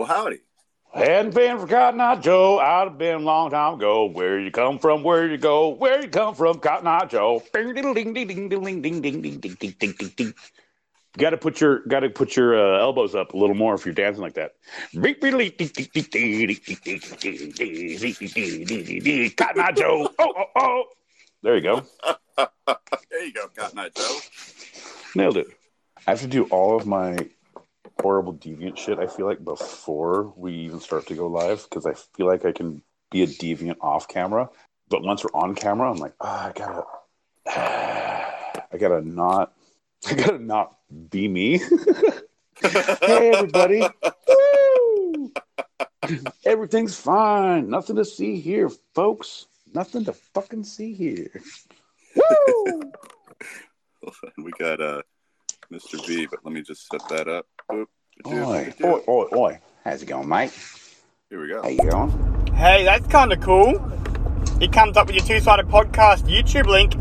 Well, howdy. Hadn't been for Cotton Eye Joe. I'd have been a long time ago. Where you come from? Where you go? Where you come from? Cotton Eye Joe. Ding ding ding ding ding ding ding ding ding ding ding ding ding ding. Got to put your got to put your uh, elbows up a little more if you're dancing like that. Cotton Eye Joe. Oh oh oh. There you go. There you go, Cotton Eye Joe. Nailed it. I have to do all of my horrible deviant shit. I feel like before we even start to go live because I feel like I can be a deviant off camera, but once we're on camera, I'm like, oh, I gotta, I gotta not, I gotta not be me. hey everybody, everything's fine. Nothing to see here, folks. Nothing to fucking see here. Woo! we got uh, Mr. V, but let me just set that up. Boop. Oi, oi, oi, oi. How's it going, mate? Here we go. How you going? Hey, that's kind of cool. It comes up with your two-sided podcast YouTube link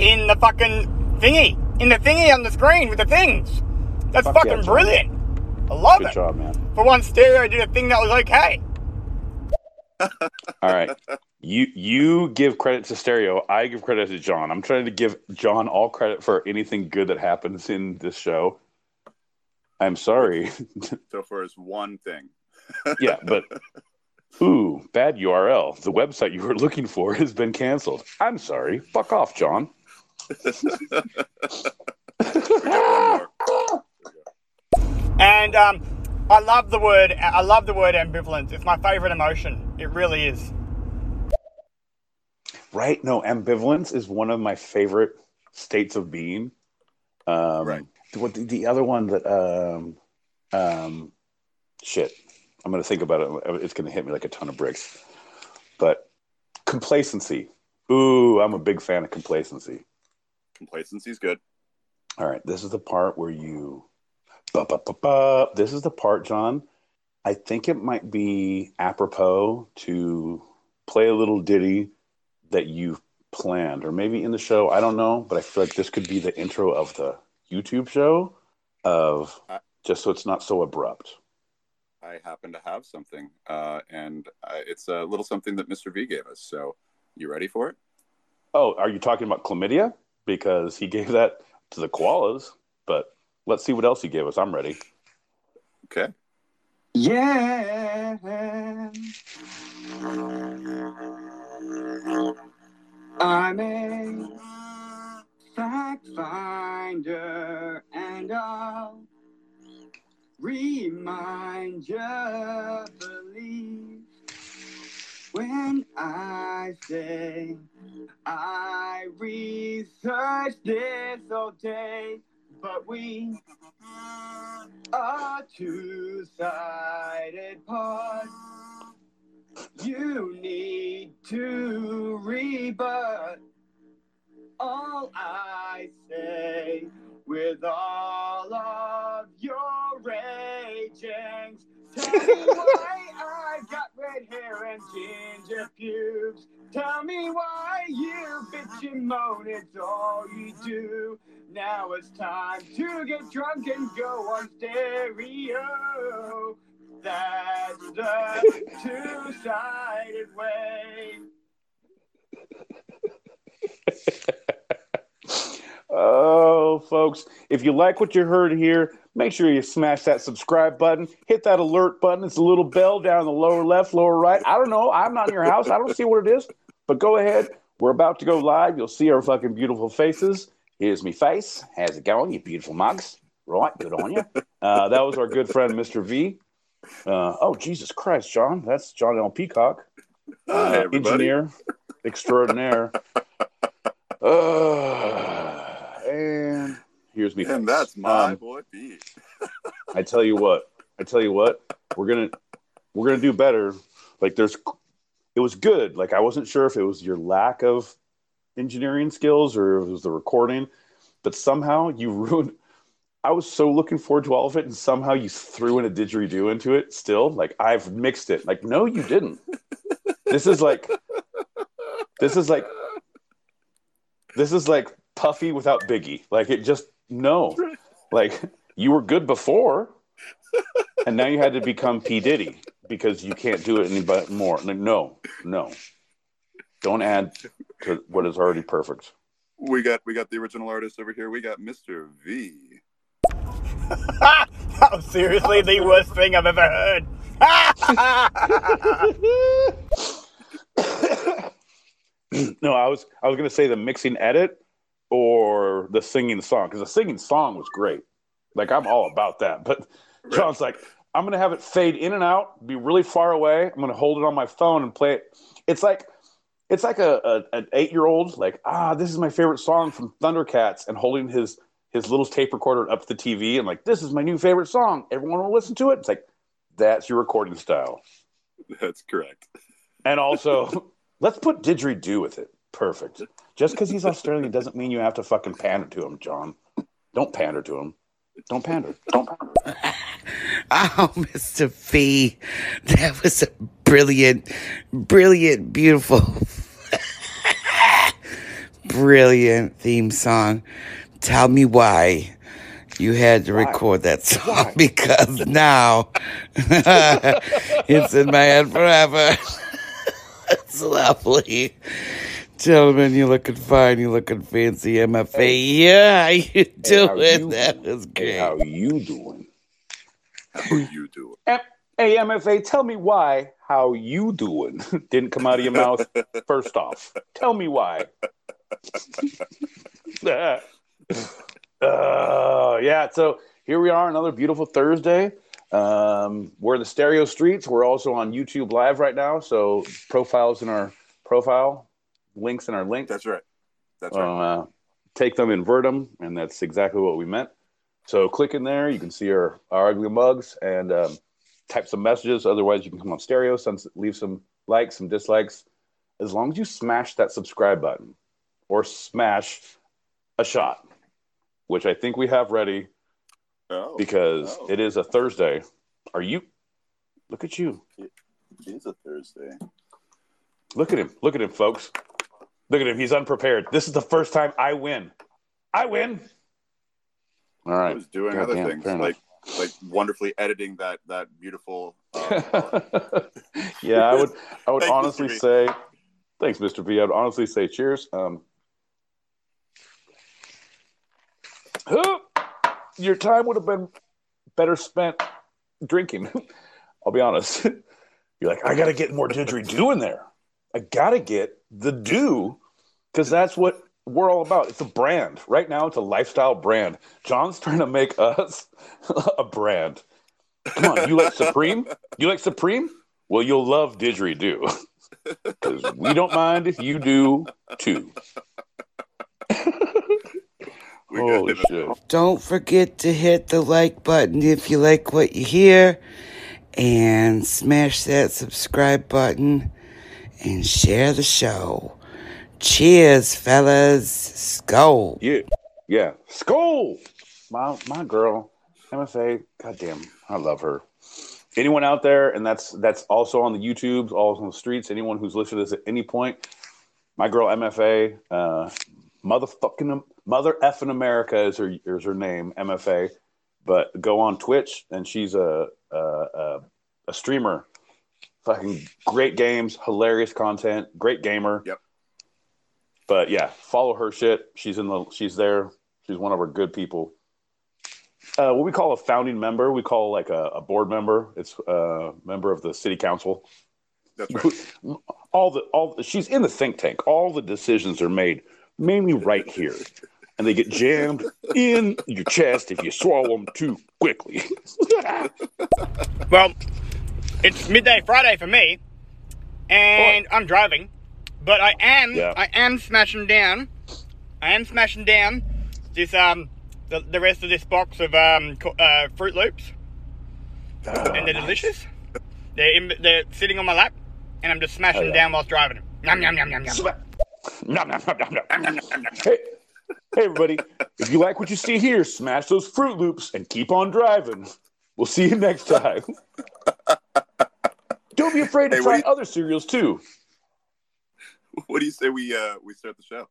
in the fucking thingy, in the thingy on the screen with the things. That's Fuck fucking Jon. brilliant. I love Good it. job, man. For one, stereo did a thing that was okay. All right. You you give credit to Stereo. I give credit to Jon. I'm trying to give Jon all credit for anything good that happens in this show. I'm sorry. So far as one thing. yeah, but ooh, bad URL. The website you were looking for has been canceled. I'm sorry. Fuck off, Jon. We got one more. And um, I love the word. I love the word ambivalence. It's my favorite emotion. It really is. Right? No, ambivalence is one of my favorite states of being. Um, Right. What the, the other one that um, um, shit. I'm gonna think about it. It's gonna hit me like a ton of bricks. But complacency. Ooh, I'm a big fan of complacency. Complacency's good. All right, this is the part where you. Ba, ba, ba, ba. This is the part, Jon. I think it might be apropos to play a little ditty that you've planned, or maybe in the show. I don't know, but I feel like this could be the intro of the YouTube show. Of Uh, just so it's not so abrupt. I happen to have something, uh, and uh, it's a little something that Mr. V gave us. So, you ready for it? Oh, are you talking about chlamydia? Because he gave that to the koalas. But let's see what else he gave us. I'm ready. Okay. Yeah. I'm a fact finder and I'll remind you believe when I say I researched this all day, but we are two-sided pod. You need to rebut all I say with all of your ragings. Tell me why I got red hair and ginger pubes. Tell me why you bitch and moan, it's all you do. Now it's time to get drunk and go on stereo. That's the two-sided way. Oh, folks, if you like what you heard here, make sure you smash that subscribe button, hit that alert button. It's a little bell down in the lower left, lower right. I don't know. I'm not in your house. I don't see what it is, but go ahead. We're about to go live. You'll see our fucking beautiful faces. Here's me face. How's it going, you beautiful mugs? Right, good on you. Uh, that was our good friend, Mr. V. Uh, oh, Jesus Christ, Jon. That's Jon L. Peacock, uh, everybody. engineer extraordinaire. Uh, and here's me. And that's my Um, boy B. I tell you what. I tell you what. We're gonna we're gonna do better. Like there's, it was good. Like I wasn't sure if it was your lack of engineering skills or if it was the recording, but somehow you ruined. I was so looking forward to all of it, and somehow you threw in a didgeridoo into it. Still, like I've mixed it. Like no, you didn't. This is like, this is like, this is like Puffy without Biggie. Like it just no. Like you were good before, and now you had to become P Diddy because you can't do it any but more. Like, No, no, don't add to what is already perfect. We got we got the original artist over here. We got Mr. V. that was seriously the worst thing I've ever heard. no, I was I was gonna say the mixing edit or the singing song because the singing song was great. Like I'm all about that, but Jon's like I'm gonna have it fade in and out, be really far away. I'm gonna hold it on my phone and play it. It's like it's like a, a an eight year old like ah this is my favorite song from Thundercats and holding his his little tape recorder up to the TV and like this is my new favorite song. Everyone will listen to it. It's like that's your recording style. That's correct. And also, let's put didgeridoo with it. Perfect. Just because he's Australian doesn't mean you have to fucking pander to him, Jon. Don't pander to him. Don't pander. Don't pander. Oh, Mr. V, that was a brilliant, brilliant, beautiful, brilliant theme song. Tell me why you had to Why? record that song Why? because now it's in my head forever. It's lovely. Gentlemen, you're looking fine. You're looking fancy, MFA. Yeah, how you Hey, doing? you- that was Hey, great. how you doing? How you doing? M- Hey, MFA, tell me why. How you doing? Didn't come out of your mouth. First off, tell me why. uh, yeah. So here we are, another beautiful Thursday. Um, we're the stereo streets. We're also on YouTube Live right now. So profiles in our profile, links in our link. That's right. That's right. uh, take them, invert them, and that's exactly what we meant. So click in there. You can see our, our ugly mugs and um, type some messages. Otherwise, you can come on stereo, some, leave some likes, some dislikes. As long as you smash that subscribe button or smash a shot, which I think we have ready oh, because Oh. it is a Thursday. Are you? Look at you. it is a Thursday. Look at him. Look at him, folks. Look at him. He's unprepared. This is the first time I win. I win. All I was doing God other damn, things like like wonderfully editing that that beautiful. Uh, yeah, I would. I would honestly Mr. Say, thanks, Mister V. I'd honestly say, cheers. Um, huh, your time would have been better spent drinking. I'll be honest. You're like, I got to get more didgeridoo in there. I got to get the do because that's what we're all about. It's a brand. Right now, it's a lifestyle brand. Jon's trying to make us a brand. Come on, you like Supreme? You like Supreme? Well, you'll love didgeridoo because we don't mind if you do too. We Holy shit! Don't forget to hit the like button if you like what you hear, and smash that subscribe button and share the show. Cheers, fellas. Skull. Yeah, yeah. Skull, my my girl, MFA. Goddamn, I love her. Anyone out there, and that's that's also on the YouTubes, all on the streets. Anyone who's listening to this at any point, my girl MFA, uh, motherfucking mother effing America is her is her name, MFA. But go on Twitch, and she's a a, a, a streamer. Fucking great games, hilarious content, great gamer. Yep. But yeah, follow her shit. She's in the she's there. She's one of our good people. Uh, what we call a founding member, we call like a, a board member. It's a member of the city council. That's right. All the all she's in the think tank. All the decisions are made mainly right here, and they get jammed in your chest if you swallow them too quickly. Well, it's midday Friday for me, and I'm driving, but I am Yeah. I am smashing down. I am smashing down this um the, the rest of this box of um uh, Froot Loops, and they're delicious. They're in, they're sitting on my lap, and I'm just smashing Oh, yeah. down whilst driving. Yum yum yum yum yum. Smack. Nom, nom, nom, nom, nom. Hey, hey, everybody! If you like what you see here, smash those Froot Loops and keep on driving. We'll see you next time. Don't be afraid to Hey, try you- other cereals too. What do you say we uh we start the show?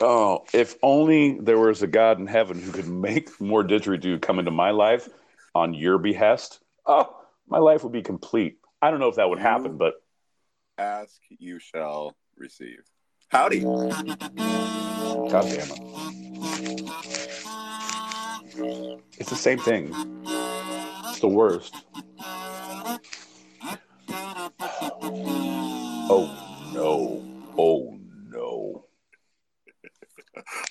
Oh, if only there was a God in heaven who could make more didgeridoo come into my life, on your behest, oh, my life would be complete. I don't know if that would happen, but Ask, you shall receive. Howdy. God damn it. It's the same thing. It's the worst. Oh no. Oh no.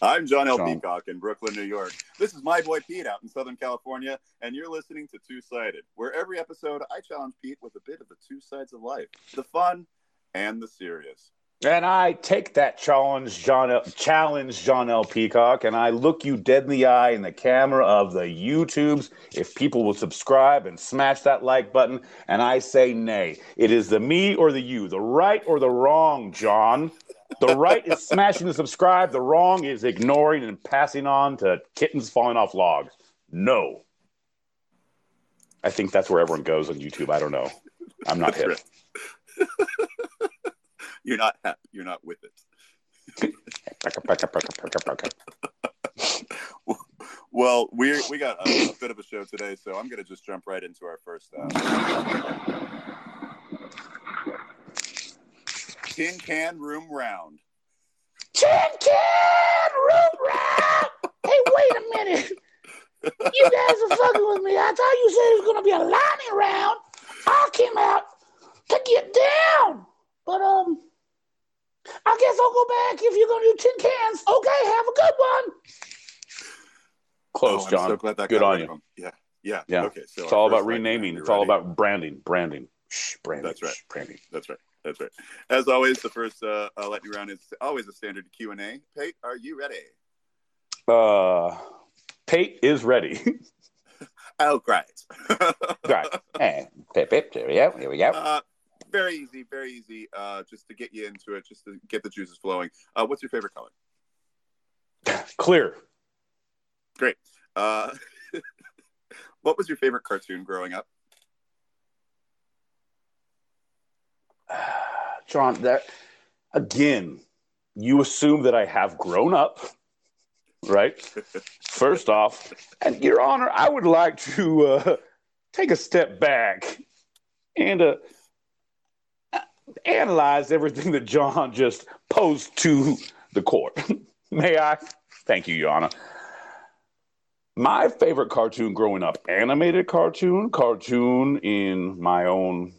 I'm Jon L. Jon. Peacock in Brooklyn, New York. This is my boy Pete out in Southern California, and you're listening to Two Sided, where every episode I challenge Pete with a bit of the two sides of life the fun and the serious. And I take that challenge, Jon L- challenge, Jon L. Peacock, and I look you dead in the eye in the camera of the YouTubes. If people will subscribe and smash that like button, and I say nay. It is the me or the you, the right or the wrong, Jon. The right is smashing the subscribe, the wrong is ignoring and passing on to kittens falling off logs. No. I think that's where everyone goes on YouTube. I don't know. I'm not hip. You're not happy. You're not with it. Well, we we got a, a bit of a show today, so I'm going to just jump right into our first uh, tin can room round. Tin can room round. Hey, wait a minute. You guys are fucking with me. I thought you said it was going to be a lightning round. I came out to get down. But, um, I guess I'll go back if you're going to do tin cans. Okay, have a good one. Close, Oh, Jon. so glad that Good on you. home. Yeah, yeah, Yeah. Okay, so It's all about renaming. you It's all about branding. Branding. Shh, branding. That's right. Shh, branding. That's right. That's right. As always, the first uh, uh, lightning round is always a standard Q and A. Pate, are you ready? Uh, Pate is ready. Oh, great. great. And pip, pip, here we go. Here we go. Uh, very easy, very easy. Uh, just to get you into it, just to get the juices flowing. Uh, what's your favorite color? Clear. Great. Uh, what was your favorite cartoon growing up? Jon, that again, you assume that I have grown up, right? First off, and Your Honor, I would like to uh, take a step back and uh, analyze everything that Jon just posed to the court. May I? Thank you, Your Honor. My favorite cartoon growing up, animated cartoon, cartoon in my own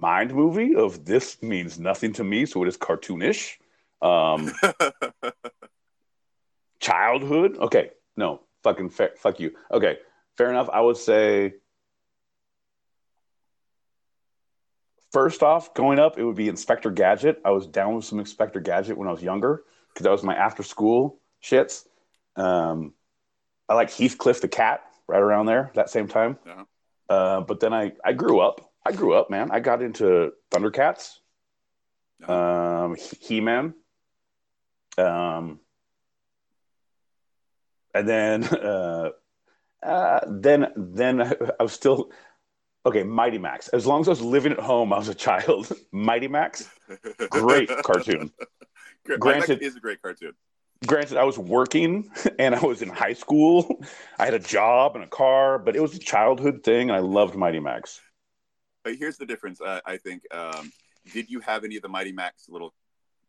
mind movie of this means nothing to me, so it is cartoonish. Um, childhood, okay, no, fucking fa- fuck you. Okay, fair enough. I would say first off, going up, it would be Inspector Gadget. I was down with some Inspector Gadget when I was younger because that was my after school shits. Um, I like Heathcliff the cat right around there that same time. Yeah. Uh, but then I I grew up. I grew up, man. I got into Thundercats, um, He Man, um, and then uh, uh, then then I was still okay. Mighty Max. As long as I was living at home, I was a child. Mighty Max, great cartoon. Great. Granted- is a great cartoon. Granted, I was working and I was in high school. I had a job and a car, but it was a childhood thing, and I loved Mighty Max. But here's the difference. Uh, I think. Um, did you have any of the Mighty Max little,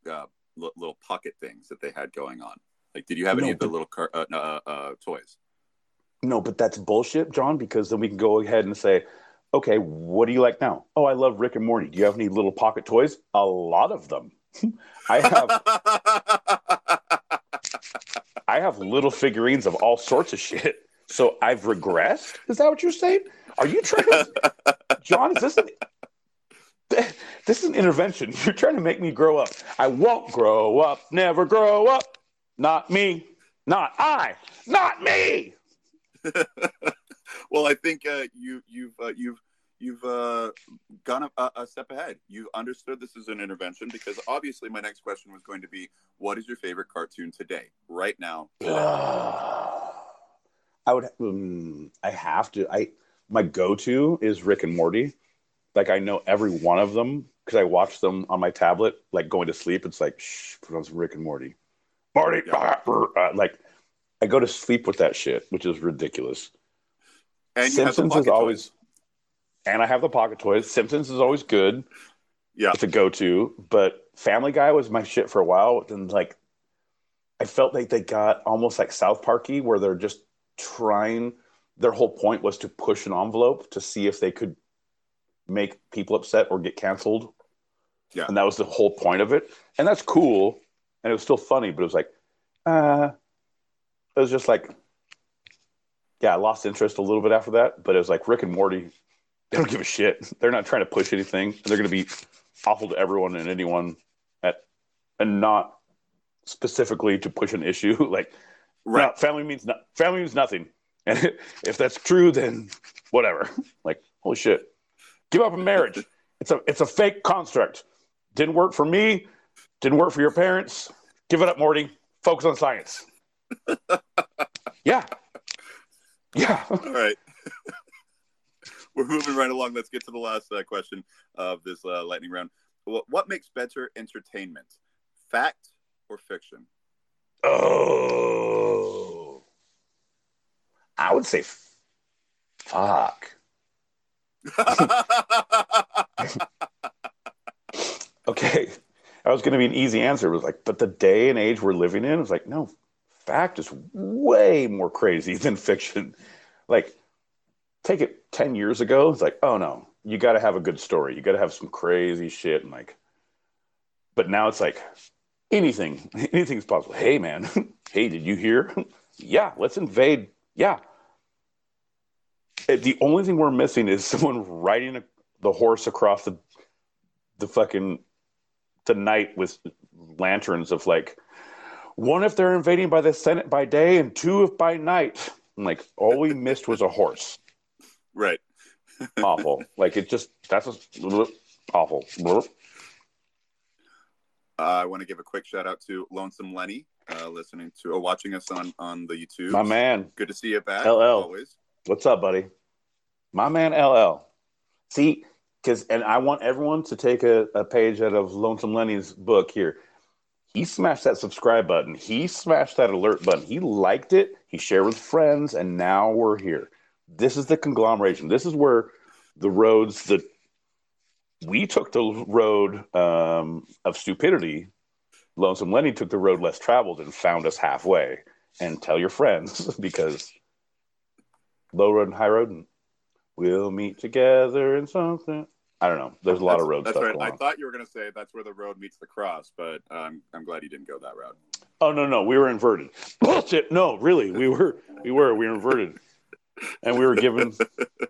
uh, li- little pocket things that they had going on? Like, did you have any No, of the little car- uh, uh, uh, toys? No, but that's bullshit, Jon, because then we can go ahead and say, okay, what do you like now? Oh, I love Rick and Morty. Do you have any little pocket toys? A lot of them. I have I have little figurines of all sorts of shit. So I've regressed? Is that what you're saying? Are you trying to Jon, is this an this is an intervention. You're trying to make me grow up. I won't grow up, never grow up. Not me. Not I. Not me. well, I think uh, you you've uh, you've you've uh, gone a, a step ahead. You understood this is an intervention because obviously my next question was going to be, what is your favorite cartoon today, right now? I would. Um, I have to. I my go-to is Rick and Morty. Like I know every one of them because I watch them on my tablet. Like going to sleep, it's like shh, put on some Rick and Morty. Morty, Yeah. uh, like I go to sleep with that shit, which is ridiculous. And you have the Simpsons is always, and I have the pocket toys. Simpsons is always good. Yeah. it's a go-to. But Family Guy was my shit for a while. Then like, I felt like they got almost like South Parky, where they're just trying. Their whole point was to push an envelope to see if they could make people upset or get canceled. Yeah. and that was the whole point of it. And that's cool, and it was still funny. But it was like, uh, it was just like yeah, I lost interest a little bit after that, but it was like Rick and Morty, they don't give a shit. They're not trying to push anything. They're going to be awful to everyone and anyone at, and not specifically to push an issue. like, Right. no, family means no, family means nothing. And if that's true, then whatever. Like, holy shit, give up a marriage. It's a it's a fake construct. Didn't work for me. Didn't work for your parents. Give it up, Morty. Focus on science. yeah. Yeah. All right. We're moving right along. Let's get to the last uh, question of this uh, lightning round. What, what makes better entertainment? Fact or fiction? Oh. I would say f- fuck. Okay. That was going to be an easy answer. It was like, but the day and age we're living in, it was like, no, fact is way more crazy than fiction. Like, take it 10 years ago, it's like, oh no, you got to have a good story. You got to have some crazy shit. And like, but now it's like, anything, anything's possible. Hey, man, hey, did you hear? yeah, let's invade. Yeah. The only thing we're missing is someone riding a, the horse across the the fucking the night with lanterns of like one if they're invading by the Senate by day and two if by night. I'm like, all we missed was a horse. right. Awful. like it just that's a, awful. Uh, I want to give a quick shout out to Lonesome Lenny, uh, listening to or watching us on on the YouTube. My man, Good to see you back. LL. Always. what's up, buddy? My man, LL. See, because and I want everyone to take a, a page out of Lonesome Lenny's book here. He smashed that subscribe button. He smashed that alert button. He liked it. He shared with friends, and now we're here. This is the conglomeration. This is where the roads that we took the road um, of stupidity. Lonesome Lenny took the road less traveled and found us halfway. And tell your friends because low road and high road, and we'll meet together in something. I don't know. There's a lot That's- of road That's stuff right. going I on. thought you were going to say that's where the road meets the cross, but um, I'm glad you didn't go that route. Oh no, no, we were inverted. Bullshit. No, really, we were, we were, we were inverted, and we were given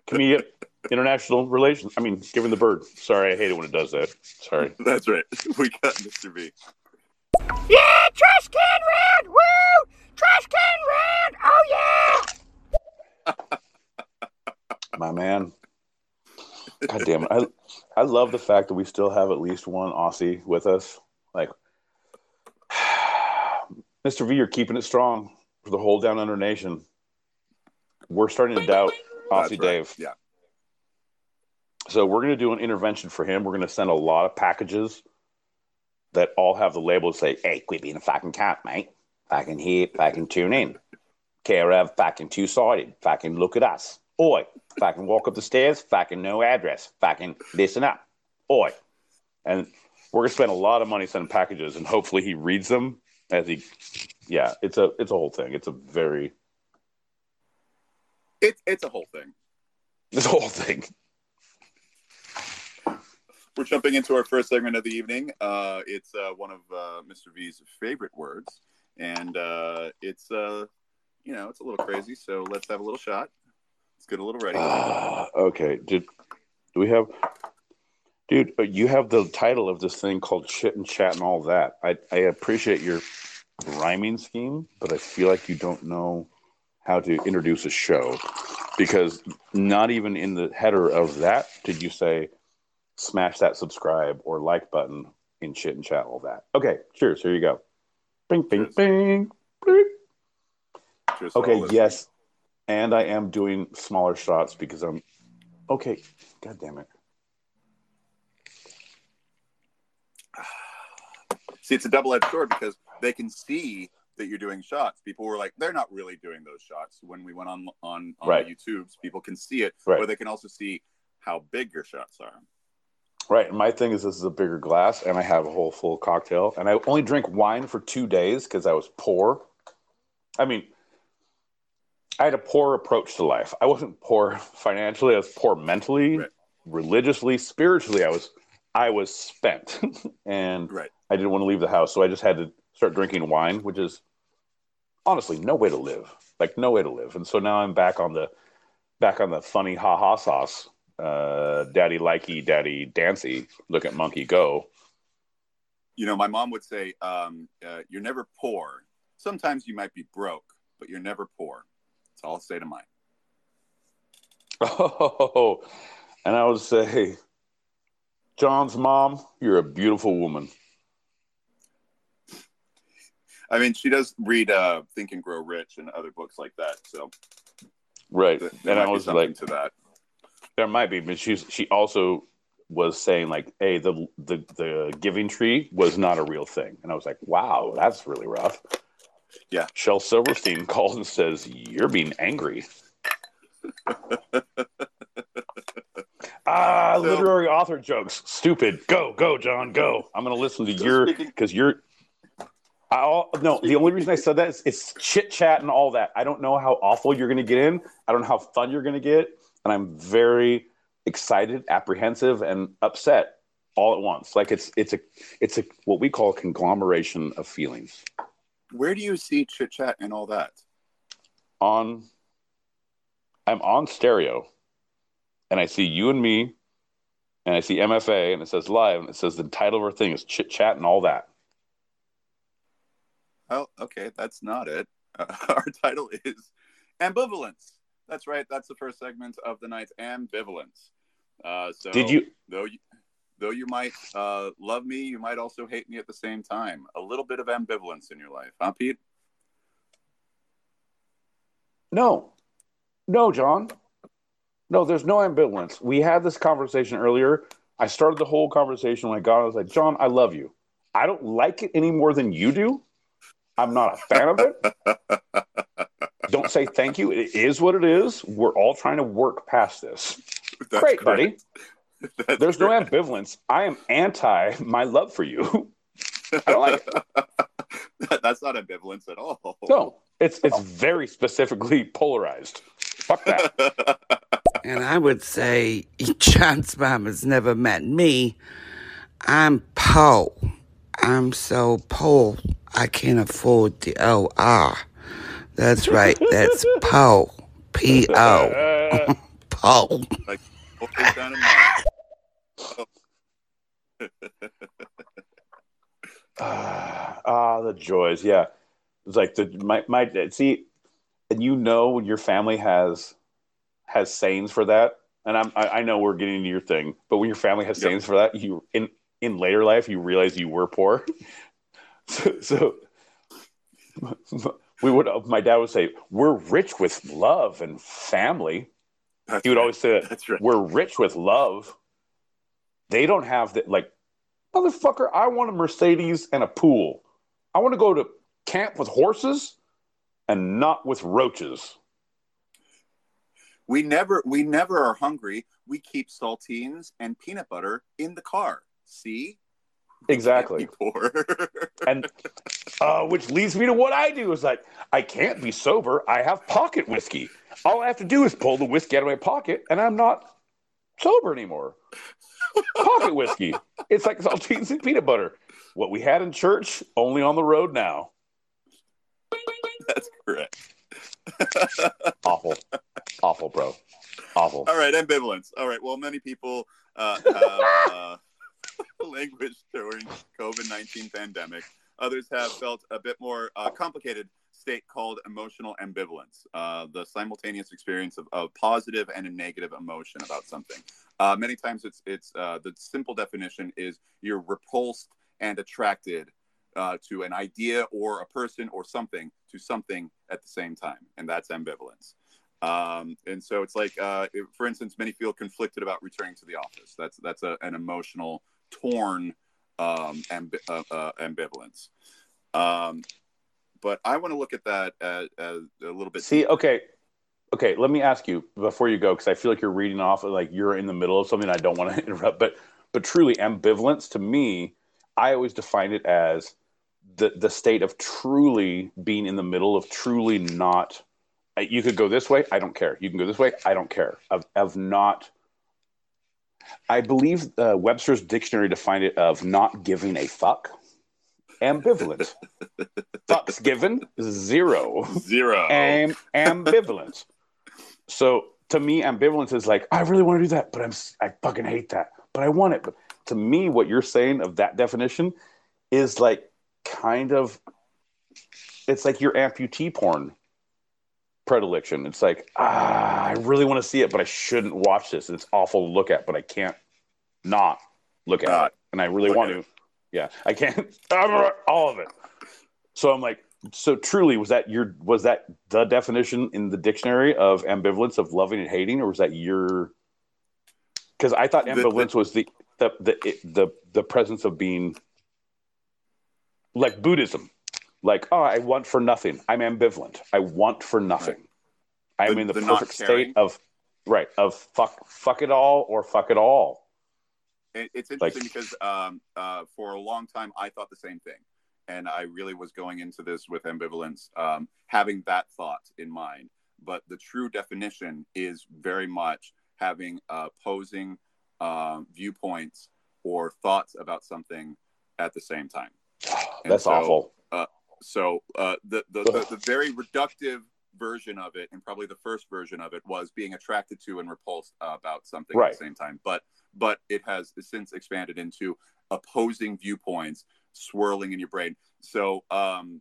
comedic international relations. I mean, given the bird. Sorry, I hate it when it does that. Sorry. That's right. We got Mr. B. Yeah, trash can round! Woo! Trash can round! Oh yeah! my man. God damn it. I I love the fact that we still have at least one Aussie with us. Like Mr. V, you're keeping it strong for the whole down under nation. We're starting to doubt Aussie right. Dave. Yeah. So we're gonna do an intervention for him. We're gonna send a lot of packages that all have the label that say, Hey, quit being a fucking cat, mate. Fucking here, fucking tune in. Care of fucking two sided. Fucking look at us. Oi. Fucking walk up the stairs. Fucking no address. Fucking listen up. Oi. And we're gonna spend a lot of money sending packages, and hopefully he reads them as he. Yeah, it's a it's a whole thing. It's a very It's it's a whole thing. it's a whole thing. We're jumping into our first segment of the evening. Uh, it's uh, one of uh, Mr. V's favorite words, and uh, it's uh, you know it's a little crazy. So let's have a little shot. Let's get a little ready. Ah, okay. Did do we have, dude? uh, You have the title of this thing called chit and Chat" and all that. I I appreciate your rhyming scheme, but I feel like you don't know how to introduce a show because not even in the header of that did you say smash that subscribe or like button in chit and chat all that. Okay, cheers. Here you go. Bing, bing, Cheers. bing. Cheers Okay, yes. And I am doing smaller shots because I'm okay. God damn it. See, it's a double-edged sword because they can see that you're doing shots. People were like, they're not really doing those shots. When we went on on, on Right. YouTubes, people can see it, Right. but they can also see how big your shots are. Right. And my thing is, this is a bigger glass, and I have a whole full cocktail, and I only drink wine for two days because I was poor. I mean, I had a poor approach to life. I wasn't poor financially; I was poor mentally, Right. religiously, spiritually. I was, I was spent, and Right. I didn't want to leave the house, so I just had to start drinking wine, which is honestly no way to live. Like no way to live. And so now I'm back on the, back on the funny ha ha sauce uh, daddy likey, daddy dancy, look at monkey go. You know, my mom would say, um, uh, "You're never poor. Sometimes you might be broke, but you're never poor." All I'll say to mine. Oh, and I would say, Jon's mom, you're a beautiful woman. I mean, she does read uh, "Think and Grow Rich" and other books like that, so Right. And I was like, to that. there might be, but she's she also was saying like, hey, the the the giving tree was not a real thing, and I was like, wow, that's really rough. Yeah. Shel Silverstein calls and says, "You're being angry." ah, So- literary author jokes. Stupid. Go, go, Jon, go. I'm gonna listen to So your because you're. I all, no, the only reason I said that is it's chit chat and all that. I don't know how awful you're going to get in. I don't know how fun you're going to get, and I'm very excited, apprehensive, and upset all at once. Like it's it's a it's a what we call a conglomeration of feelings. Where do you see chit chat and all that? On, I'm on stereo, and I see you and me, and I see MFA, and it says live, and it says the title of our thing is chit chat and all that. Oh, okay, that's not it. Uh, our title is ambivalence. That's right. That's the first segment of the night. Ambivalence. Uh, so Did you? though you though you might uh, love me, you might also hate me at the same time. A little bit of ambivalence in your life, huh, Pete? No, no, Jon. No, there's no ambivalence. We had this conversation earlier. I started the whole conversation when I got. I was like, Jon, I love you. I don't like it any more than you do. I'm not a fan of it. don't say thank you. It is what it is. We're all trying to work past this. That's Great, correct. buddy. That's There's no ambivalence. I am anti my love for you. I don't like it. That's not ambivalence at all. No, it's it's very specifically polarized. Fuck that. And I would say Jon's mom has never met me. I'm poor. I'm so poor. I can't afford the OR. That's right. That's Poe. P O. Poe. Like, what was done in mind. Ah, ah, the joys. Yeah, it's like the my my see, and you know when your family has has sayings for that, and I'm I, I know we're getting into your thing, but when your family has Yep. sayings for that, you in in later life you realize you were poor. so, so we would my dad would say we're rich with love and family. That's He would right. always say that That's right. we're rich with love. They don't have that. Like, motherfucker, I want a Mercedes and a pool. I want to go to camp with horses and not with roaches. We never we never are hungry. We keep saltines and peanut butter in the car. See? Exactly. And uh, which leads me to what I do is like, I can't be sober. I have pocket whiskey. All I have to do is pull the whiskey out of my pocket, and I'm not sober anymore. Pocket whiskey. It's like saltines and peanut butter. What we had in church, only on the road now. That's correct. Awful. Awful, bro. Awful. All right, ambivalence. All right. Well, many people uh, have uh, languished during COVID nineteen pandemic. Others have felt a bit more uh, complicated state called emotional ambivalence, uh, the simultaneous experience of, of positive and a negative emotion about something. Uh, many times, it's it's uh, the simple definition is you're repulsed and attracted uh, to an idea or a person or something to something at the same time, and that's ambivalence. Um, and so it's like, uh, if- for instance, many feel conflicted about returning to the office. That's that's a, an emotional, torn um, ambi- uh, uh, ambivalence. Um, but I want to look at that as, as a little bit. See, okay, okay. Let me ask you before you go, because I feel like you're reading off like you're in the middle of something. I don't want to interrupt, but but truly, ambivalence to me, I always define it as the the state of truly being in the middle of truly not. You could go this way. I don't care. You can go this way. I don't care. Of of not. I believe uh, Webster's dictionary defined it of not giving a fuck. Ambivalent. Fucks given zero. zero. Am- ambivalent. So to me, ambivalence is like I really want to do that, but I'm I fucking hate that, but I want it. But to me, what you're saying of that definition is like kind of it's like your amputee porn predilection. It's like ah, I really want to see it, but I shouldn't watch this. It's awful to look at, but I can't not look at it, and I really want to. Yeah, I can't. All of it. So I'm like, so truly, was that your was that the definition in the dictionary of ambivalence of loving and hating, or was that your? Because I thought The- the- ambivalence was the the the it- the the presence of being like Buddhism, like oh, I want for nothing. I'm ambivalent. I want for nothing. I'm The- in the, the perfect state of right of fuck fuck it all or fuck it all. It, it's Like- interesting because um, uh, for a long time I thought the same thing, and I really was going into this with ambivalence, um, having that thought in mind. But the true definition is very much having uh, opposing um, viewpoints or thoughts about something at the same time. And That's so- awful. So uh, the, the, the the very reductive version of it, and probably the first version of it, was being attracted to and repulsed uh, about something at the same time. But but it has since expanded into opposing viewpoints swirling in your brain. So um,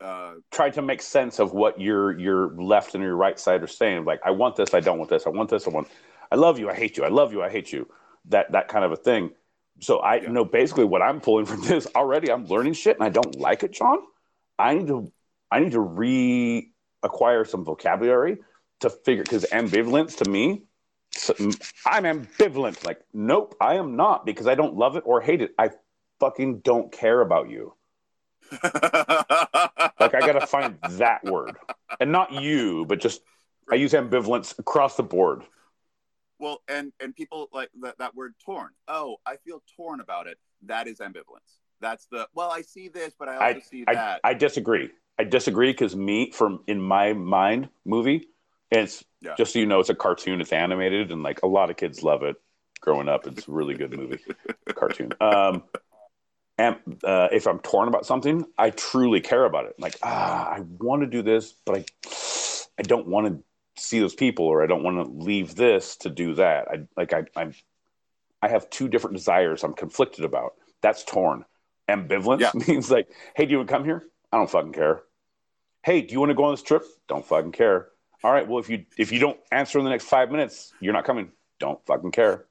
uh, try to make sense of what your your left and your right side are saying. Like, I want this, I don't want this, I want this, I want. I love you, I hate you, I love you, I hate you. That that kind of a thing. So I Yeah. know basically what I'm pulling from this already. I'm learning shit, and I don't like it, Jon. I need to I need to reacquire some vocabulary to figure because ambivalence to me. so- I'm ambivalent. Like, nope, I am not because I don't love it or hate it. I fucking don't care about you. Like I gotta find that word, and not you, but just I use ambivalence across the board. well, and and people like that, that word torn. Oh, I feel torn about it. That is ambivalence. That's the well. I see this, but I also see I, that. I disagree. I disagree because me, from in my mind, movie, and it's Yeah. just so you know, it's a cartoon. It's animated, and like a lot of kids love it. Growing up, it's a really good movie, cartoon. Um, and uh, if I'm torn about something, I truly care about it. Like, ah, I want to do this, but I, I don't want to see those people, or I don't want to leave this to do that. I like, I, I'm, I have two different desires. I'm conflicted about. That's torn. Ambivalence Yeah. means like, hey, do you want to come here? I don't fucking care. Hey, do you want to go on this trip? Don't fucking care. All right. Well, if you if you don't answer in the next five minutes, you're not coming. Don't fucking care.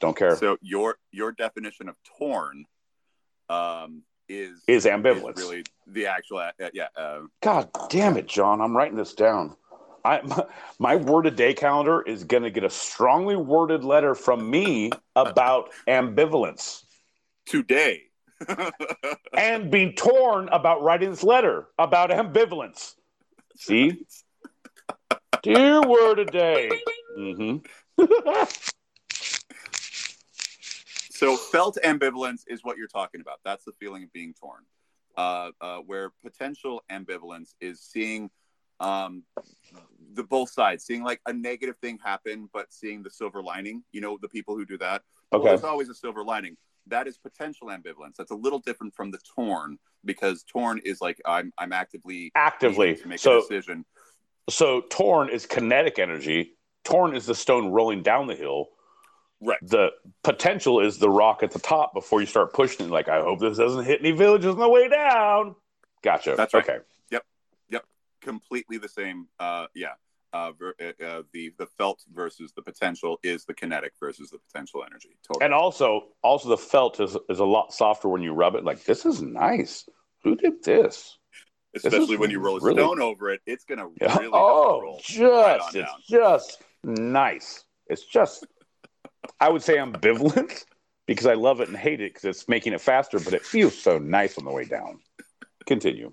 Don't care. So your your definition of torn um, is is ambivalence. really the actual uh, yeah. Uh, God damn it, Jon! I'm writing this down. I my, my word a day calendar is going to get a strongly worded letter from me about ambivalence today. and being torn about writing this letter about ambivalence. See, dear word a day. hmm so felt ambivalence is what you're talking about. That's the feeling of being torn. Uh, uh, where potential ambivalence is seeing um, the both sides, seeing like a negative thing happen, but seeing the silver lining. You know, the people who do that. Well, Okay. there's always a silver lining. That is potential ambivalence. That's a little different from the torn because torn is like I'm I'm actively Actively. to make So a decision. so torn is kinetic energy. Torn is the stone rolling down the hill. Right. The potential is the rock at the top before you start pushing it. Like, I hope this doesn't hit any villages on the way down. Gotcha. That's right. Okay. Yep. Yep. Completely the same. Uh, yeah. Uh, ver- uh, uh, the the felt versus the potential is the kinetic versus the potential energy. Totally. And also, also the felt is is a lot softer when you rub it. Like, this is nice. Who did this? Especially is when you roll a really- stone over it, it's gonna Yeah. really oh, roll just right it's down. just nice. It's just I would say ambivalent because I love it and hate it because it's making it faster, but it feels so nice on the way down. Continue.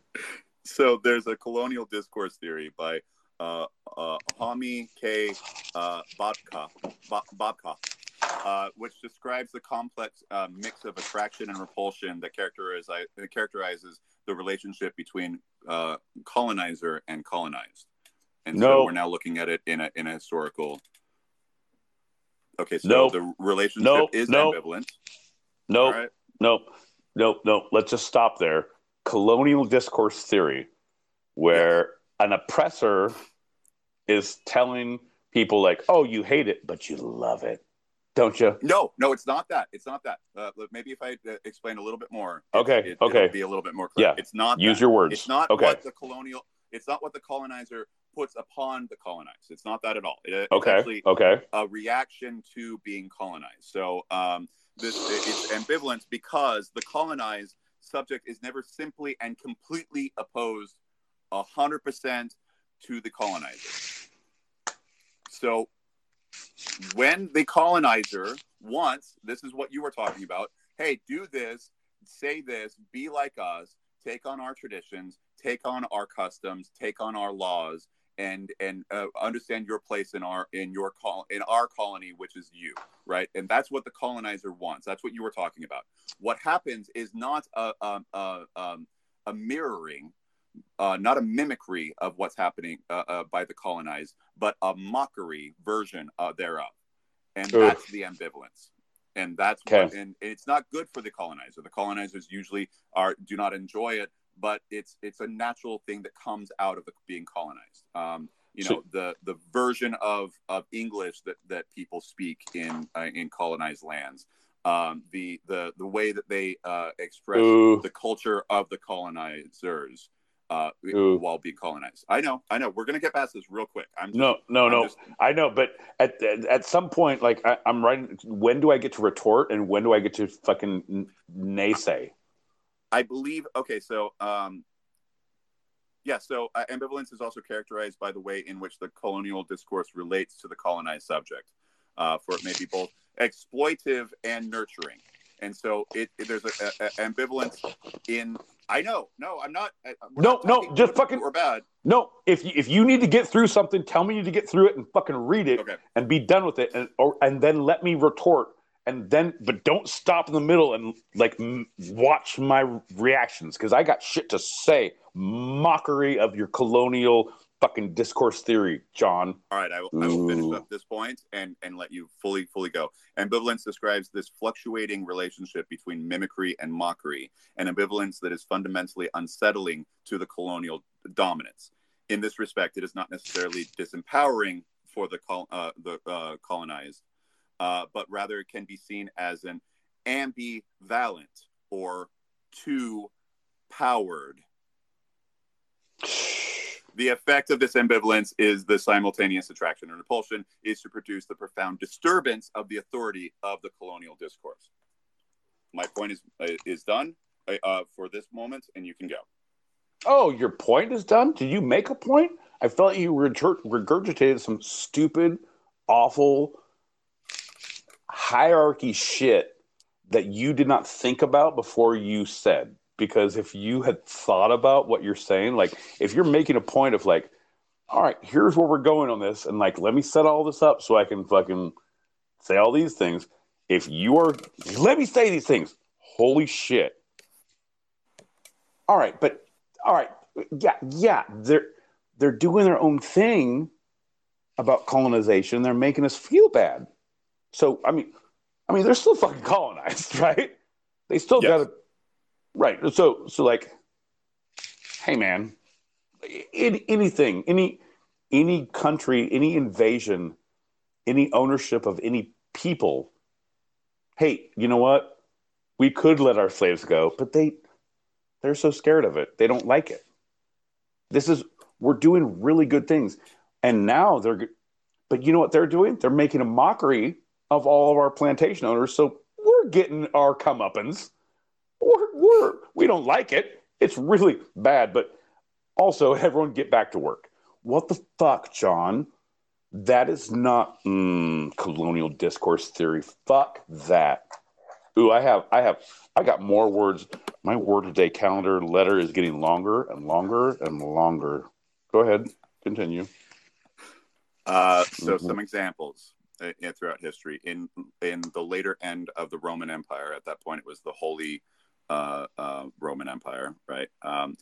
so there's a colonial discourse theory by uh, uh, Homi K. Uh, Babka, Babka uh, which describes the complex uh, mix of attraction and repulsion that characterize, characterizes the relationship between uh, colonizer and colonized. And No. so we're now looking at it in a in a historical. Okay, so Nope. the relationship Nope. is Nope. ambivalent. Nope. Right. Nope. Nope. Nope. Let's just stop there. Colonial discourse theory, where an oppressor is telling people like, "Oh, you hate it, but you love it, don't you?" No, no, it's not that. It's not that. Uh, maybe if I uh, explain a little bit more, it- Okay, it, okay. it'll be a little bit more clear. Yeah, it's not. Use that. your words. It's not okay. what the colonial. It's not what the colonizer puts upon the colonized. It's not that at all. It, it's okay. actually okay. a reaction to being colonized. So um, this it's ambivalence because the colonized subject is never simply and completely opposed hundred percent to the colonizer. So when the colonizer wants, this is what you were talking about. Hey, do this, say this, be like us, take on our traditions, take on our customs, take on our laws, and and uh, understand your place in our in your col in our colony, which is you, right? And that's what the colonizer wants. That's what you were talking about. What happens is not a a, a, um, a mirroring, uh, not a mimicry of what's happening uh, uh, by the colonized, but a mockery version uh, thereof, and Ugh. that's the ambivalence. And that's Okay. what, and it's not good for the colonizer. The colonizers usually are do not enjoy it, but it's it's a natural thing that comes out of the, being colonized. Um, you know, So- the the version of of English that that people speak in uh, in colonized lands, um, the the the way that they uh, express Ooh. the culture of the colonizers uh, while being colonized. I know, I know. We're gonna get past this real quick. I'm just, No, no, I'm no. just- I know, but at at some point, like I, I'm writing. When do I get to retort, and when do I get to fucking naysay? I believe. Okay, so um, yeah, so uh, ambivalence is also characterized by the way in which the colonial discourse relates to the colonized subject, uh, for it may be both exploitive and nurturing. And so it, it- there's a, a, ambivalence in. I know, no, I'm not. No, not no, just fucking- or bad. No, if you, if you need to get through something, tell me you need to get through it and fucking read it Okay, and be done with it, and or and then let me retort, and then but don't stop in the middle and like m- watch my reactions because I got shit to say. Mockery of your colonial fucking discourse theory, Jon. all right. I will, I will finish up this point and and let you fully fully go. Ambivalence describes this fluctuating relationship between mimicry and mockery, an ambivalence that is fundamentally unsettling to the colonial dominance. In this respect, it is not necessarily disempowering for the col- uh, the uh, colonized, uh, but rather it can be seen as an ambivalent or too powered. The effect of this ambivalence is the simultaneous attraction and repulsion is to produce the profound disturbance of the authority of the colonial discourse. My point is uh, is done uh, for this moment, and you can go. Oh, your point is done? Did you make a point? I felt you regurgitated some stupid, awful hierarchy shit that you did not think about before you said. Because if you had thought about what you're saying, like if you're making a point of like, all right, here's where we're going on this, and like, let me set all this up so I can fucking say all these things. If you are, let me say these things. Holy shit. All right, but all right, yeah, yeah, they're they're doing their own thing about colonization. They're making us feel bad. So I mean, I mean, they're still fucking colonized, right? They still Yes. got to, right? So so like, hey man, any, anything, any any country, any invasion, any ownership of any people. Hey, you know what? We could let our slaves go, but they they're so scared of it. They don't like it. This is we're doing really good things, and now they're. But you know what they're doing? They're making a mockery of all of our plantation owners. So we're getting our comeuppance. We're, we're we don't like it. It's really bad. But also, everyone get back to work. What the fuck, Jon? That is not mm, colonial discourse theory. Fuck that. Ooh, I have, I have, I got more words. My word today calendar letter is getting longer and longer and longer. Go ahead, continue. Uh, so Mhm. some examples uh, uh, throughout history in in the later end of the Roman Empire. At that point, it was the Holy uh, uh, Roman Empire, right? Um,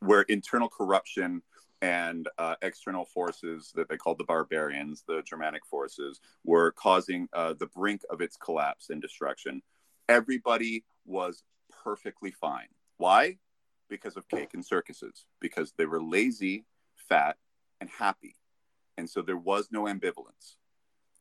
where internal corruption and uh, external forces that they called the barbarians, the Germanic forces, were causing uh, the brink of its collapse and destruction. Everybody was perfectly fine. Why? Because of cake and circuses. Because they were lazy, fat, and happy and so there was no ambivalence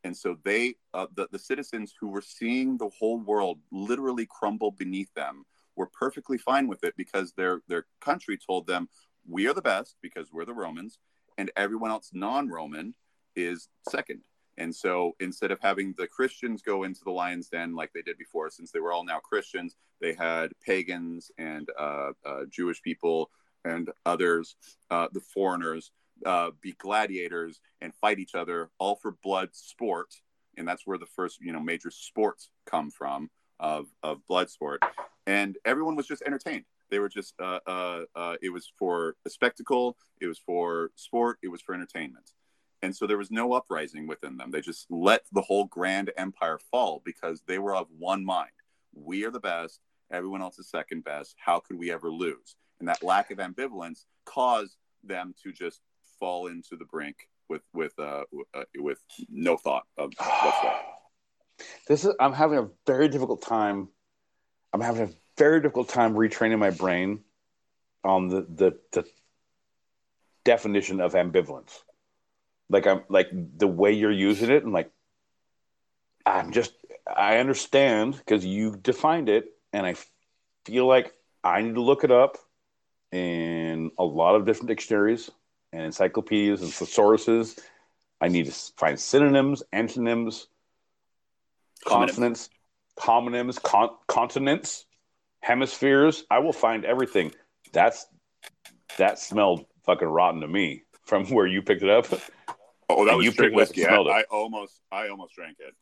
and so they uh, the, the citizens who were seeing the whole world literally crumble beneath them were perfectly fine with it because their their country told them we are the best because we're the romans and everyone else non-roman is second. And so instead of having the christians go into the lion's den like they did before since they were all now christians they had pagans and uh, uh, jewish people and others uh, the foreigners uh, be gladiators and fight each other, all for blood sport, and that's where the first you know major sports come from of of blood sport, and everyone was just entertained. They were just uh, uh, uh, it was for a spectacle, it was for sport, it was for entertainment, and so there was no uprising within them. They just let the whole grand empire fall because they were of one mind. We are the best. Everyone else is second best. How could we ever lose? And that lack of ambivalence caused them to just fall into the brink with with uh, uh with no thought of whatsoever. This is I'm having a very difficult time. I'm having a very difficult time retraining my brain on the the, the definition of ambivalence. Like I'm like the way you're using it, and like I'm just I understand because you defined it, and I feel like I need to look it up in a lot of different dictionaries and encyclopedias and thesauruses. I need to find synonyms, antonyms, consonants, homonyms, con- continents, hemispheres. I will find everything. That's that smelled fucking rotten to me from where you picked it up. Oh, that And was you picked it up and whiskey. I. I almost I almost drank it.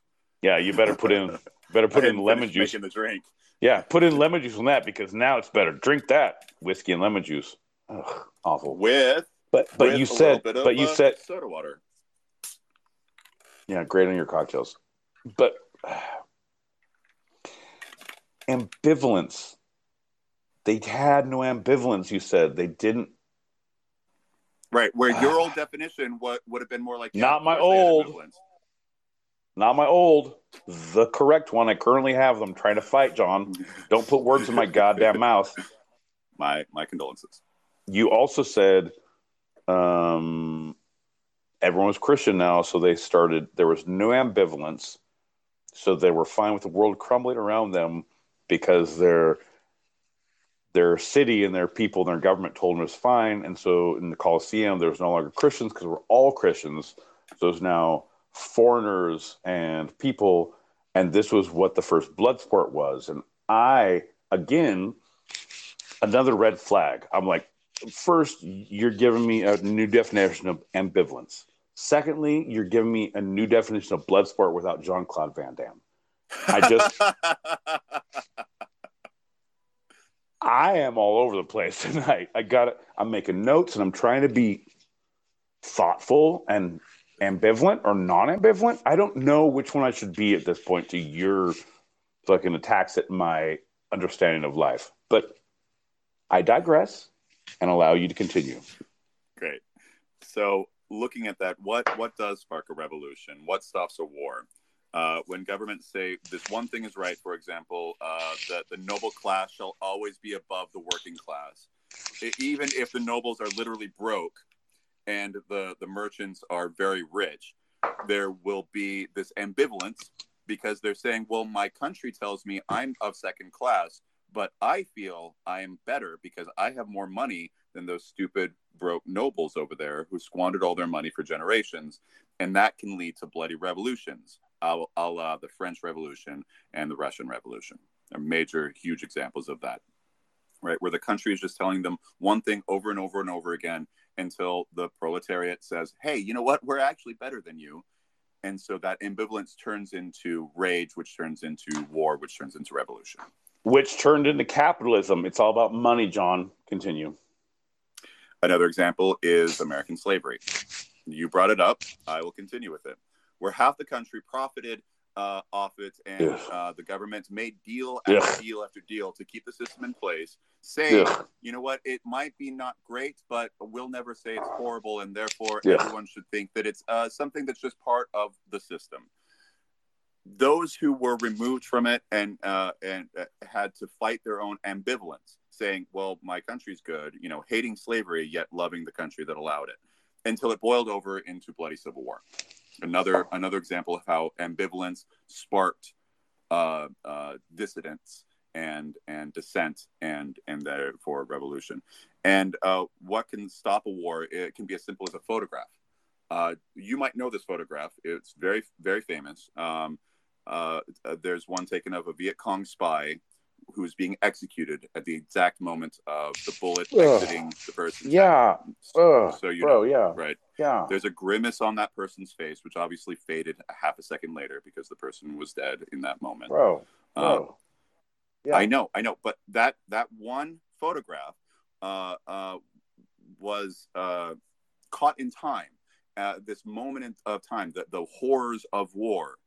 Yeah, you better put in better put in lemon juice. Making the drink. Yeah, put in lemon juice on that because now it's better. Drink that whiskey and lemon juice. Ugh, awful. with But but you said bit of, but you uh, said soda water. Yeah, great on your cocktails. But ambivalence. They had no ambivalence, you said. They didn't. Right, where your old definition what would have been more like Not my course they had old. Not my old, the correct one. I currently have them trying to fight, Jon. Don't put words in my goddamn mouth. My my condolences. You also said um, everyone was Christian now, so they started, there was no ambivalence. So they were fine with the world crumbling around them because their their city and their people and their government told them it was fine. And so in the Colosseum, there was no longer Christians because we're all Christians. So there's now foreigners and people. And this was what the first blood sport was. And I, again, another red flag. I'm like, first, you're giving me a new definition of ambivalence. Secondly, you're giving me a new definition of blood sport without Jean Claude Van Damme. I just- I am all over the place tonight. I got it. I'm making notes and I'm trying to be thoughtful and ambivalent or non-ambivalent. I don't know which one I should be at this point to your fucking attacks at my understanding of life. But I digress and allow you to continue. Great. So, looking at that, what what does spark a revolution? What stops a war? Uh, when governments say this one thing is right, for example, uh, that the noble class shall always be above the working class, E- even if the nobles are literally broke and the the merchants are very rich, there will be this ambivalence because they're saying, well, my country tells me I'm of second class, but I feel I am better because I have more money than those stupid broke nobles over there who squandered all their money for generations, and that can lead to bloody revolutions, a la the French Revolution and the Russian Revolution. Are major, huge examples of that, right? Where the country is just telling them one thing over and over and over again until the proletariat says, "Hey, you know what? We're actually better than you." And so that ambivalence turns into rage, which turns into war, which turns into revolution. Which turned into capitalism. It's all about money, Jon. Continue. Another example is American slavery. You brought it up. I will continue with it. Where half the country profited uh, off it, and uh, the government made deal after Ugh. deal after deal to keep the system in place, saying, Ugh. you know what, it might be not great, but we'll never say it's horrible, and therefore Yeah. everyone should think that it's uh, something that's just part of the system. Those who were removed from it and uh, and uh, had to fight their own ambivalence, saying, "Well, my country's good," you know, hating slavery yet loving the country that allowed it, until it boiled over into bloody civil war. Another another example of how ambivalence sparked uh, uh, dissidence and and dissent and and therefore revolution. And uh, what can stop a war? It can be as simple as a photograph. Uh, you might know this photograph. It's very very famous. Um, uh, uh, there's one taken of a Viet Cong spy who's being executed at the exact moment of the bullet Ugh. exiting the person's Yeah. head. Ugh, so you bro, know, yeah, right? yeah. There's a grimace on that person's face, which obviously faded a half a second later because the person was dead in that moment. Bro, Um, bro. Yeah. I know, I know, but that that one photograph uh, uh, was uh, caught in time, uh, this moment in, of time, the, the horrors of war,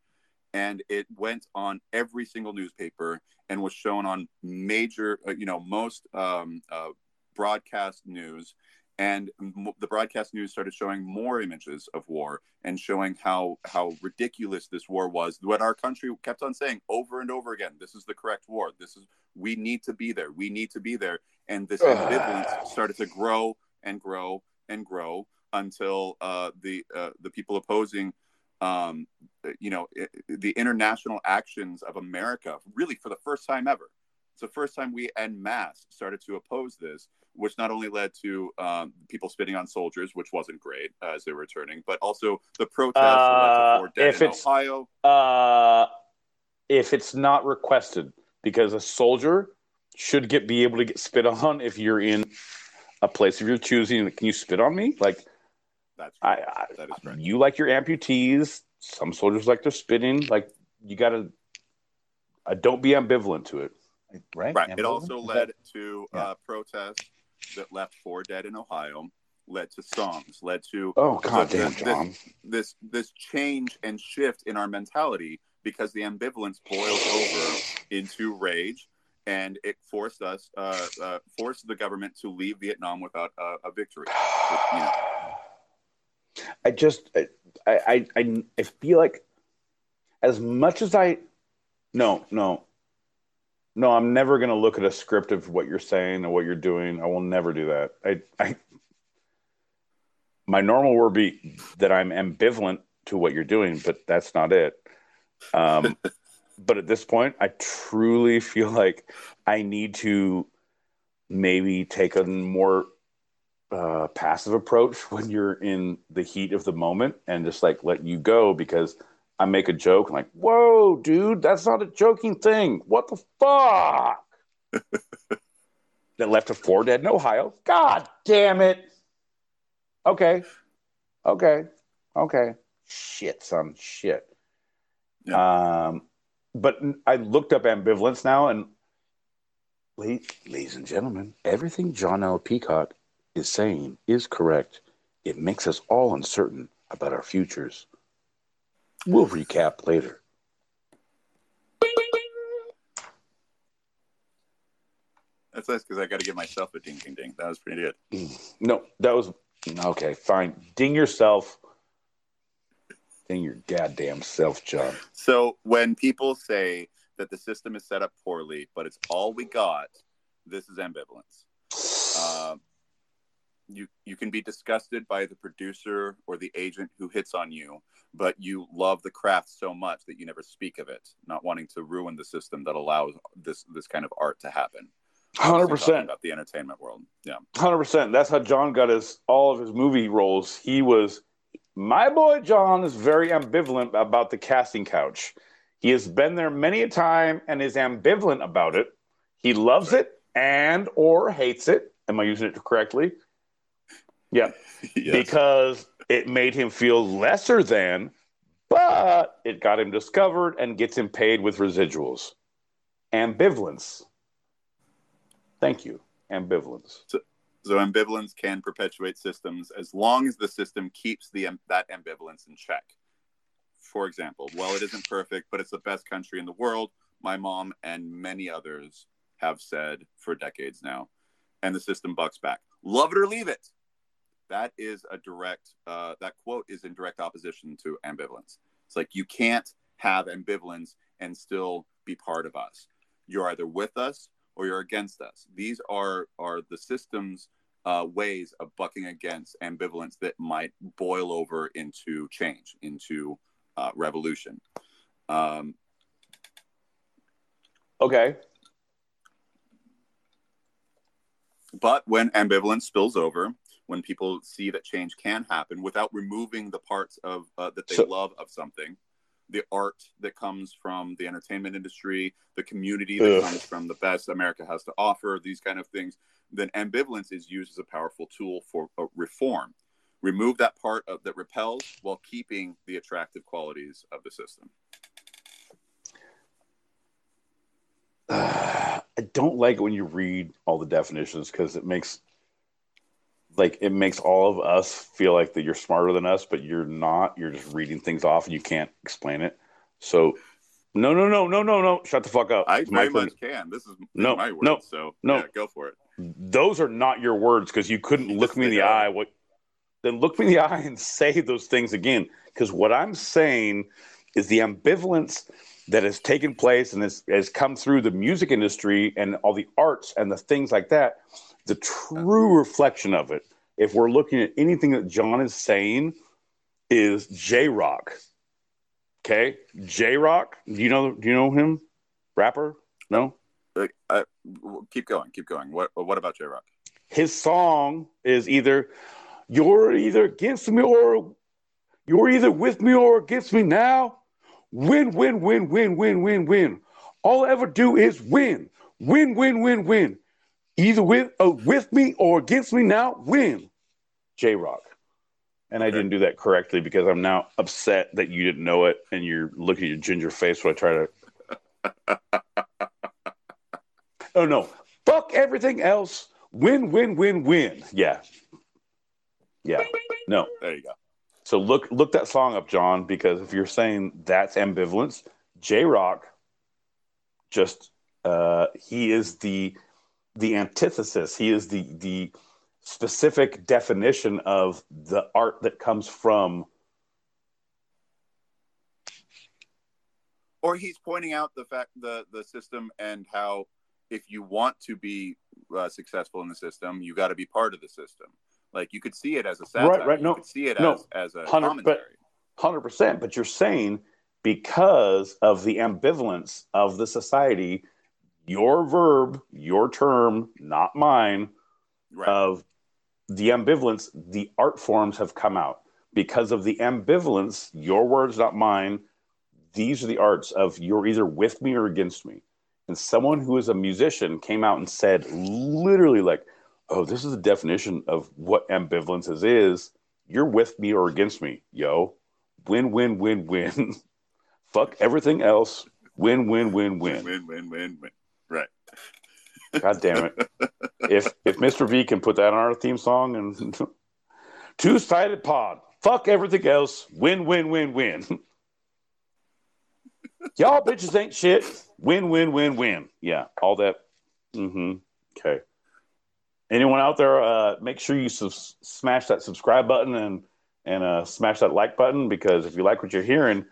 and it went on every single newspaper and was shown on major, uh, you know, most um, uh, broadcast news. And m- the broadcast news started showing more images of war and showing how how ridiculous this war was. What our country kept on saying over and over again: "This is the correct war. This is we need to be there. We need to be there." And this ambivalence started to grow and grow and grow until uh, the uh, the people opposing, um, you know, i- the international actions of America, really for the first time ever. It's the first time we en masse started to oppose this, which not only led to um, people spitting on soldiers, which wasn't great uh, as they were returning, but also the protests that led Uh, to four dead in it's- Ohio. Uh, if it's not requested, because a soldier should get be able to get spit on if you're in a place of your choosing. Can you spit on me? Like That's I. I that is correct. you like your amputees. Some soldiers like their spitting. Like you got to. Uh, don't be ambivalent to it. Right. Right. It also led that- to Yeah. uh, protests that left four dead in Ohio, led to songs, led to Oh God The- damn, the- Jon. this this change and shift in our mentality because the ambivalence boiled over into rage and it forced us uh, uh, forced the government to leave Vietnam without a, a victory. You know, I just I, I I I feel like as much as I no no no I'm never gonna look at a script of what you're saying and what you're doing. I will never do that. I I my normal would be that I'm ambivalent to what you're doing, but that's not it. Um, but at this point, I truly feel like I need to maybe take a more uh, passive approach when you're in the heat of the moment and just like let you go because I make a joke. Like, whoa, dude, that's not a joking thing. What the fuck? that left a four dead in Ohio. God damn it. Okay. Okay. Okay. Shit, son. Shit. Um, but I looked up ambivalence now and ladies and gentlemen, everything Jon L. Peacock is saying is correct. It makes us all uncertain about our futures. We'll recap later. that's nice because I got to give myself a ding ding ding. That was pretty good. No, that was okay. Fine. Ding yourself. Ding your goddamn self, Jon. So when people say that the system is set up poorly, but it's all we got, this is ambivalence. Um, you you can be disgusted by the producer or the agent who hits on you, but you love the craft so much that you never speak of it, not wanting to ruin the system that allows this this kind of art to happen. 100% about the entertainment world. Yeah, Hundred percent. That's how Jon got his all of his movie roles. He was my boy. Jon is very ambivalent about the casting couch. He has been there many a time and is ambivalent about it. He loves it and or hates it. Am I using it correctly? Yeah, yes. because it made him feel lesser than, but it got him discovered and gets him paid with residuals. ambivalence. Thank you. Ambivalence. So ambivalence can perpetuate systems as long as the system keeps the that ambivalence in check. For example, well, it isn't perfect, but it's the best country in the world, my mom and many others have said for decades now, and the system bucks back. Love it or leave it. That is a direct. Uh, that quote is in direct opposition to ambivalence. It's like you can't have ambivalence and still be part of us. You're either with us or you're against us. These are are the system's uh, ways of bucking against ambivalence that might boil over into change, into uh, revolution. Um, okay. But when ambivalence spills over, when people see that change can happen without removing the parts of uh, that they so, love of something, the art that comes from the entertainment industry, the community that ugh. comes from the best America has to offer, these kind of things, then ambivalence is used as a powerful tool for uh, reform. Remove that part of, that repels while keeping the attractive qualities of the system. Uh, I don't like it when you read all the definitions because it makes like it makes all of us feel like that you're smarter than us, but you're not. You're just reading things off and you can't explain it. So no, no, no, no, no, no. Shut the fuck up. I very much can. This is, no, my words. No, so no, yeah, go for it. Those are not your words because you couldn't look me in the eye. What? Then look me in the eye and say those things again. Because what I'm saying is the ambivalence that has taken place and has, has come through the music industry and all the arts and the things like that the true reflection of it, if we're looking at anything that Jon is saying, is Jay Rock. Okay, Jay Rock. Do you know? Do you know him? Rapper? No. Uh, keep going. Keep going. What What about Jay Rock? His song is either you're either against me or you're either with me or against me now. Win, win, win, win, win, win, win. All I ever do is win, win, win, win, win either with uh, with me or against me now win jay rock and i didn't do that correctly because i'm now upset that you didn't know it and you're looking at your ginger face when i try to oh no. Fuck everything else. Win win win win. Yeah. Yeah. No. There you go. So look look that song up jon because if you're saying that's ambivalence jay rock just uh he is the the antithesis. He is the the specific definition of the art that comes from or he's pointing out the fact the the system and how if you want to be uh, successful in the system you got to be part of the system. Like you could see it as a satire. Right right. No you could see it no, as, as a 100, commentary. 100% but you're saying because of the ambivalence of the society your verb, your term, not mine, right. of the ambivalence, the art forms have come out. Because of the ambivalence, your words, not mine, these are the arts of you're either with me or against me. And someone who is a musician came out and said, literally, like, oh, this is the definition of what ambivalence is, is you're with me or against me, yo. Win, win, win, win. Fuck everything else. Win, win, win, win. Win, win, win, win. God damn it! if if Mr. V can put that on our theme song and two sided pod, fuck everything else, win win win win. Y'all bitches ain't shit. Win win win win. Yeah, all that. Mm-hmm. Okay. Anyone out there? Uh, make sure you smash that subscribe button and and uh, smash that like button because if you like what you're hearing,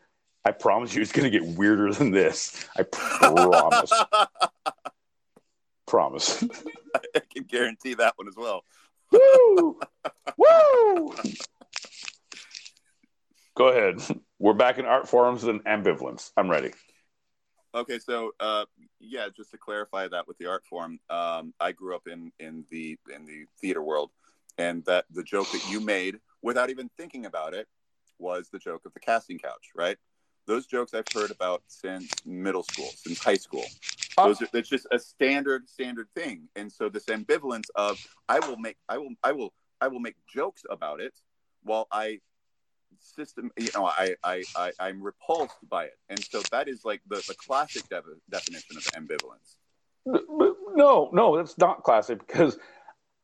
I promise you it's going to get weirder than this. I promise. Promise. I can guarantee that one as well. Woo! Woo! Go ahead. We're back in art forms and ambivalence. I'm ready. Okay, so uh, yeah, just to clarify that with the art form, um, I grew up in in the in the theater world, and that the joke that you made without even thinking about it was the joke of the casting couch, right? Those jokes I've heard about since middle school, since high school. Uh, those are, it's just a standard standard thing, and so this ambivalence of I will make I will I will I will make jokes about it while I system. You know, I I, I I'm repulsed by it, and so that is like the the classic de- definition of ambivalence. No, no, that's not classic because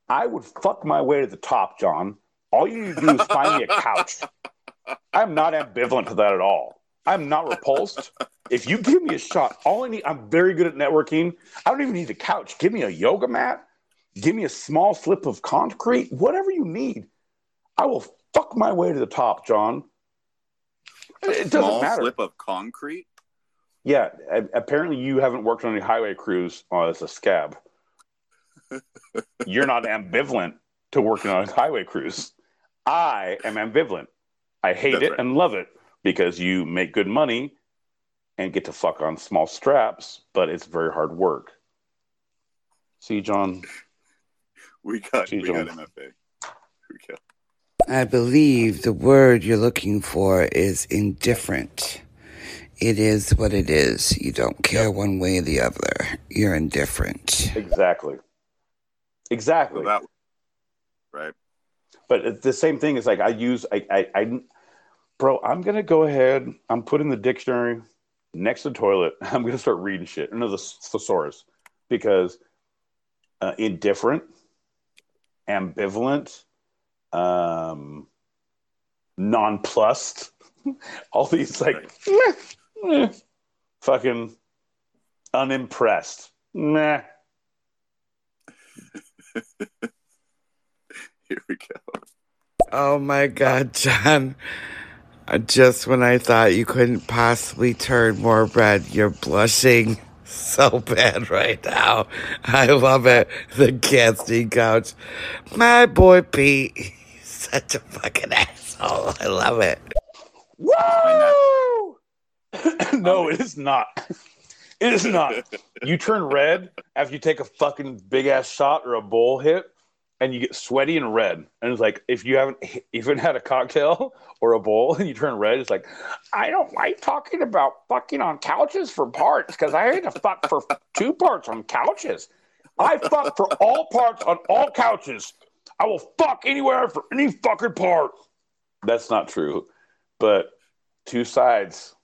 I would fuck my way to the top, Jon. All you need to do is find me a couch. I'm not ambivalent to that at all. I'm not repulsed. If you give me a shot, all I need, I'm very good at networking. I don't even need a couch. Give me a yoga mat. Give me a small slip of concrete, whatever you need. I will fuck my way to the top, Jon. It doesn't Small matter. slip of concrete. Yeah, apparently you haven't worked on any highway crews uh, as a scab. You're not ambivalent to working on a highway crews. I am ambivalent. I hate That's it right. and love it because you make good money and get to fuck on small straps, but it's very hard work. See, Jon, We got Gee, we got Jon. MFA. We got I believe the word you're looking for is indifferent. It is what it is. You don't care one way or the other. You're indifferent. exactly. Exactly. well, that right. but the same thing is like I use I, I I bro, I'm gonna go ahead. I'm putting the dictionary next to the toilet. I'm gonna start reading shit. No, the thesaurus because uh, indifferent, ambivalent, um, nonplussed, all these like meh, meh, fucking unimpressed. Meh. Here we go. Oh my God, Jon. Just when I thought you couldn't possibly turn more red, you're blushing so bad right now. I love it. The casting couch. My boy Pete. He's such a fucking asshole. I love it. Woo! no, it is not. It is not. You turn red after you take a fucking big ass shot or a bowl hit, and you get sweaty and red. And it's like if you haven't even had a cocktail or a bowl and you turn red, it's like I don't like talking about fucking on couches for parts because I had to fuck for two parts on couches. I fuck for all parts on all couches. I will fuck anywhere for any fucking part. That's not true, but two sides.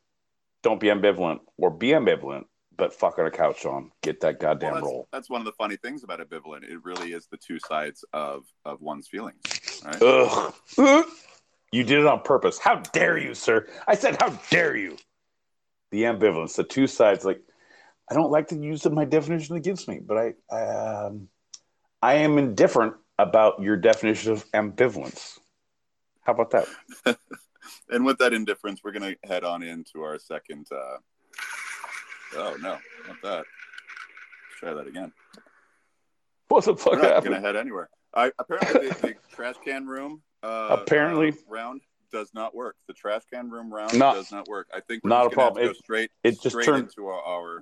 Don't be ambivalent or be ambivalent, but fuck on a couch on. Get that goddamn Well, that's, roll. that's one of the funny things about ambivalent. It really is the two sides of of one's feelings. Right? Ugh. You did it on purpose. How dare you, sir? I said, how dare you? The ambivalence, the two sides. Like, I don't like to use my definition against me, but I, um, I am indifferent about your definition of ambivalence. How about that? and with that indifference, we're gonna head on into our second. Uh... Oh no, not that. Let's try that again. What the fuck We're not happened? gonna head anywhere. I apparently the, the trash can room. Uh, Apparently. uh, round does not work. The trash can room round Not- does not work. I think we're not just a gonna have problem. to go straight. it just straight turned- into our, our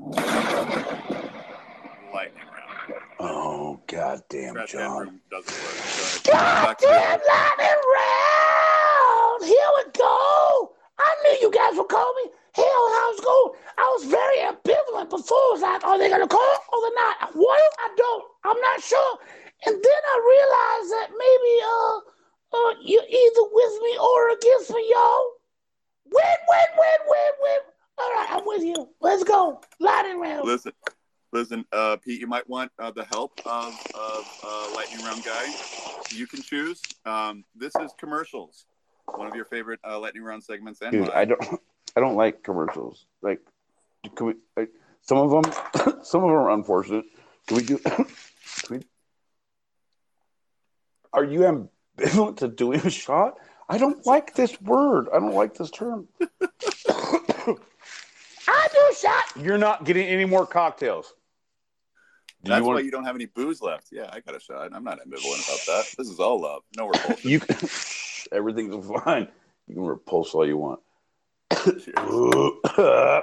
lightning round. Oh, goddamn, Trash can Jon. room doesn't work. Go ahead. Back lightning round! Here we go! I knew you guys would call me. Hell, how's it going? I was very ambivalent before. I was like, are they going to call or they're not? Well, I don't. I'm not sure. And then I realized that maybe uh, uh, you're either with me or against me, y'all. Win, win, win, win, win. All right, I'm with you. Let's go. Lightning round. Listen, listen, uh, Pete. You might want uh, the help of of uh, lightning round guy. You can choose. Um, this is commercials. One of your favorite uh, lightning round segments, and Dude, mine. I don't, I don't like commercials. Like, can we? Like, some of them, some of them are unfortunate. Can we do? Can we, are you ambivalent to doing a shot? I don't like this word. I don't like this term. I do a shot. You're not getting any more cocktails. Do That's you why you don't have any booze left. Yeah, I got a shot. I'm not ambivalent about that. This is all love. No repulsion. You, everything's fine. You can repulse all you want. Cheers. uh,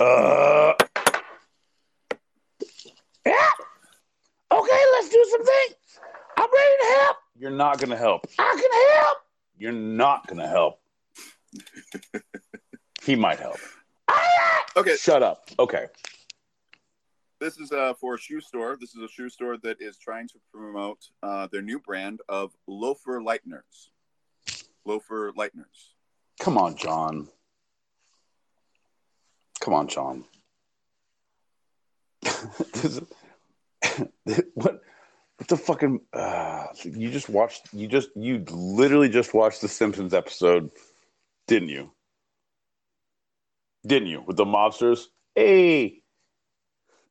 uh, yeah. Okay, let's do some things. I'm ready to help. You're not going to help. I can help. You're not going to help. he might help. Okay, Shut up. Okay. this is uh, for a shoe store. This is a shoe store that is trying to promote uh, their new brand of loafer lighteners. Loafer lighteners. Come on, Jon. Come on, Jon. What? What the fucking? Uh, you just watched. You just. You literally just watched the Simpsons episode, didn't you? Didn't you with the mobsters? Hey.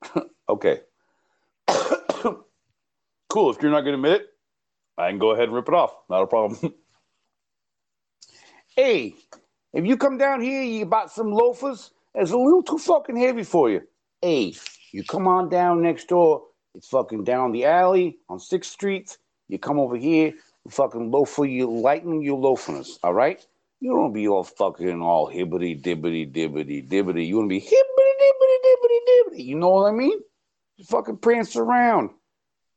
okay. cool. If you're not going to admit it, I can go ahead and rip it off. Not a problem. Hey, if you come down here, you bought some loafers. It's a little too fucking heavy for you. Hey, you come on down next door. It's fucking down the alley on Sixth Street. You come over here, fucking loafer, you lighten your loaferness. All right. You don't be all fucking all hibbity dibbity dibbity dibbity. You want to be hibbity dibbity dibbity dibbity. You know what I mean? You fucking prance around.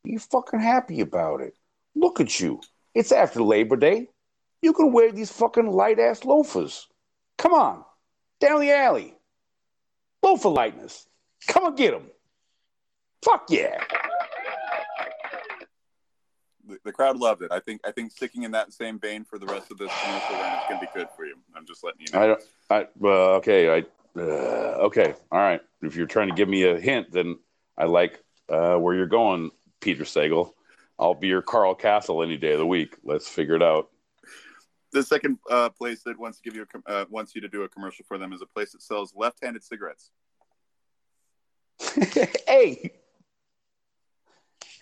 Be fucking happy about it. Look at you. It's after Labor Day. You can wear these fucking light ass loafers. Come on, down the alley. Loafer lightness. Come and get them. Fuck yeah. The, the crowd loved it. I think. I think sticking in that same vein for the rest of this commercial run is going to be good for you. I'm just letting you know. I don't. I well, okay. I uh, okay. All right. If you're trying to give me a hint, then I like uh, where you're going, Peter Sagal. I'll be your Carl Kasell any day of the week. Let's figure it out. The second uh, place that wants to give you a, uh, wants you to do a commercial for them is a place that sells left-handed cigarettes. hey.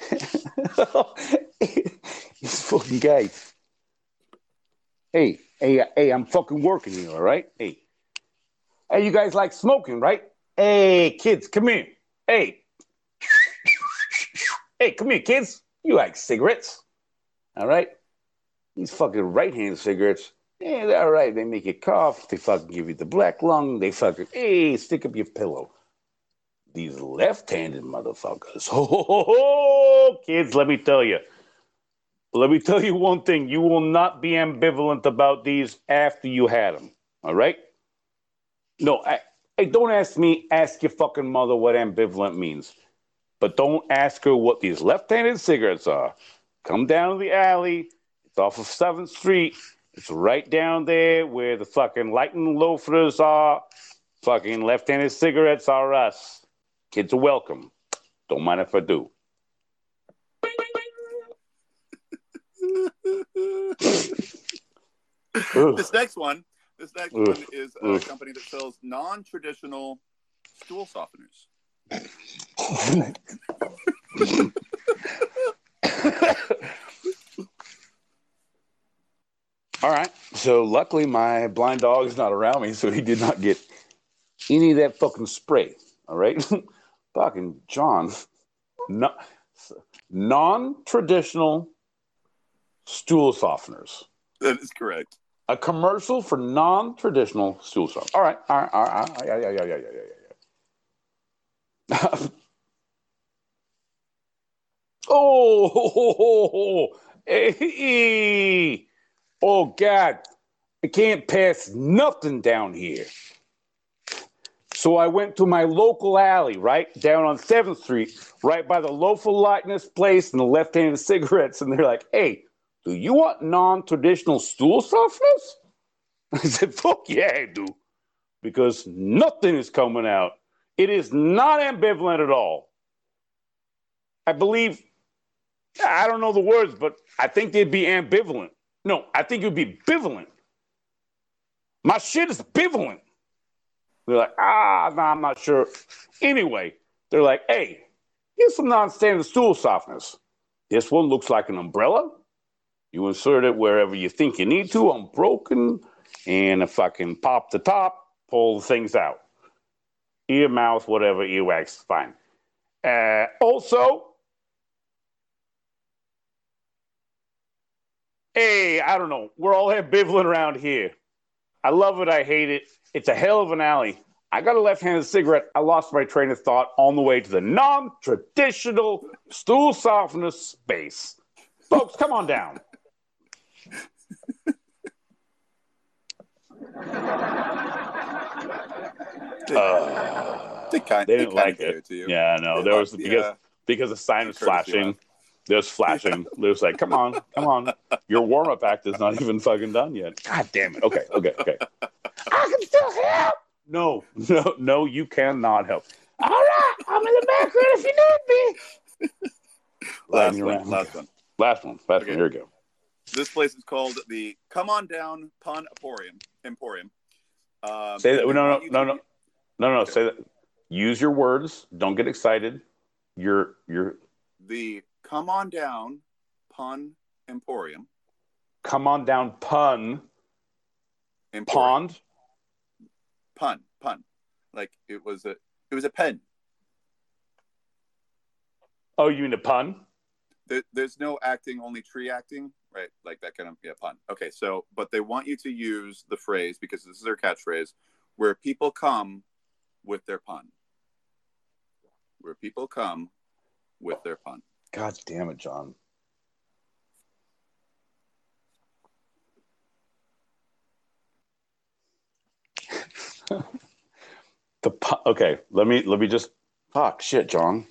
These fucking gay. Hey, hey, hey, I'm fucking working here, all right? Hey. Hey, you guys like smoking, right? Hey, kids, come here. Hey. Hey, come here, kids. You like cigarettes? All right? These fucking right hand cigarettes, yeah, they're all right. They make you cough. They fucking give you the black lung. They fucking, hey, stick up your pillow these left-handed motherfuckers. Ho, ho, ho, kids, let me tell you. Let me tell you one thing. You will not be ambivalent about these after you had them. All right? No, I, hey, don't ask me. Ask your fucking mother what ambivalent means. But don't ask her what these left-handed cigarettes are. Come down to the alley. It's off of 7th Street. It's right down there where the fucking lightning loafers are. Fucking left-handed cigarettes are us. Kids are welcome. Don't mind if I do. This next one, this next Ugh. one is a Ugh. company that sells non-traditional stool softeners. All right. So luckily, my blind dog is not around me, so he did not get any of that fucking spray. All right. fucking Jon. No, non-traditional stool softeners. That is correct. A commercial for non-traditional stool softeners. All right. All right. All right. All right. Yeah, yeah, yeah, yeah, yeah, yeah, yeah. oh. Hey. Oh God, I can't pass nothing down here. So I went to my local alley, right down on Seventh Street, right by the loafer lightness place and the left-handed cigarettes, and they're like, "Hey, do you want non-traditional stool softness?" I said, "Fuck yeah, I do," because nothing is coming out. It is not ambivalent at all. I believe. I don't know the words, but I think they'd be ambivalent. No, I think would be bivalent. My shit is bivalent. They're like, ah, no, I'm not sure. Anyway, they're like, hey, here's some non-standard stool softness. This one looks like an umbrella. You insert it wherever you think you need to, I'm broken. and if I can pop the top, pull the things out. Ear, mouth, whatever, earwax, fine. Uh, also, hey, I don't know. We're all ambivalent around here. I love it. I hate it. It's a hell of an alley. I got a left-handed cigarette. I lost my train of thought on the way to the non-traditional stool softener space. Folks, come on down. Uh, They kind they they didn't kinda like it. Yeah, no, They there was the, because uh, because the sign was flashing. Laugh. Just flashing. Luke's like, come on, come on. Your warm up act is not even fucking done yet. God damn it. Okay, okay, okay. I can still help. No, no, no, you cannot help. All right, I'm in the background if you need me. Last Lightning one. round. Last one. Last one. Last Okay. one. Here we go. This place is called the Come On Down Pun Emporium. Emporium. Um, Say that. they No, no, want no, no, no, no. Say that. Use your words. Don't get excited. You're, you're. The Come On Down Pun Emporium. Come on down, pun, Emporium. pond. Pun. Pun. Like it was a. It was a pen. Oh, you mean a pun? There, there's no acting, only tree acting, right? Like that kind of yeah pun. Okay, so but they want you to use the phrase because this is their catchphrase, where people come with their pun. Where people come with their pun. God damn it, Jon. the pu- okay, let me let me just fuck shit, Jon.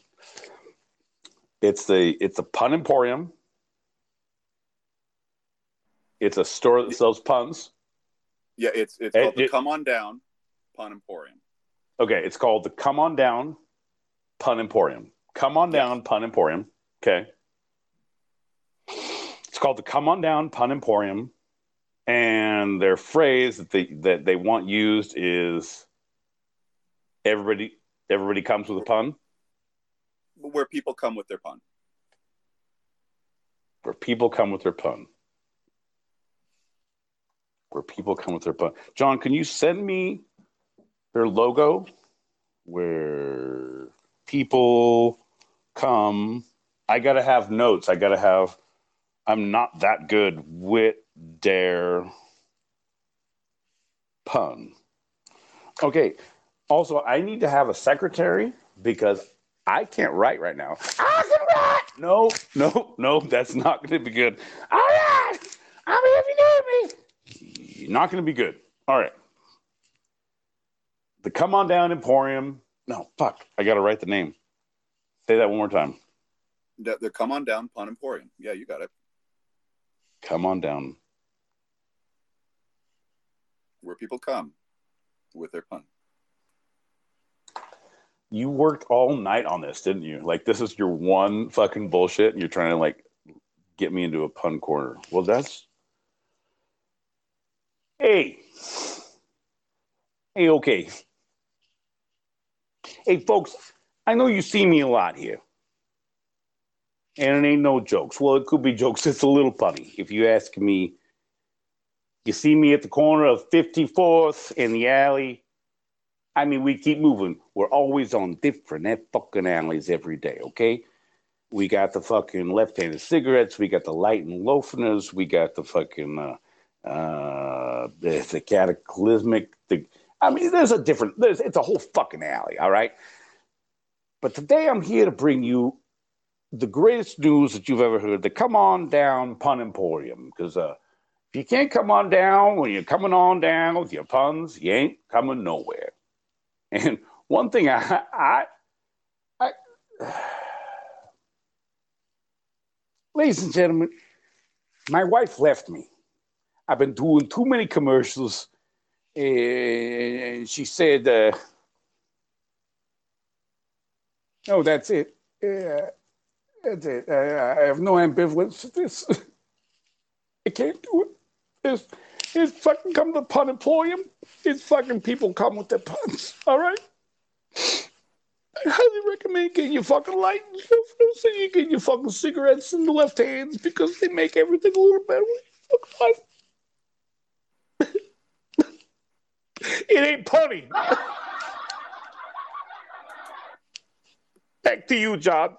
It's the it's the pun emporium. It's a store that sells puns. Yeah, it's it's called the it- Come On Down Pun Emporium. Okay, it's called the Come On Down Pun Emporium. Come On Down Pun Emporium. Okay. It's called the Come On Down Pun Emporium. And their phrase that they that they want used is everybody everybody comes with a pun. Where people come with their pun. Where people come with their pun. Where people come with their pun. Jon, can you send me their logo where people come? I got to have notes. I got to have, I'm not that good with their pun. Okay. Also, I need to have a secretary because I can't write right now. I can write. No, no, no, that's not going to be good. All right. I'm here if you need me. Not going to be good. All right. The Come On Down Emporium. No, fuck. I got to write the name. Say that one more time. The, Come On Down Pun Emporium. Yeah, you got it. Come on down. Where people come with their pun. You worked all night on this, didn't you? Like this is your one fucking bullshit, and you're trying to like get me into a pun corner. Well, that's hey, hey, okay, hey, folks. I know you see me a lot here, and it ain't no jokes. Well, it could be jokes. It's a little funny if you ask me. You see me at the corner of 54th in the alley. I mean, we keep moving. We're always on different that fucking alleys every day, okay? We got the fucking left-handed cigarettes. We got the light and loafers. We got the fucking uh, uh, the, the cataclysmic. The I mean, there's a different. There's it's a whole fucking alley, all right. But today I'm here to bring you the greatest news that you've ever heard. The come on down pun emporium, because uh, if you can't come on down when you're coming on down with your puns, you ain't coming nowhere. And one thing I, I, I, ladies and gentlemen, my wife left me. I've been doing too many commercials, and she said, uh, "No, that's it. Uh, it. I, have no ambivalence to this. I can't do it. It's, it's fucking come to pun emporium. It's fucking people come with their puns. All right. I highly recommend getting your fucking light and you get your fucking cigarettes in the left hands because they make everything a little better. it ain't punny. Back to you, Jon.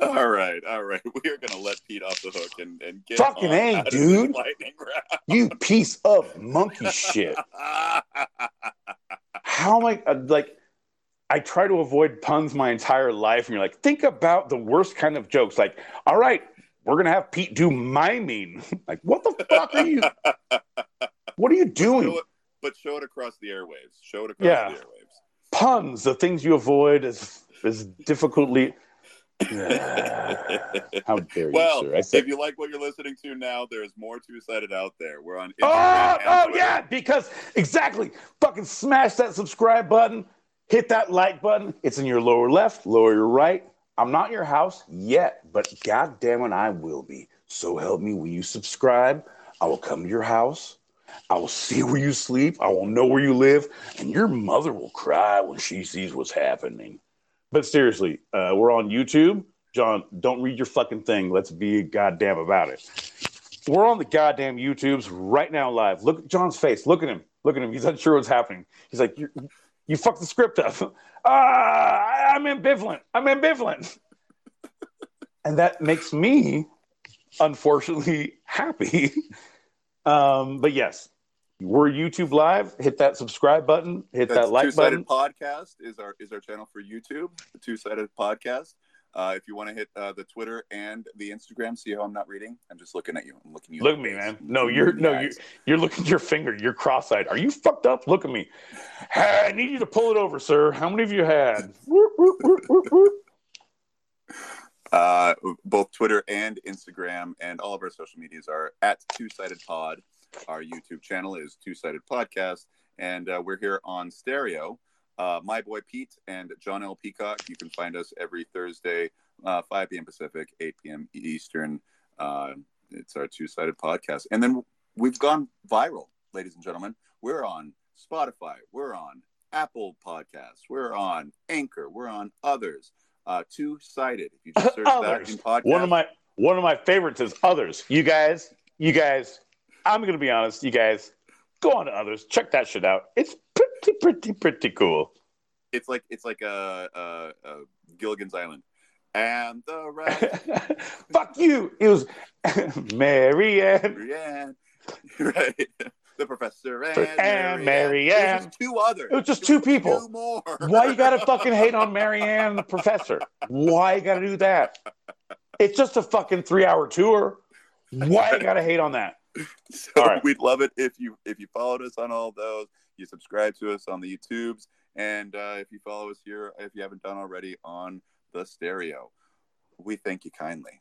All right, all right. We are gonna let Pete off the hook and, and get Fucking A, dude. this lightning round. You piece of monkey shit. how am I uh, like? I try to avoid puns my entire life, and you're like, think about the worst kind of jokes. Like, all right, we're gonna have Pete do miming. like, what the fuck are you? What are you Show doing? it, but show it across the airwaves. Show it across Yeah. the airwaves. Puns, the things you avoid is is difficultly. How dare well, you, sir? I said, if you like what you're listening to now, there's more two sided out there. We're on. Oh, Instagram oh, oh yeah, because exactly. Fucking smash that subscribe button, hit that like button. It's in your lower left, lower your right. I'm not in your house yet, but god damn it, I will be. So help me when you subscribe. I will come to your house. I will see where you sleep. I will know where you live, and your mother will cry when she sees what's happening. But seriously, uh, we're on YouTube. Jon, don't read your fucking thing. Let's be goddamn about it. We're on the goddamn YouTubes right now live. Look at Jon's face. Look at him. Look at him. He's unsure what's happening. He's like, you, you fucked the script up. Ah, I'm ambivalent. I'm ambivalent. and that makes me, unfortunately, happy. um, but yes, we're YouTube live. Hit that subscribe button. Hit That's that like Two Sided button. Podcast is our is our channel for YouTube. The Two Sided Podcast. Uh, if you want to hit uh, the Twitter and the Instagram, see how I'm not reading. I'm just looking at you. I'm looking at you. Look at me, man. No, you're you no, you eyes. you're looking at your finger. You're cross-eyed. Are you fucked up? Look at me. Hey, I need you to pull it over, sir. How many of you had? Whoop, whoop, whoop, whoop, whoop. Uh, both Twitter and Instagram, and all of our social medias are at Two Sided Pod. Our YouTube channel is Two Sided Podcast, and uh, we're here on stereo. Uh, my boy Pete and Jon L. Peacock. You can find us every Thursday, uh, 5 p.m. Pacific, 8 p.m. Eastern. Uh, it's our Two Sided Podcast, and then we've gone viral, ladies and gentlemen. We're on Spotify. We're on Apple Podcasts. We're on Anchor. We're on others. Uh, two sided. If you just search that in podcast, One of my one of my favorites is others. You guys, you guys. I'm gonna be honest. You guys, go on to others. Check that shit out. It's pretty, pretty, pretty cool. it's like it's like a, a, a Gilligan's Island, and the right, Fuck you. It was Mary Ann. Marianne, right? The professor and, And Mary Ann. Marianne. There's just two others. It was just There two people. Two more. Why you gotta fucking hate on Mary Ann and the professor? Why you gotta do that? It's just a fucking three hour tour. Why you gotta hate on that? So right. we'd love it if you if you followed us on all those, you subscribe to us on the YouTubes, and uh, if you follow us here, if you haven't done already, on the stereo. We thank you kindly.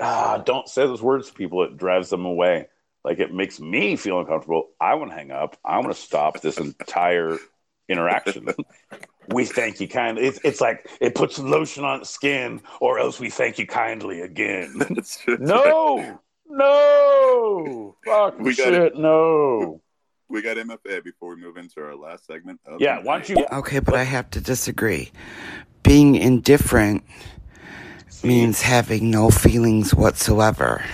Ah, don't say those words to people. It drives them away. Like it makes me feel uncomfortable. I want to hang up. I want to stop this entire interaction. we thank you kindly. It's, it's like it puts lotion on skin, or else we thank you kindly again. No, no, fuck We got shit, no. We got MFA before we move into our last segment. Of Yeah, why don't you? Okay, but I have to disagree. Being indifferent means having no feelings whatsoever.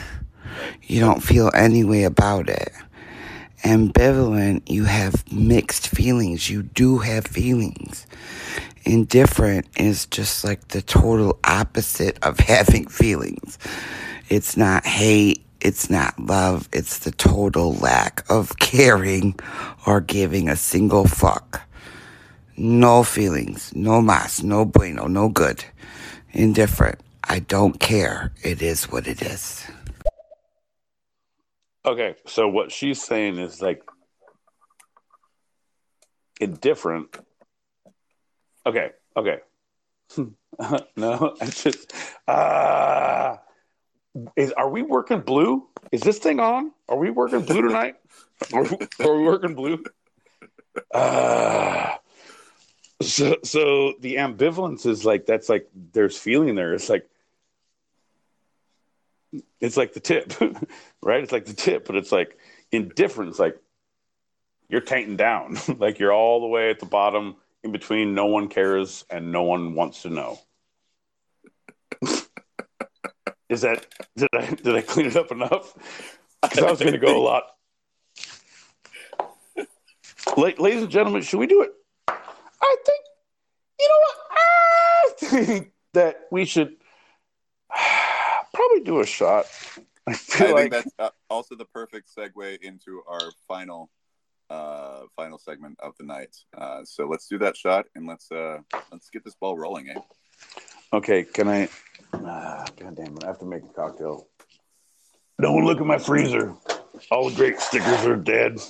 You don't feel any way about it. Ambivalent, you have mixed feelings. You do have feelings. Indifferent is just like the total opposite of having feelings. It's not hate, it's not love, it's the total lack of caring or giving a single fuck. No feelings, no mas, no bueno, no good. Indifferent. I don't care. It is what it is. Okay, so what she's saying is like indifferent. Okay, okay. no, I just uh is are we working blue? Is this thing on? Are we working blue tonight? Are we, are we working blue? Uh so so the ambivalence is like that's like there's feeling there. It's like it's like the tip, right? It's like the tip, but it's like indifference, like you're tainting down, like you're all the way at the bottom, in between. No one cares and no one wants to know. Is that did I did I clean it up enough? Because I was going to go a lot. La- ladies and gentlemen, should we do it? I think you know what I think that we should probably do a shot. I I feel think that's uh, also the perfect segue into our final uh final segment of the night. Uh so let's do that shot and let's uh let's get this ball rolling, eh? Okay, can I? Ah, God damn it! I have to make a cocktail. Don't look at my freezer. All the great stickers are dead.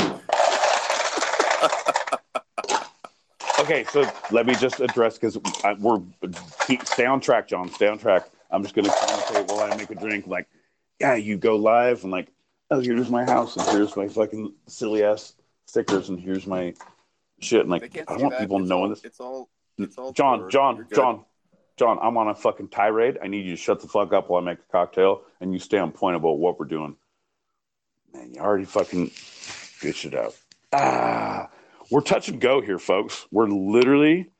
okay, so let me just address because we're keep stay on track, Jon. Stay on track. I'm just gonna commentate while I make a drink. Like, yeah, you go live and like, oh, here's my house and here's my fucking silly ass stickers and here's my shit. And like, I don't want people it's knowing all, this. It's all. It's all. Jon, blurred. Jon, You're good. Jon, Jon, I'm on a fucking tirade. I need you to shut the fuck up while I make a cocktail and you stay on point about what we're doing. Man, you already fucking bitch it out. Ah, we're touch and go here, folks. We're literally.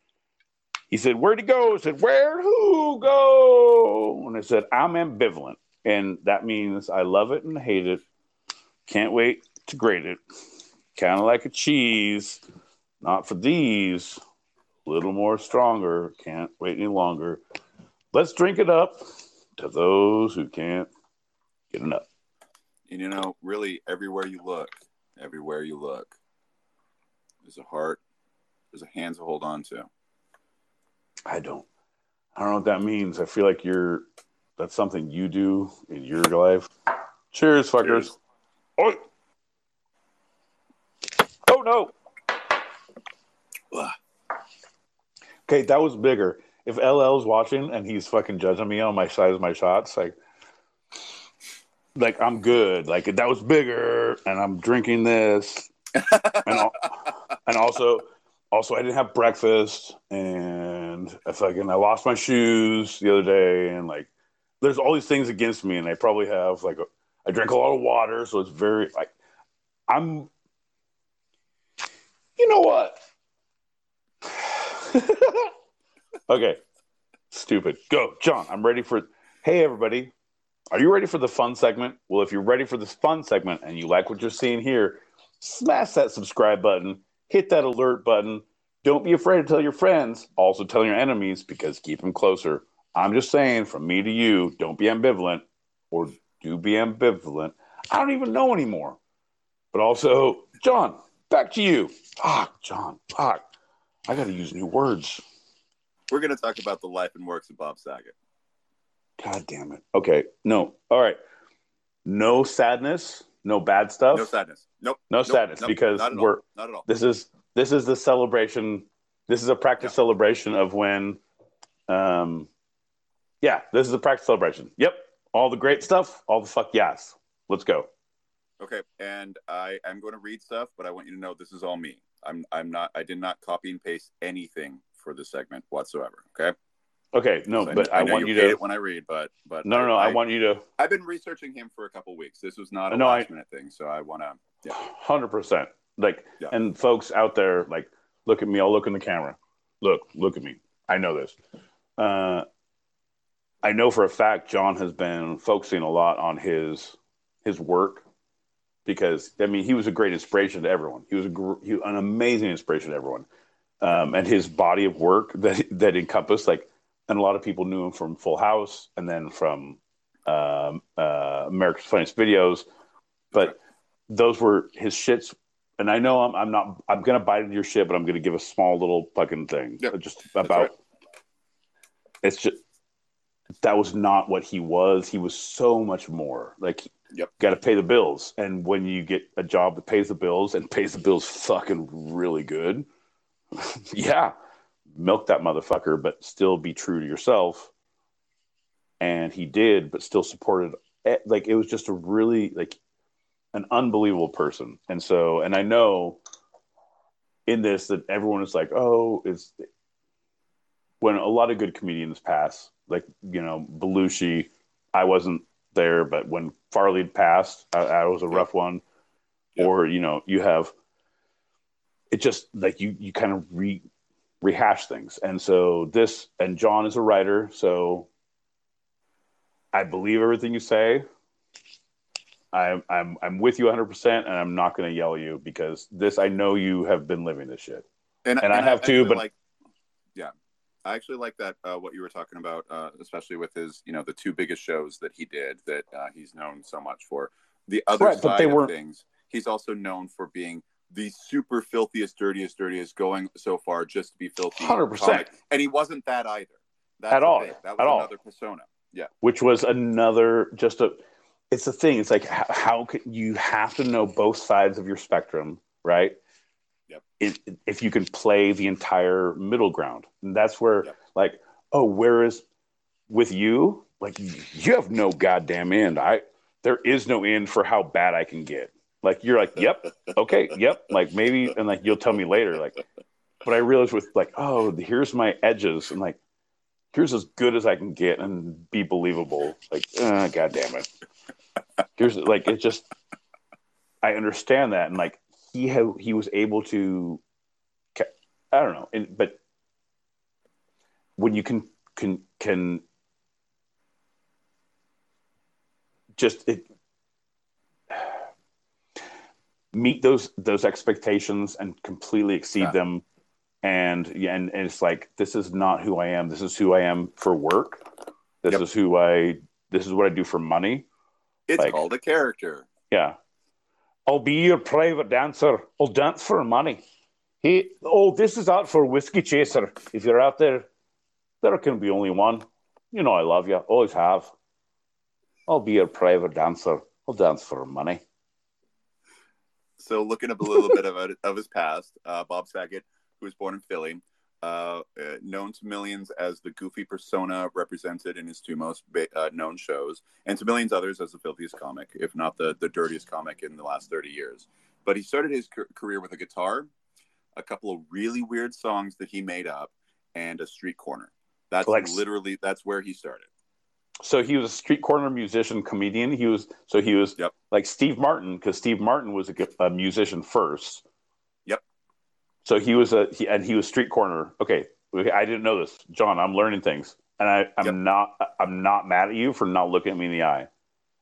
He said, "Where'd he go?" I said, "Where'd who go?" And I said, "I'm ambivalent, and that means I love it and hate it. Can't wait to grate it. Kind of like a cheese. Not for these. A little more stronger. Can't wait any longer. Let's drink it up to those who can't get enough." And you know, really, everywhere you look, everywhere you look, there's a heart, there's a hand to hold on to. I don't. I don't know what that means. I feel like you're. That's something you do in your life. Cheers, fuckers. Cheers. Oh. Oh no. Ugh. Okay, that was bigger. If LL's watching and he's fucking judging me on my size of my shots, like, like I'm good. Like that was bigger, and I'm drinking this, and al- and also, also I didn't have breakfast, and I fucking I lost my shoes the other day, and like, there's all these things against me, and I probably have like, a, I drank a lot of water, so it's very like, I'm. You know what? okay, stupid. Go, Jon. I'm ready for. Hey, everybody. Are you ready for the fun segment? Well, if you're ready for this fun segment and you like what you're seeing here, smash that subscribe button, hit that alert button. Don't be afraid to tell your friends. Also, tell your enemies because keep them closer. I'm just saying, from me to you, don't be ambivalent or do be ambivalent. I don't even know anymore. But also, Jon, back to you. Fuck, Jon, fuck. I got to use new words. We're going to talk about the life and works of Bob Saget. God damn it. Okay. No. All right. No sadness. No bad stuff. No sadness. Nope. No Nope. sadness Nope. because we're all. Not at all. this is this is the celebration. This is a practice Yeah. celebration of when, um, yeah, this is a practice celebration. Yep, all the great stuff, all the fuck yes. Let's go. Okay, and I am going to read stuff, but I want you to know this is all me. I'm I'm not. I did not copy and paste anything for this segment whatsoever. Okay. Okay, no, So but I, I, know want you hate to. it when I read, but but No, no, no. I, want you to I've been researching him for a couple weeks. This was not a No, I- last minute thing, so I want to. Yeah. hundred percent. Like, Yeah. and folks out there, like, look at me. I'll look in the camera. Look, look at me. I know this. Uh, I know for a fact Jon has been focusing a lot on his his work because I mean he was a great inspiration to everyone. He was a gr- he, an amazing inspiration to everyone, um, and his body of work that that encompassed like, and a lot of people knew him from Full House and then from um, uh, America's Funniest Videos, but those were his shits. And I know I'm, I'm not I'm gonna bite into your shit, but I'm gonna give a small little fucking thing Yep, just about. right. It's just that was not what he was. He was so much more. Like Yep. got to pay the bills, and when you get a job that pays the bills and pays the bills fucking really good, yeah, milk that motherfucker, but still be true to yourself. And he did, but still supported. eh, Like it was just a really like an unbelievable person. And so, and I know in this that everyone is like, oh, it's when a lot of good comedians pass, like, you know, Belushi, I wasn't there, but when Farley passed, uh, I, I was a Yeah. rough one. Yeah. Or, you know, you have it just like you, you kind of re rehash things. And so this, and Jon is a writer. So I believe everything you say. I'm I'm I'm with you 100, percent and I'm not going to yell at you because this I know you have been living this shit. and, And I have too, actually but- like, yeah, I actually like that uh, what you were talking about, uh, especially with his, you know, the two biggest shows that he did that uh, he's known so much for. The other Right, side of weren't- things, he's also known for being the super filthiest, dirtiest, dirtiest, going so far just to be filthy. 100%. and he wasn't that either. That's At all. thing. That was At all. another persona. Yeah, which was another just a it's the thing it's like how, how can you have to know both sides of your spectrum right. It, if you can play the entire middle ground and that's where like oh, whereas with you, like you have no goddamn end. I there is no end for how bad I can get. Like you're like, yep, okay, yep. Like maybe, and like you'll tell me later. Like, but I realized with like, oh, here's my edges, and like, here's as good as I can get and be believable. Like, uh, god damn it. Here's like it just. I understand that, and like he had, he was able to. I don't know, but when you can can can just it meet those those expectations and completely exceed yeah. them and and and it's like this is not who I am this is who I am for work this yep. is who I this is what I do for money it's like, called a character yeah I'll be your private dancer. I'll dance for money. Hey oh this is out for whiskey chaser. If you're out there there can be only one. You know I love you. Always have. I'll be your private dancer. I'll dance for money. So looking up a little bit of of his past, uh, Bob Saget, who was born in Philly, uh, uh, known to millions as the goofy persona represented in his two most ba- uh, known shows, and to millions others as the filthiest comic, if not the the dirtiest comic in the last thirty years. But he started his ca- career with a guitar, a couple of really weird songs that he made up, and a street corner. That's like, literally that's where he started so he was a street corner musician comedian he was so he was yep. like steve martin because steve martin was a, a, musician first so he was a he, and he was street corner okay i didn't know this jon i'm learning things and i i'm yep. not i'm not mad at you for not looking at me in the eye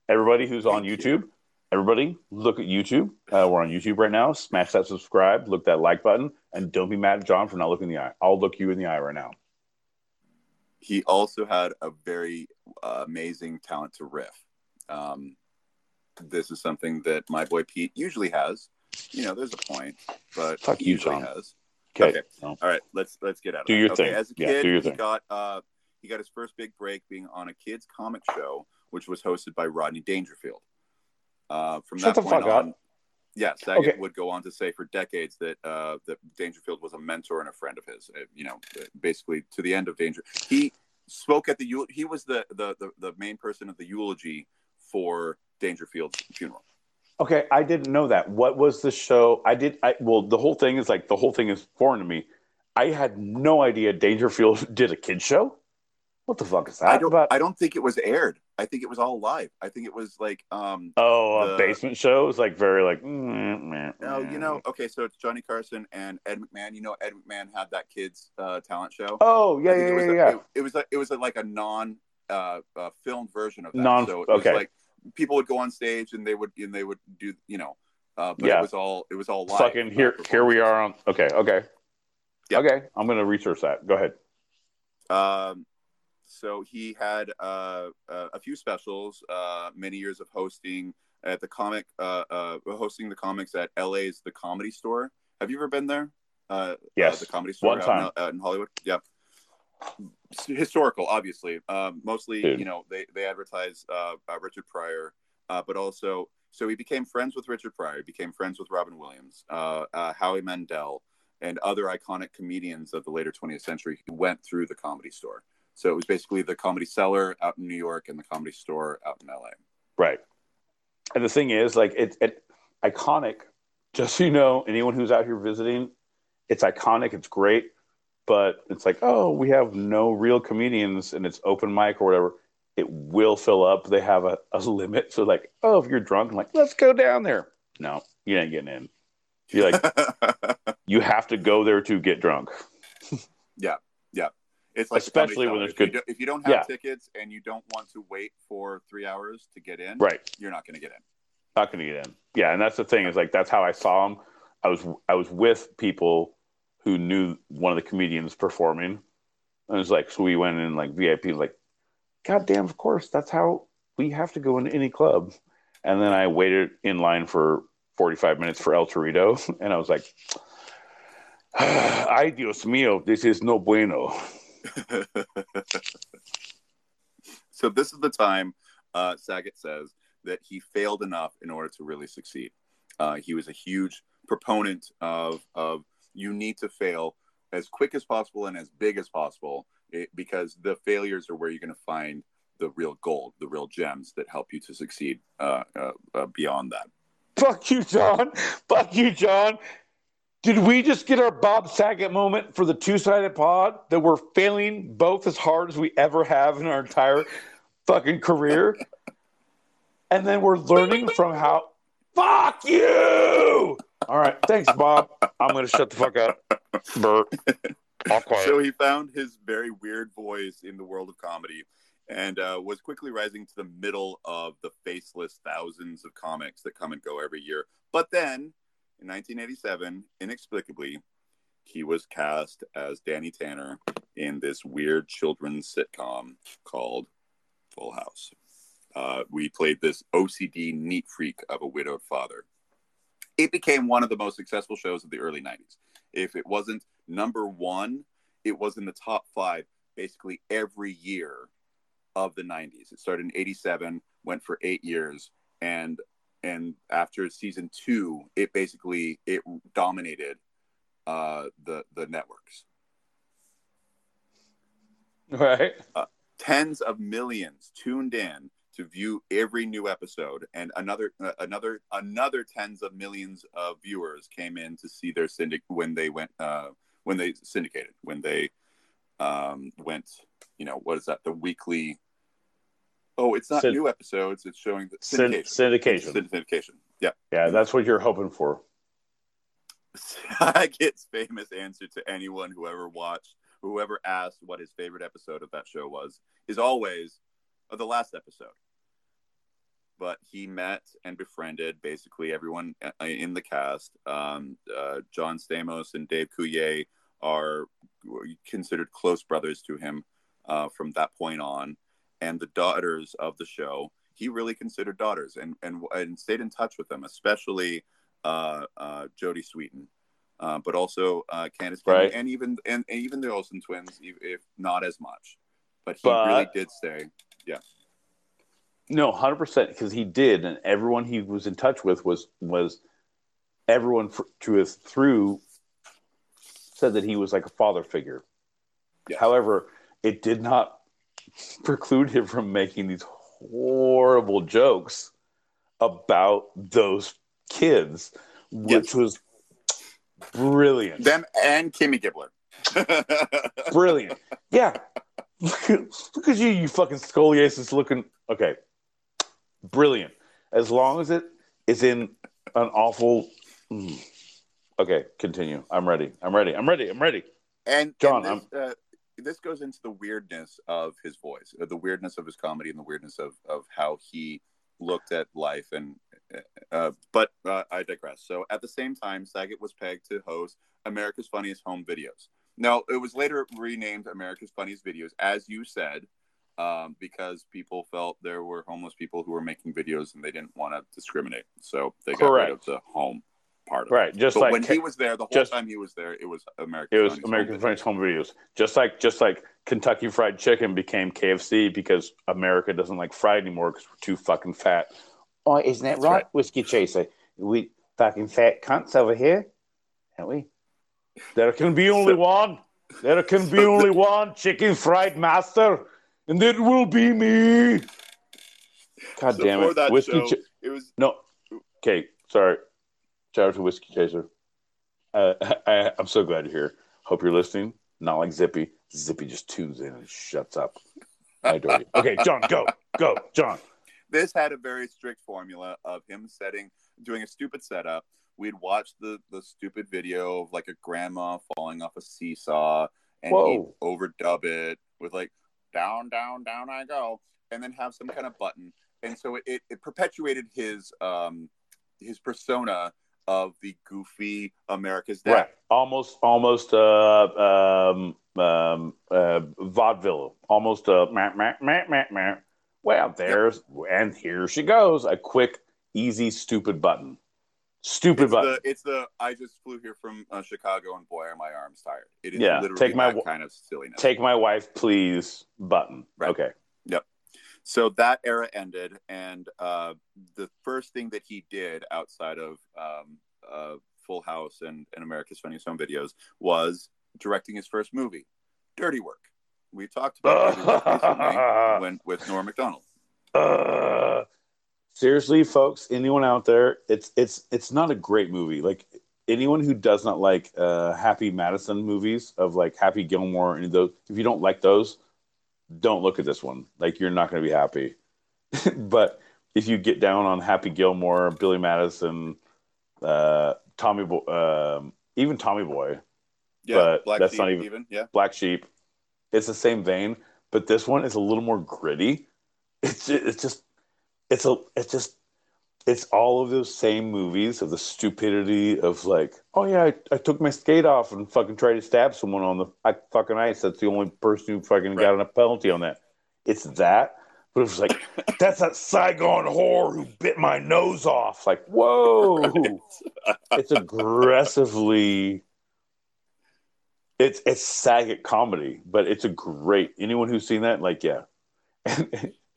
everybody who's on youtube you. everybody look at youtube uh, we're on youtube right now smash that subscribe look that like button and don't be mad at jon for not looking in the eye i'll look you in the eye right now he also had a very uh, amazing talent to riff. Um, this is something that my boy Pete usually has. You know, there's a point, but Fuck he you, Jon. has. Okay. okay. All right. Let's let's get out. Of do that. your okay. thing. As a yeah, kid, do your he thing. got uh, he got his first big break being on a kids comic show, which was hosted by Rodney Dangerfield. Uh, from Shut that the point fuck on, up. yeah, Saget Okay. would go on to say for decades that uh, that Dangerfield was a mentor and a friend of his. Uh, you know, basically to the end of Danger. He spoke at the he was the, the the the main person of the eulogy for Dangerfield's funeral. Okay, I didn't know that. What was the show? I did. I well, the whole thing is like the whole thing is foreign to me. I had no idea Dangerfield did a kid show. What the fuck is that I don't. about? I don't think it was aired. I think it was all live. I think it was like um. oh, the- a basement show It was like very like. mm, No, you know. Okay, so it's Johnny Carson and Ed McMahon. You know, Ed McMahon had that kids uh, talent show. Oh yeah, think yeah, it was yeah, a, yeah. It, it was a, it was a, like a non uh, uh, filmed version of that. Non- so it was okay. like people would go on stage and they would and they would do you know, uh, but Yeah. it was all it was all live. Fucking uh, here, here we are on. Okay, okay, Yeah. okay. I'm gonna research that. Go ahead. Um, so he had uh, uh, a few specials, uh, many years of hosting at the comic, uh, uh, hosting the comics at LA's The Comedy Store. Have you ever been there? Uh, Yes. uh, the Comedy Store One out time. In, out in Hollywood. Yeah. Historical, obviously. Um, mostly, Dude. you know, they they advertise uh, uh, Richard Pryor, uh, but also so he became friends with Richard Pryor, became friends with Robin Williams, uh, uh, Howie Mandel, and other iconic comedians of the later 20th century who went through the Comedy Store. So it was basically the Comedy Cellar out in New York and the Comedy Store out in LA. Right. And the thing is, like, it's it, iconic. Just so you know, anyone who's out here visiting, it's iconic. It's great, but it's like, oh, we have no real comedians, and it's open mic or whatever. It will fill up. They have a, a limit. So, like, oh, if you're drunk, I'm like, let's go down there. No, you ain't getting in. You're like, you have to go there to get drunk. yeah, yeah. It's like Especially when there's If you good- do- If you don't have Yeah. tickets and you don't want to wait for three hours to get in, Right. you're not going to get in. not going to get in. Yeah, and that's the thing is like that's how I saw him. I was I was with people who knew one of the comedians performing. And it was like so we went in like VIP like god damn of course that's how we have to go into any club. And then I waited in line for 45 minutes for El Torito and I was like ay Dios mío, this is no bueno. so this is the time uh, Saget says that he failed enough in order to really succeed. Uh, he was a huge proponent of of you need to fail as quick as possible and as big as possible it, because the failures are where you're going to find the real gold, the real gems that help you to succeed uh, uh, uh, beyond that. Fuck you, Jon. Fuck you, Jon. Did we just get our Bob Saget moment for the two sided pod that we're failing both as hard as we ever have in our entire fucking career? And then we're learning from how. Fuck you! All right. Thanks, Bob. I'm going to shut the fuck up. Bert. All quiet. So he found his very weird voice in the world of comedy and uh, was quickly rising to the middle of the faceless thousands of comics that come and go every year. But then in 1987, inexplicably, he was cast as Danny Tanner in this weird children's sitcom called Full House. Uh, we played this OCD neat freak of a widowed father. It became one of the most successful shows of the early 90s. If it wasn't number one, it was in the top five basically every year of the 90s. It started in 87, went for eight years, and and after season two, it basically it dominated uh, the the networks. Right. Uh, tens of millions tuned in to view every new episode, and another uh, another another tens of millions of viewers came in to see their syndic when they went uh, when they syndicated when they um, went. You know what is that? The weekly Oh, it's not Syn- new episodes. It's showing the Syn- syndication. syndication. Syndication. Yeah. Yeah, that's what you're hoping for. Saget's famous answer to anyone who ever watched, whoever asked what his favorite episode of that show was, is always the last episode. But he met and befriended basically everyone uh, in the cast. Um, uh, John Stamos and Dave Coulier are considered close brothers to him uh, from that point on and the daughters of the show he really considered daughters and and, and stayed in touch with them especially uh, uh, Jodie Sweetin uh, but also uh, Candace Right. and even and, and even the Olsen twins if, not as much but he But- really did stay No, hundred percent, because he did, and everyone he was in touch with was was everyone to his through said that he was like a father figure. Yes. However, it did not preclude him from making these horrible jokes about those kids, which Yes. was brilliant. them and Kimmy Gibbler brilliant. Yeah. Look at, look at you, you fucking scoliosis looking. Okay. Brilliant. As long as it is in an awful. Mm. Okay, continue. I'm ready. I'm ready. I'm ready. I'm ready. and Jon, and this, uh, this goes into the weirdness of his voice, uh, the weirdness of his comedy, and the weirdness of of how he looked at life. And uh, but uh, I digress. So at the same time, Saget was pegged to host America's Funniest Home Videos. Now it was later renamed America's Funniest Videos, as you said. Um, because people felt there were homeless people who were making videos and they didn't want to discriminate, so they got rid of the home part of it. Right. Just But like when he was there, the whole just- time he was there, it was American. it was American Funniest Home Videos. Just like just like Kentucky Fried Chicken became KFC because America doesn't like fried anymore because we're too fucking fat. Oh, isn't that right, right. Whiskey Chaser? We fucking fat cunts over here, aren't we? There can be only So- one. There can be So only one chicken fried master, and it will be me. God So damn it! that Whiskey. show, Ch- it was no. Okay, sorry. Shout out to Whiskey Chaser. Uh, I, I'm so glad you're here. Hope you're listening. Not like Zippy. Zippy just tunes in and shuts up. I adore you. Okay, Jon, go, go, Jon. this had a very strict formula of him setting, doing a stupid setup. We'd watch the the stupid video of like a grandma falling off a seesaw, and he'd overdub it with like "down, down, down I go," and then have some kind of button. And so it, it perpetuated his um his persona of the goofy America's Dad. Right, almost, almost, uh, um, um, uh, vaudeville, almost, uh, meh, meh, meh, meh, meh. Well, there's, and here she goes, a quick, easy, stupid button. Stupid It's button. the it's the I just flew here from uh, Chicago and boy are my arms tired. It is Yeah, literally take my that kind of silliness. Take my wife, please, button. Right. Okay. Yep. So that era ended, and uh, the first thing that he did outside of um, uh, Full House and, and America's Funniest Home Videos was directing his first movie, Dirty Work. We talked about Dirty Work recently when with Norm Macdonald. Uh, seriously, folks, anyone out there, it's it's it's not a great movie. Like anyone who does not like uh, Happy Madison movies of like Happy Gilmore and those, if you don't like those, don't look at this one. Like you're not going to be happy. but if you get down on Happy Gilmore, Billy Madison, uh, Tommy, Bo- um even Tommy Boy, Yeah, But Black that's Sheep not even- yeah. Black Sheep, it's the same vein, but this one is a little more gritty. It's it's just it's a it's just it's all of those same movies of the stupidity of like, oh yeah, I, I took my skate off and fucking tried to stab someone on the fucking ice. That's the only person who fucking Right. got a penalty on that. It's that, but it was like that's that Saigon whore who bit my nose off. Like, whoa, it's aggressively. It's it's Saget comedy, but it's a great. Anyone who's seen that, like, yeah.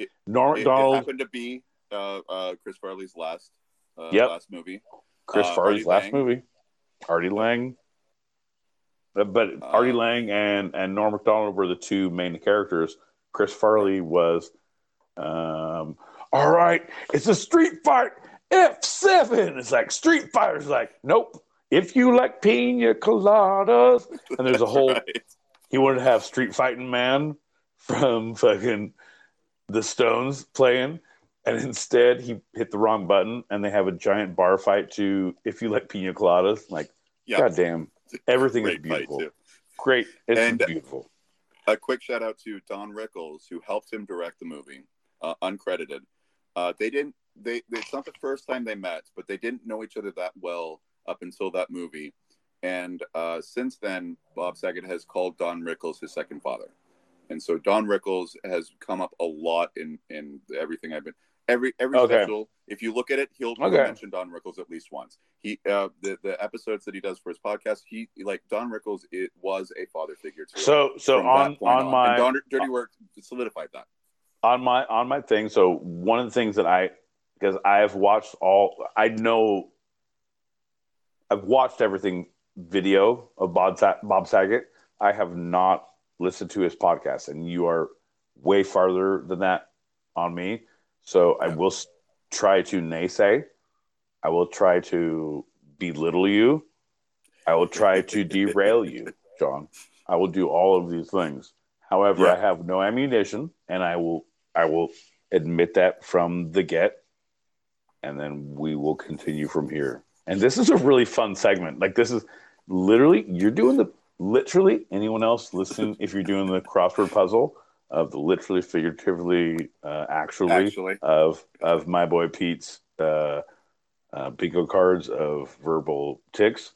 It, it Macdonald, happened to be uh, uh, Chris Farley's last uh, Yep. last movie. Chris uh, Farley's Artie last Lange. movie, Artie Lange. Uh, But Artie Uh, Lange and and Norm Macdonald were the two main characters. Chris Farley was, um, all right, it's a street fight. F seven. It's like Street Fighter's like, nope. If you like pina coladas, and there's a whole Right. he wanted to have Street Fighting Man from fucking the Stones playing, and instead he hit the wrong button, and they have a giant bar fight to "If You Like Pina Coladas." Like, Yeah. goddamn, everything is beautiful. Great, it's And- beautiful. a quick shout out to Don Rickles, who helped him direct the movie, uh, uncredited. Uh, they didn't. They. It's not the first time they met, but they didn't know each other that well up until that movie. And uh, since then, Bob Saget has called Don Rickles his second father, and so Don Rickles has come up a lot in in everything I've been every every Okay. special. If you look at it, he'll, Okay. mention Don Rickles at least once. He uh, the the episodes that he does for his podcast, he like Don Rickles. It was a father figure to So, so from on on my Don, Dirty Work solidified that. on my on my thing so one of the things that i because i've watched all i know i've watched everything video of bob, bob saget i have not listened to his podcast and you are way farther than that on me so i will try to naysay i will try to belittle you i will try to derail you jon i will do all of these things however Yeah. i have no ammunition and i will I will admit that from the get, and then we will continue from here. And this is a really fun segment. Like this is literally you're doing the literally anyone else listen if you're doing the crossword puzzle of the literally figuratively uh, actually, Actually, of of my boy Pete's uh, uh, bingo cards of verbal ticks.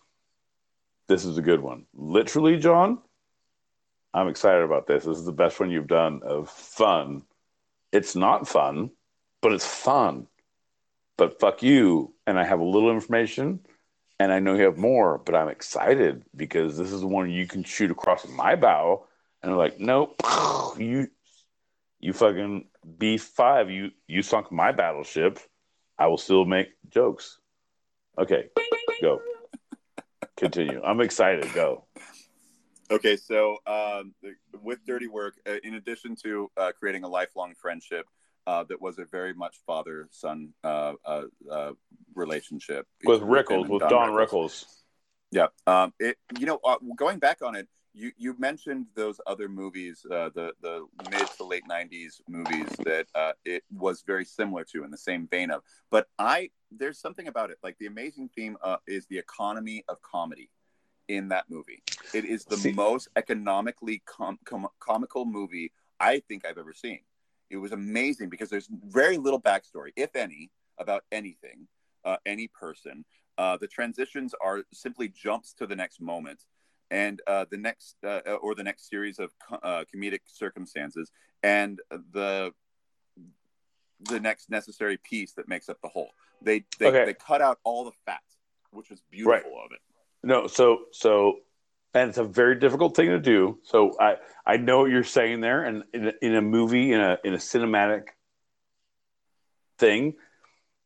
This is a good one. Literally, Jon. I'm excited about this. This is the best one you've done of fun. It's not fun, but it's fun. But fuck you. And I have a little information and I know you have more, but I'm excited because this is the one you can shoot across my bow. And they're like, nope, you you fucking B five, you you sunk my battleship. I will still make jokes. Okay, go. Continue. I'm excited. Go. okay. So um, with Dirty Work, uh, in addition to uh, creating a lifelong friendship, uh, that was a very much father son uh, uh, uh, relationship With Rickles, with Don Rickles. Yeah. Um, it, you know, uh, going back on it, you, you mentioned those other movies, uh, the the mid to late '90s movies that uh, it was very similar to in the same vein of. But I there's something about it. Like the amazing theme uh, is the economy of comedy in that movie. It is the See- most economically com- com- comical movie I think I've ever seen. It was amazing because there's very little backstory, if any, about anything, uh, any person. Uh, the transitions are simply jumps to the next moment and uh, the next uh, or the next series of co- uh, comedic circumstances and the the next necessary piece that makes up the whole. They they, Okay. they cut out all the fat, which was beautiful of it. No, so so, and it's a very difficult thing to do. So I I know what you're saying there, and in, a- in a movie in a in a cinematic thing,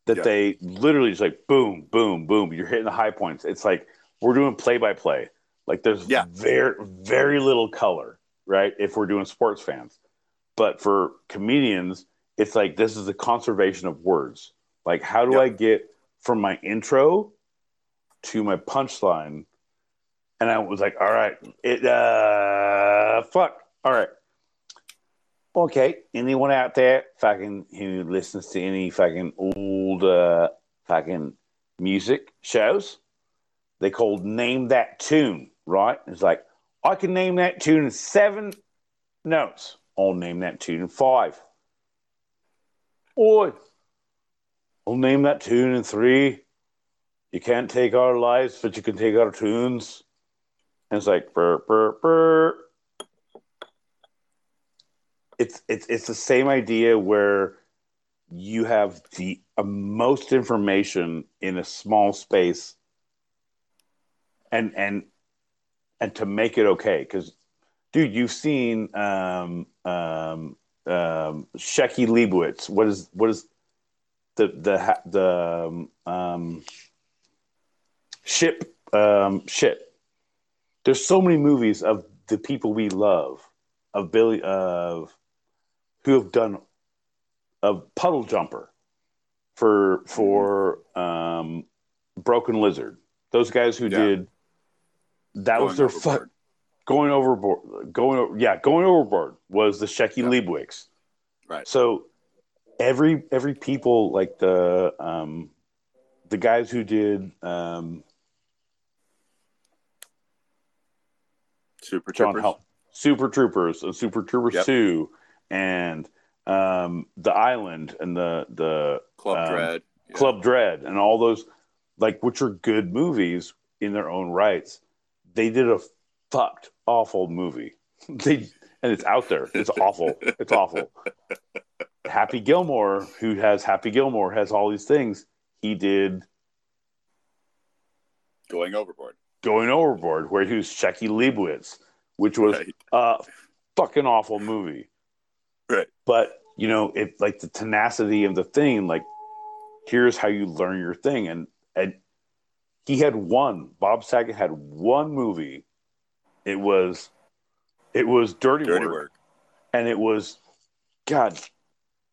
that Yeah. they literally just like boom, boom, boom. You're hitting the high points. It's like we're doing play by play. Like there's Yeah. very very little color. right? If we're doing sports fans. But for comedians, it's like this is a conservation of words. Like, how do Yep. I get from my intro to my punchline? And I was like, all right, it uh fuck. All right. Okay. Anyone out there fucking who listens to any fucking old uh fucking music shows? They called name that tune, right? It's like I can name that tune in seven notes. I'll name that tune in five. Oi, I'll name that tune in three. You can't take our lives, but you can take our tunes. And it's like burr burr burr. It's it's it's the same idea where you have the uh, most information in a small space and and and to make it okay. Because dude you've seen um um um Shecky Leibowitz. What is what is the the the um, um ship um shit there's so many movies of the people we love of Billy of who have done a puddle jumper for for um broken lizard those guys who Yeah. did that was their overboard. fuck going overboard going yeah going overboard was the Shecky Yeah. Right. so every every people like the um the guys who did um Super Troopers. Hel- Super Troopers and Super Troopers Yep. 2 and um the island and the the Club um, Dread. Yeah. Club Dread and all those like which are good movies in their own rights. They did a fucked awful movie. they and it's out there. It's awful. It's awful. Happy Gilmore, who has Happy Gilmore, has all these things. He did Going overboard. Going Overboard, where he was Shecky Leibowitz, which was Right. a fucking awful movie. Right. But you know, it like the tenacity of the thing, like here's how you learn your thing. And and he had one, Bob Saget had one movie. It was it was Dirty, Dirty Work, work. And it was God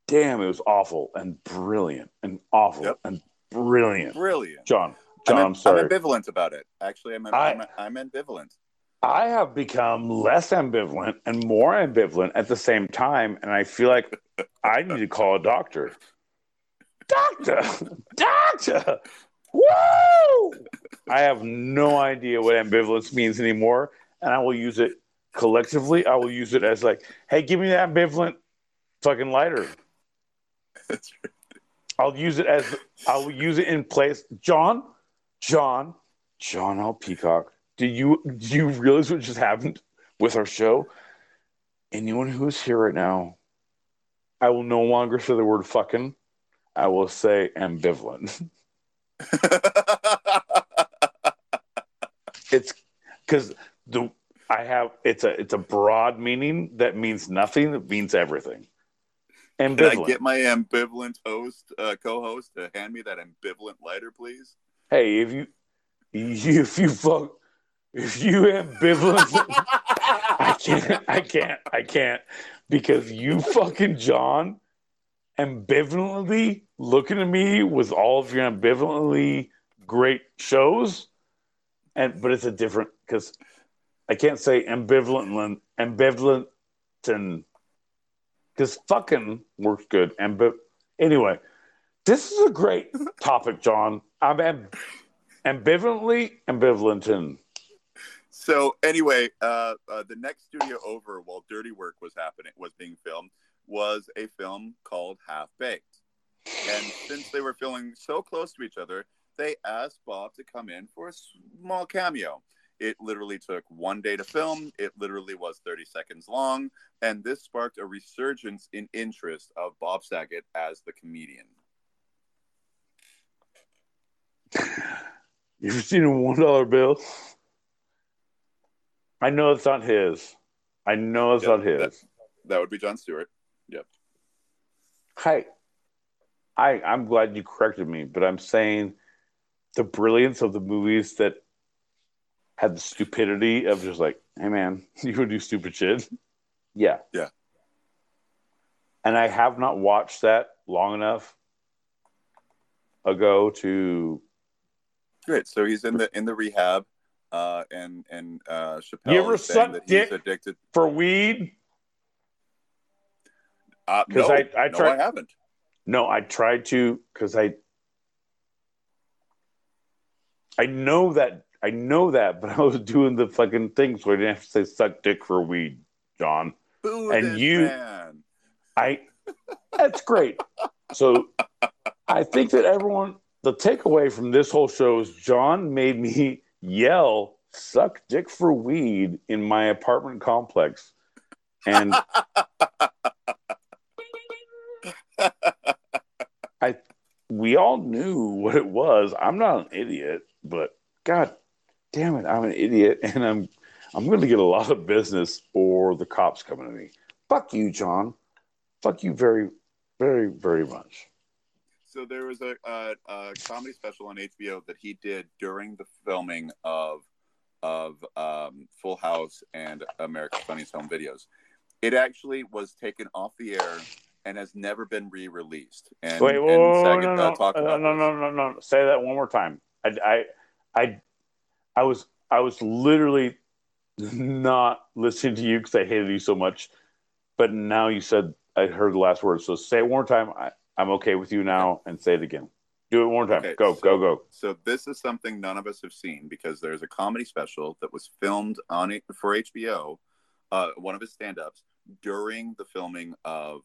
damn, it was awful and brilliant and awful Yep. and brilliant. Brilliant. Jon, Jon, I'm, I'm, sorry. I'm ambivalent about it. Actually, I'm, I- I'm, I'm ambivalent. I have become less ambivalent and more ambivalent at the same time, and I feel like I need to call a doctor. Doctor, doctor, woo! I have no idea what ambivalence means anymore, and I will use it collectively. I will use it as like, hey, give me that ambivalent fucking lighter. That's right. I'll use it as I will use it in place. Jon, Jon, Jon L. Peacock. Do you do you realize what just happened with our show? Anyone who's here right now, I will no longer say the word fucking. I will say ambivalent. It's because the I have it's a it's a broad meaning that means nothing. That means everything. Can I get my ambivalent host, uh, co-host, to hand me that ambivalent lighter, please? Hey, if you, you if you fuck if you ambivalent I can't I can't I can't. Because you fucking Jon ambivalently looking at me with all of your ambivalently great shows. And but it's a different because I can't say ambivalent ambivalent and because fucking works good. Ambi- anyway this is a great topic Jon I'm amb- ambivalently ambivalent in. So anyway, uh, uh, the next studio over while Dirty Work was happening was being filmed was a film called Half Baked, and since they were filming so close to each other, they asked Bob to come in for a small cameo. It literally took one day to film. It literally was 30 seconds long, and this sparked a resurgence in interest of Bob Saget as the comedian. You ever seen a one dollar bill? I know it's not his. I know it's Yeah, not his. That would be Jon Stewart. Yep. Hi. I I'm glad you corrected me, but I'm saying the brilliance of the movies that had the stupidity of just like hey man, you would do stupid shit. Yeah. Yeah. And I have not watched that long enough ago to Great. So he's in the in the rehab, uh, and and uh, Chappelle You ever suck that dick? he's addicted. for weed. Uh, no, I- I no, tried- I haven't. No, I tried to because I I know that I know that, but I was doing the fucking thing so I didn't have to say suck dick for weed, Jon. Boo And you- man. I that's great. So I think that everyone the takeaway from this whole show is Jon made me yell suck dick for weed in my apartment complex. And I we all knew what it was. I'm not an idiot, but god damn it, I'm an idiot and I'm I'm going to get a lot of business for the cops coming to me. Fuck you, Jon. Fuck you very very very much. So there was a, a, a comedy special on HBO that he did during the filming of of um, Full House and America's Funniest Home Videos. It actually was taken off the air and has never been re-released. And, Wait, and whoa, Saget, no, uh, no, talked no, no, no, no, no, no. Say that one more time. I, I, I, I was, I was literally not listening to you because I hated you so much. But now you said I heard the last word. So say it one more time. I, I'm okay with you now, and say it again. Do it one more time. Okay, go, so- go, go. So this is something none of us have seen because there's a comedy special that was filmed on it for HBO, uh, one of his stand-ups during the filming of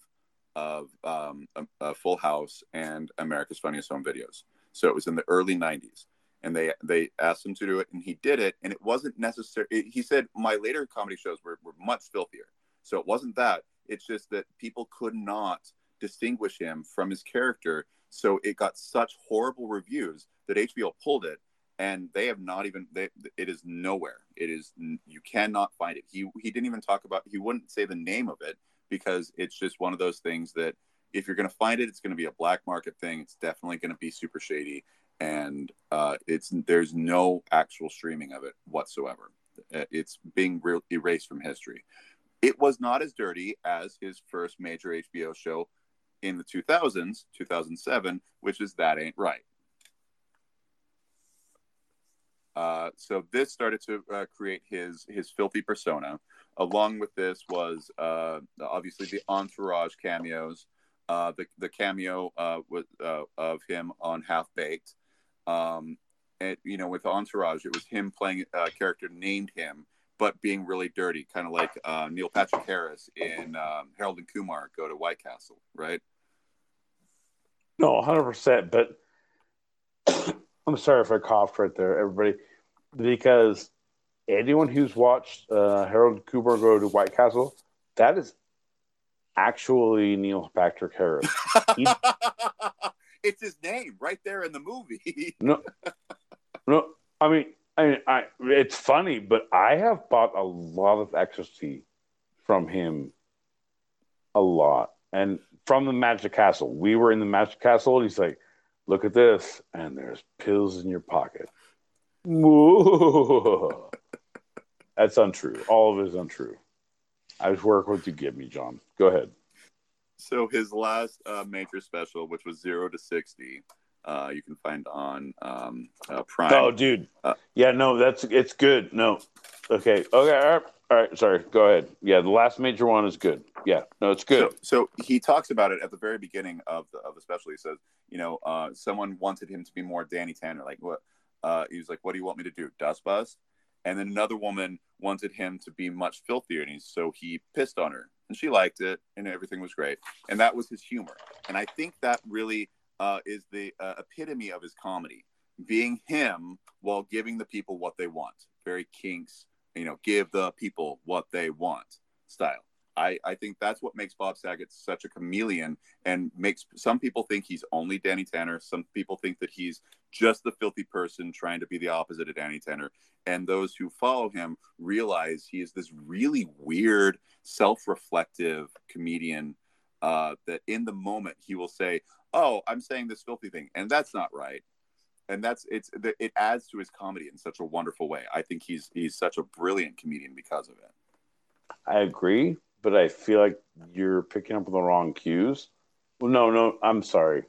of um, a, a Full House and America's Funniest Home Videos. So it was in the early '90s, and they they asked him to do it, and he did it, and it wasn't necessary. He said my later comedy shows were, were much filthier, so it wasn't that. It's just that people could not distinguish him from his character so it got such horrible reviews that HBO pulled it, and they have not even. They, it is nowhere. It is you cannot find it. He he didn't even talk about. He wouldn't say the name of it because it's just one of those things that if you're going to find it, it's going to be a black market thing. It's definitely going to be super shady, and uh, it's there's no actual streaming of it whatsoever. Uh, It's being re- erased from history. It was not as dirty as his first major HBO show in the 2000s, 2007, which is That Ain't Right. Uh, so this started to uh, create his his filthy persona. Along with this was uh, obviously the entourage cameos, uh, the the cameo uh, with, uh, of him on Half Baked, um, and you know with entourage it was him playing a character named him, but being really dirty, kind of like Neil Patrick Harris in um, Harold and Kumar Go to White Castle, right? No, 100. percent But I'm sorry if I coughed right there, everybody, because anyone who's watched uh, Harold Cooper go to White Castle, that is actually Neil Patrick Harris. He- it's his name right there in the movie. No, no. I mean, I mean, I. It's funny, but I have bought a lot of ecstasy from him, a lot, and from the Magic Castle. We were in the Magic Castle, and he's like, "Look at this," and there's pills in your pocket. That's untrue. All of it is untrue. I just work what you give me, Jon. Go ahead. so his last uh, major special, which was zero to sixty, uh, you can find on um, uh, Prime. Oh, dude. Uh, yeah, no, that's it's good. No, okay, okay, all right, all right. Sorry, go ahead. Yeah, the last major one is good. Yeah, no, it's good. So, so he talks about it at the very beginning of the of the special. He says, you know, uh, someone wanted him to be more Danny Tanner. Like what? Uh, he was like, "What do you want me to do? Dust bust?" And then another woman wanted him to be much filthier, and he so he pissed on her, and she liked it, and everything was great, and that was his humor. And I think that really uh, is the uh, epitome of his comedy, being him while giving the people what they want. Very kinks, you know, give the people what they want style. I, I think that's what makes Bob Saget such a chameleon and makes some people think he's only Danny Tanner. Some people think that he's just the filthy person trying to be the opposite of Danny Tanner. And those who follow him realize he is this really weird, self reflective comedian uh, that in the moment he will say, Oh, I'm saying this filthy thing, and that's not right. and that's it's it adds to his comedy in such a wonderful way. I think he's he's such a brilliant comedian because of it. I agree, but I feel like you're picking up on the wrong cues. Well, no, no, I'm sorry.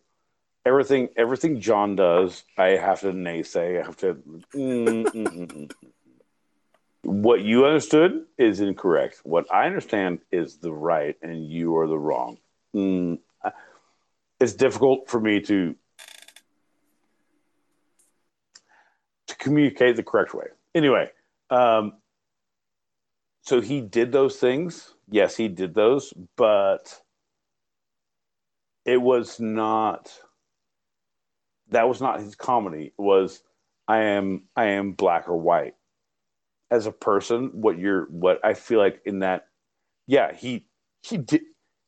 Everything, everything Jon does, I have to naysay. I have to. Mm, mm, mm, what you understood is incorrect. What I understand is the right, and you are the wrong. It's difficult for me to to communicate the correct way. Anyway, um, so he did those things. Yes, he did those, but it was not that was not his comedy. It was I am I am black or white. As a person, what you're what I feel like in that yeah, he he did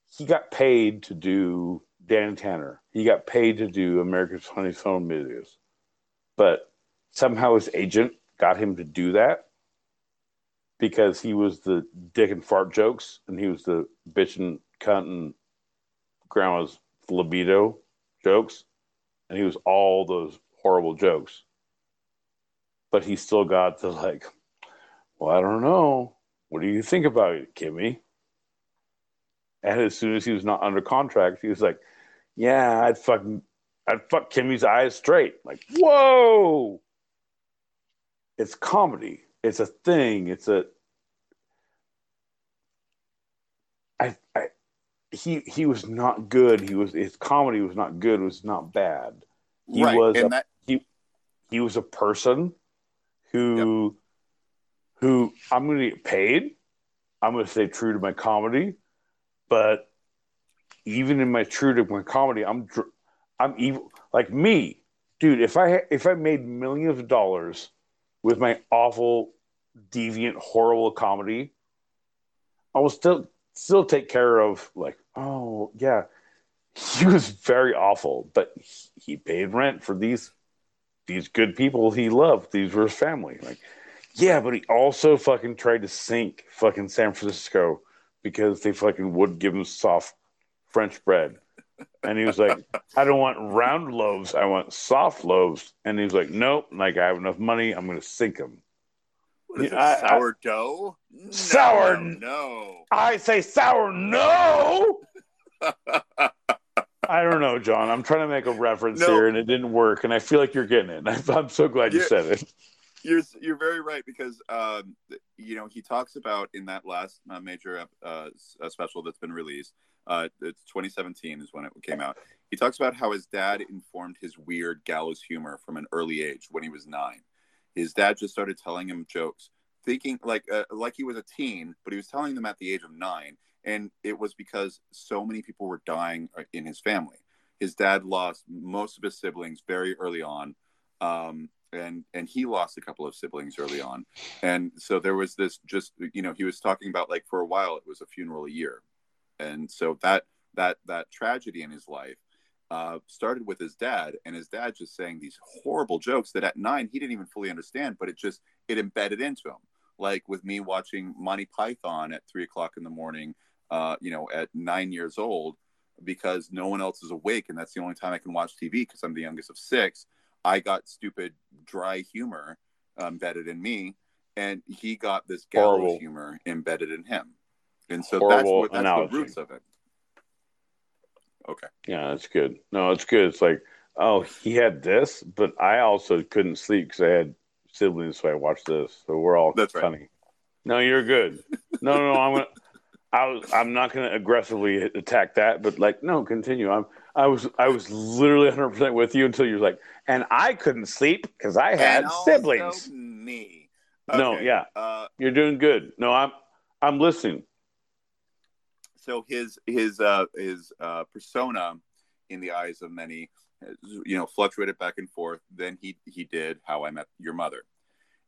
he got paid to do Dan Tanner. He got paid to do America's Funniest Home Videos. But somehow his agent got him to do that because he was the dick and fart jokes and he was the bitch and cunt and grandma's libido jokes and he was all those horrible jokes but he still got the like well i don't know what do you think about it kimmy and as soon as he was not under contract he was like yeah i'd fucking i'd fuck kimmy's eyes straight. Like whoa! It's comedy. It's a thing. It's a I, I he he was not good. He was his comedy was not good it was not bad. He right, was and a, that he he was a person who who i'm going to get paid. I'm going to stay true to my comedy but even in my true to my comedy i'm dr- i'm evil like me dude if i if i made millions of dollars with my awful deviant horrible comedy i will still still take care of like oh yeah he was very awful but he, he paid rent for these these good people he loved these were his family like yeah but he also fucking tried to sink fucking san francisco because they fucking would give him soft french bread and he was like i don't want round loaves i want soft loaves and he was like nope like i have enough money i'm gonna sink them what is it, I- I- sourdough No, Sour- no I say sour no. I don't know, Jon. I'm trying to make a reference No. here, and it didn't work. And I feel like you're getting it. I'm so glad you said it. You're you're very right because um, you know he talks about in that last uh, major uh, uh, special that's been released. Uh, it's 2017 is when it came out. He talks about how his dad informed his weird gallows humor from an early age when he was nine. His dad just started telling him jokes, thinking like uh, like he was a teen, but he was telling them at the age of nine, and it was because so many people were dying uh, in his family. His dad lost most of his siblings very early on. Um, and and he lost a couple of siblings early on and so there was this just you know he was talking about like for a while it was a funeral a year and so that that that tragedy in his life uh, started with his dad and his dad just saying these horrible jokes that at nine he didn't even fully understand but it just it embedded into him like with me watching monty python at three o'clock in the morning uh, you know at nine years old because no one else is awake and that's the only time i can watch tv because i'm the youngest of six I got stupid, dry humor embedded in me, and he got this gallows humor embedded in him. And so that's what that's analogy. the roots of it. Okay. Yeah, that's good. No, it's good. It's like, oh, he had this, but I also couldn't sleep because I had siblings, so I watched this. So we're all That's right. funny. No, you're good. No, no, no. I'm gonna. I was. I'm not gonna aggressively attack that, but like, no, continue. I'm. I was. I was literally 100 percent with you until you're like, and I couldn't sleep because I had siblings. me. No, yeah. Uh, You're doing good. No, I'm. I'm listening. So his his uh his uh persona in the eyes of many you know fluctuated back and forth. Then he he did how i met your mother.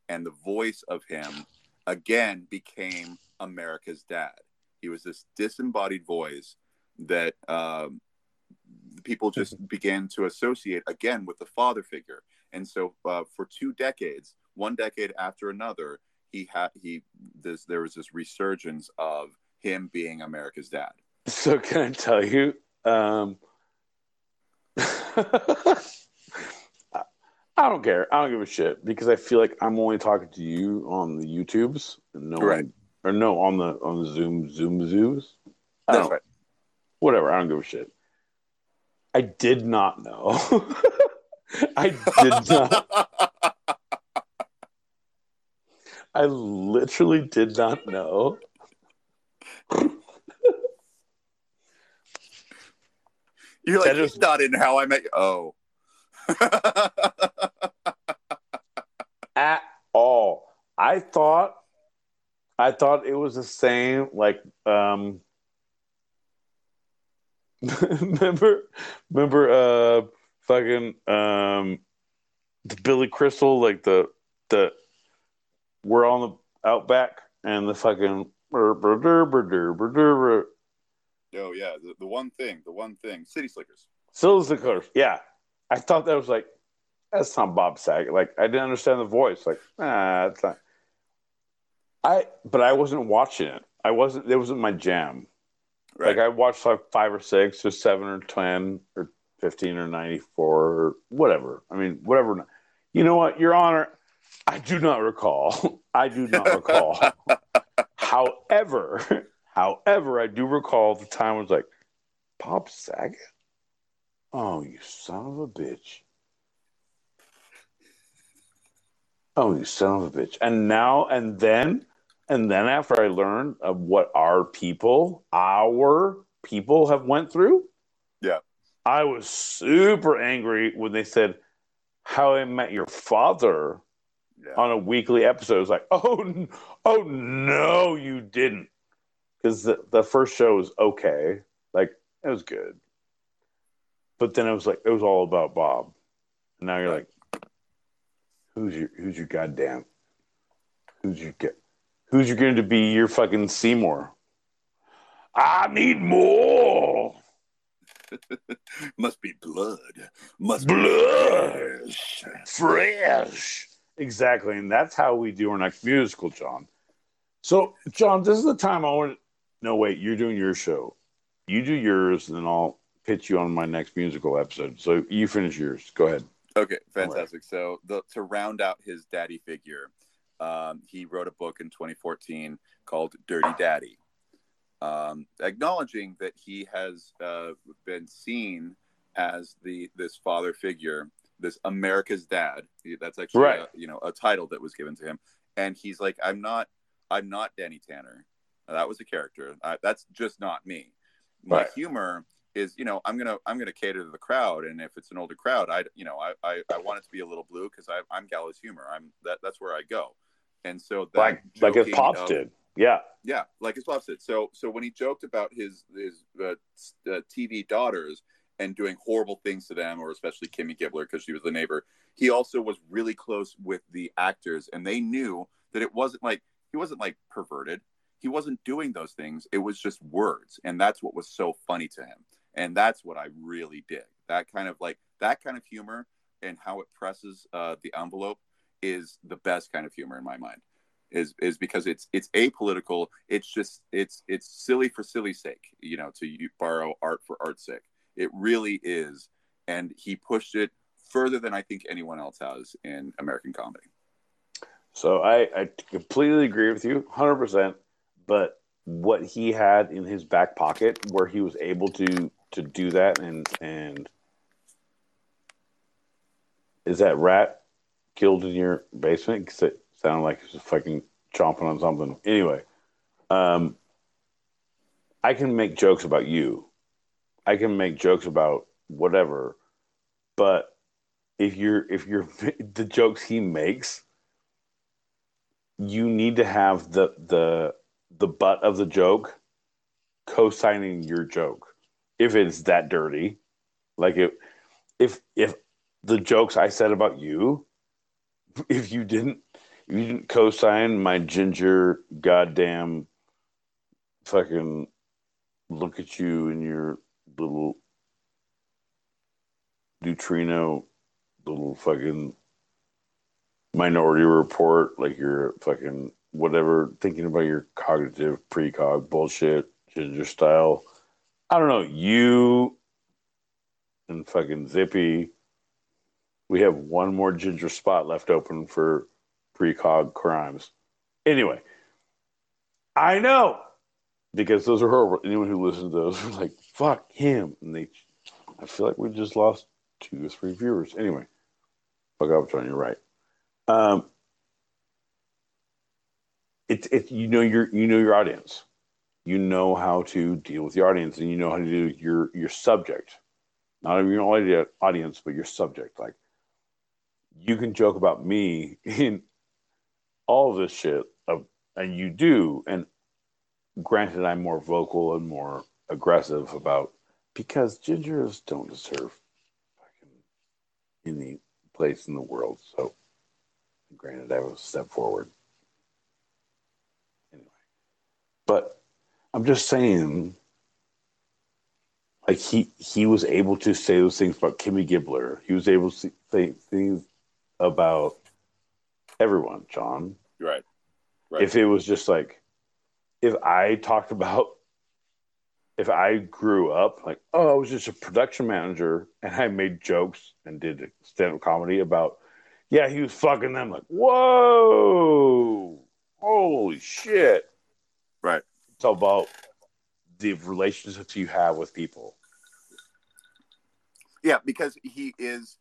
And the voice of him again became america's dad. He was this disembodied voice that um people just began to associate again with the father figure. And so uh, for two decades one decade after another he had he this there was this resurgence of him being America's dad. So can I tell you? Um, I don't care. I don't give a shit because I feel like I'm only talking to you on the YouTubes and no Right. one, or no on the on the Zoom Zoom Zooms. Right. Whatever. I don't give a shit. I did not know. I did not. I literally did not know. You're like, That he's is- not in How I Met. Oh. at all. I thought I thought it was the same like um remember remember uh fucking um the Billy Crystal like the the we're on the outback and the fucking oh yeah, the, the one thing, the one thing, City Slickers. The Curse. Yeah. I thought that was like that's not Bob Saget. Like I didn't understand the voice. Like, ah, it's not I but I wasn't watching it. I wasn't it wasn't my jam. Right. Like I watched like five or six or seven or ten or fifteen or ninety four or whatever. I mean, whatever. You know what, Your Honor, I do not recall. I do not recall. however, however, I do recall the time I was like, Bob Saget? Oh, you son of a bitch. Oh, you son of a bitch. And now and then, and then after I learned of what our people, our people have went through, Yeah. I was super angry when they said, How I Met Your Father yeah. on a weekly episode. It was like, oh, oh no, you didn't. Because the, the first show was okay. Like, it was good. But then it was like, it was all about Bob. And now you're like, who's your, who's your goddamn, who's your, get, who's your going to be your fucking Seymour? I need more Must be blood. Must blood. be flesh. fresh. Exactly. And that's how we do our next musical, Jon. So, Jon, this is the time I want to. No, wait, you're doing your show. You do yours, and then I'll pitch you on my next musical episode. So, you finish yours. Go ahead. Okay, fantastic. So the, to round out his daddy figure, um, he wrote a book in 2014 called Dirty Daddy, um, acknowledging that he has uh, been seen as the this father figure, this America's dad. That's actually Right. a, you know a title that was given to him, and he's like, I'm not, I'm not Danny Tanner. That was a character. Uh, that's just not me. My Right. humor is you know i'm gonna i'm gonna cater to the crowd and if it's an older crowd i you know i i, I want it to be a little blue because i'm gallows humor i'm that that's where i go and so that Like, like his pops of- did. Yeah. yeah like his pops did so so when he joked about his his uh, uh, tv daughters and doing horrible things to them or especially kimmy gibbler because she was the neighbor he also was really close with the actors and they knew that it wasn't like he wasn't like perverted he wasn't doing those things. It was just words. And that's what was so funny to him. And that's what i really dig. That kind of like that kind of humor and how it presses uh, the envelope is the best kind of humor in my mind is is because it's it's apolitical. It's just it's it's silly for silly sake you know to you borrow art for art's sake. It really is. And he pushed it further than i think anyone else has in american comedy. So I, I completely agree with you, hundred percent. But what he had in his back pocket, where he was able to to do that, and and is that rat killed in your basement? Because it sounded like he was fucking chomping on something. Anyway, um, I can make jokes about you. I can make jokes about whatever, but if you're if you're the jokes he makes you need to have the the the butt of the joke co-signing your joke if it's that dirty. Like if if if the jokes i said about you if you didn't you didn't co-sign my ginger goddamn fucking look at you in your little neutrino little fucking minority report, like you're fucking whatever, thinking about your cognitive precog bullshit, ginger style. I don't know, you and fucking Zippy we have one more ginger spot left open for precog crimes. Anyway, I know because those are horrible. Anyone who listens to those are like, fuck him. And they, I feel like we just lost two or three viewers. Anyway, fuck up, Jon, you're right. Um, it's it, you know your you know your audience. You know how to deal with your audience, and you know how to do your your subject, not even your audience, but your subject. Like you can joke about me in all this shit, of, and you do. And granted, I'm more vocal and more aggressive about because gingers don't deserve fucking any place in the world. So, granted, I was a step forward. Anyway, but I'm just saying, like he he was able to say those things about Kimmy Gibbler. He was able to say things about everyone, Jon. Right. Right. If it was just like, if I talked about, if I grew up like, oh, I was just a production manager and I made jokes and did stand up comedy about, yeah, he was fucking them. Like, whoa, holy shit. All about the relationships you have with people. Yeah, because he is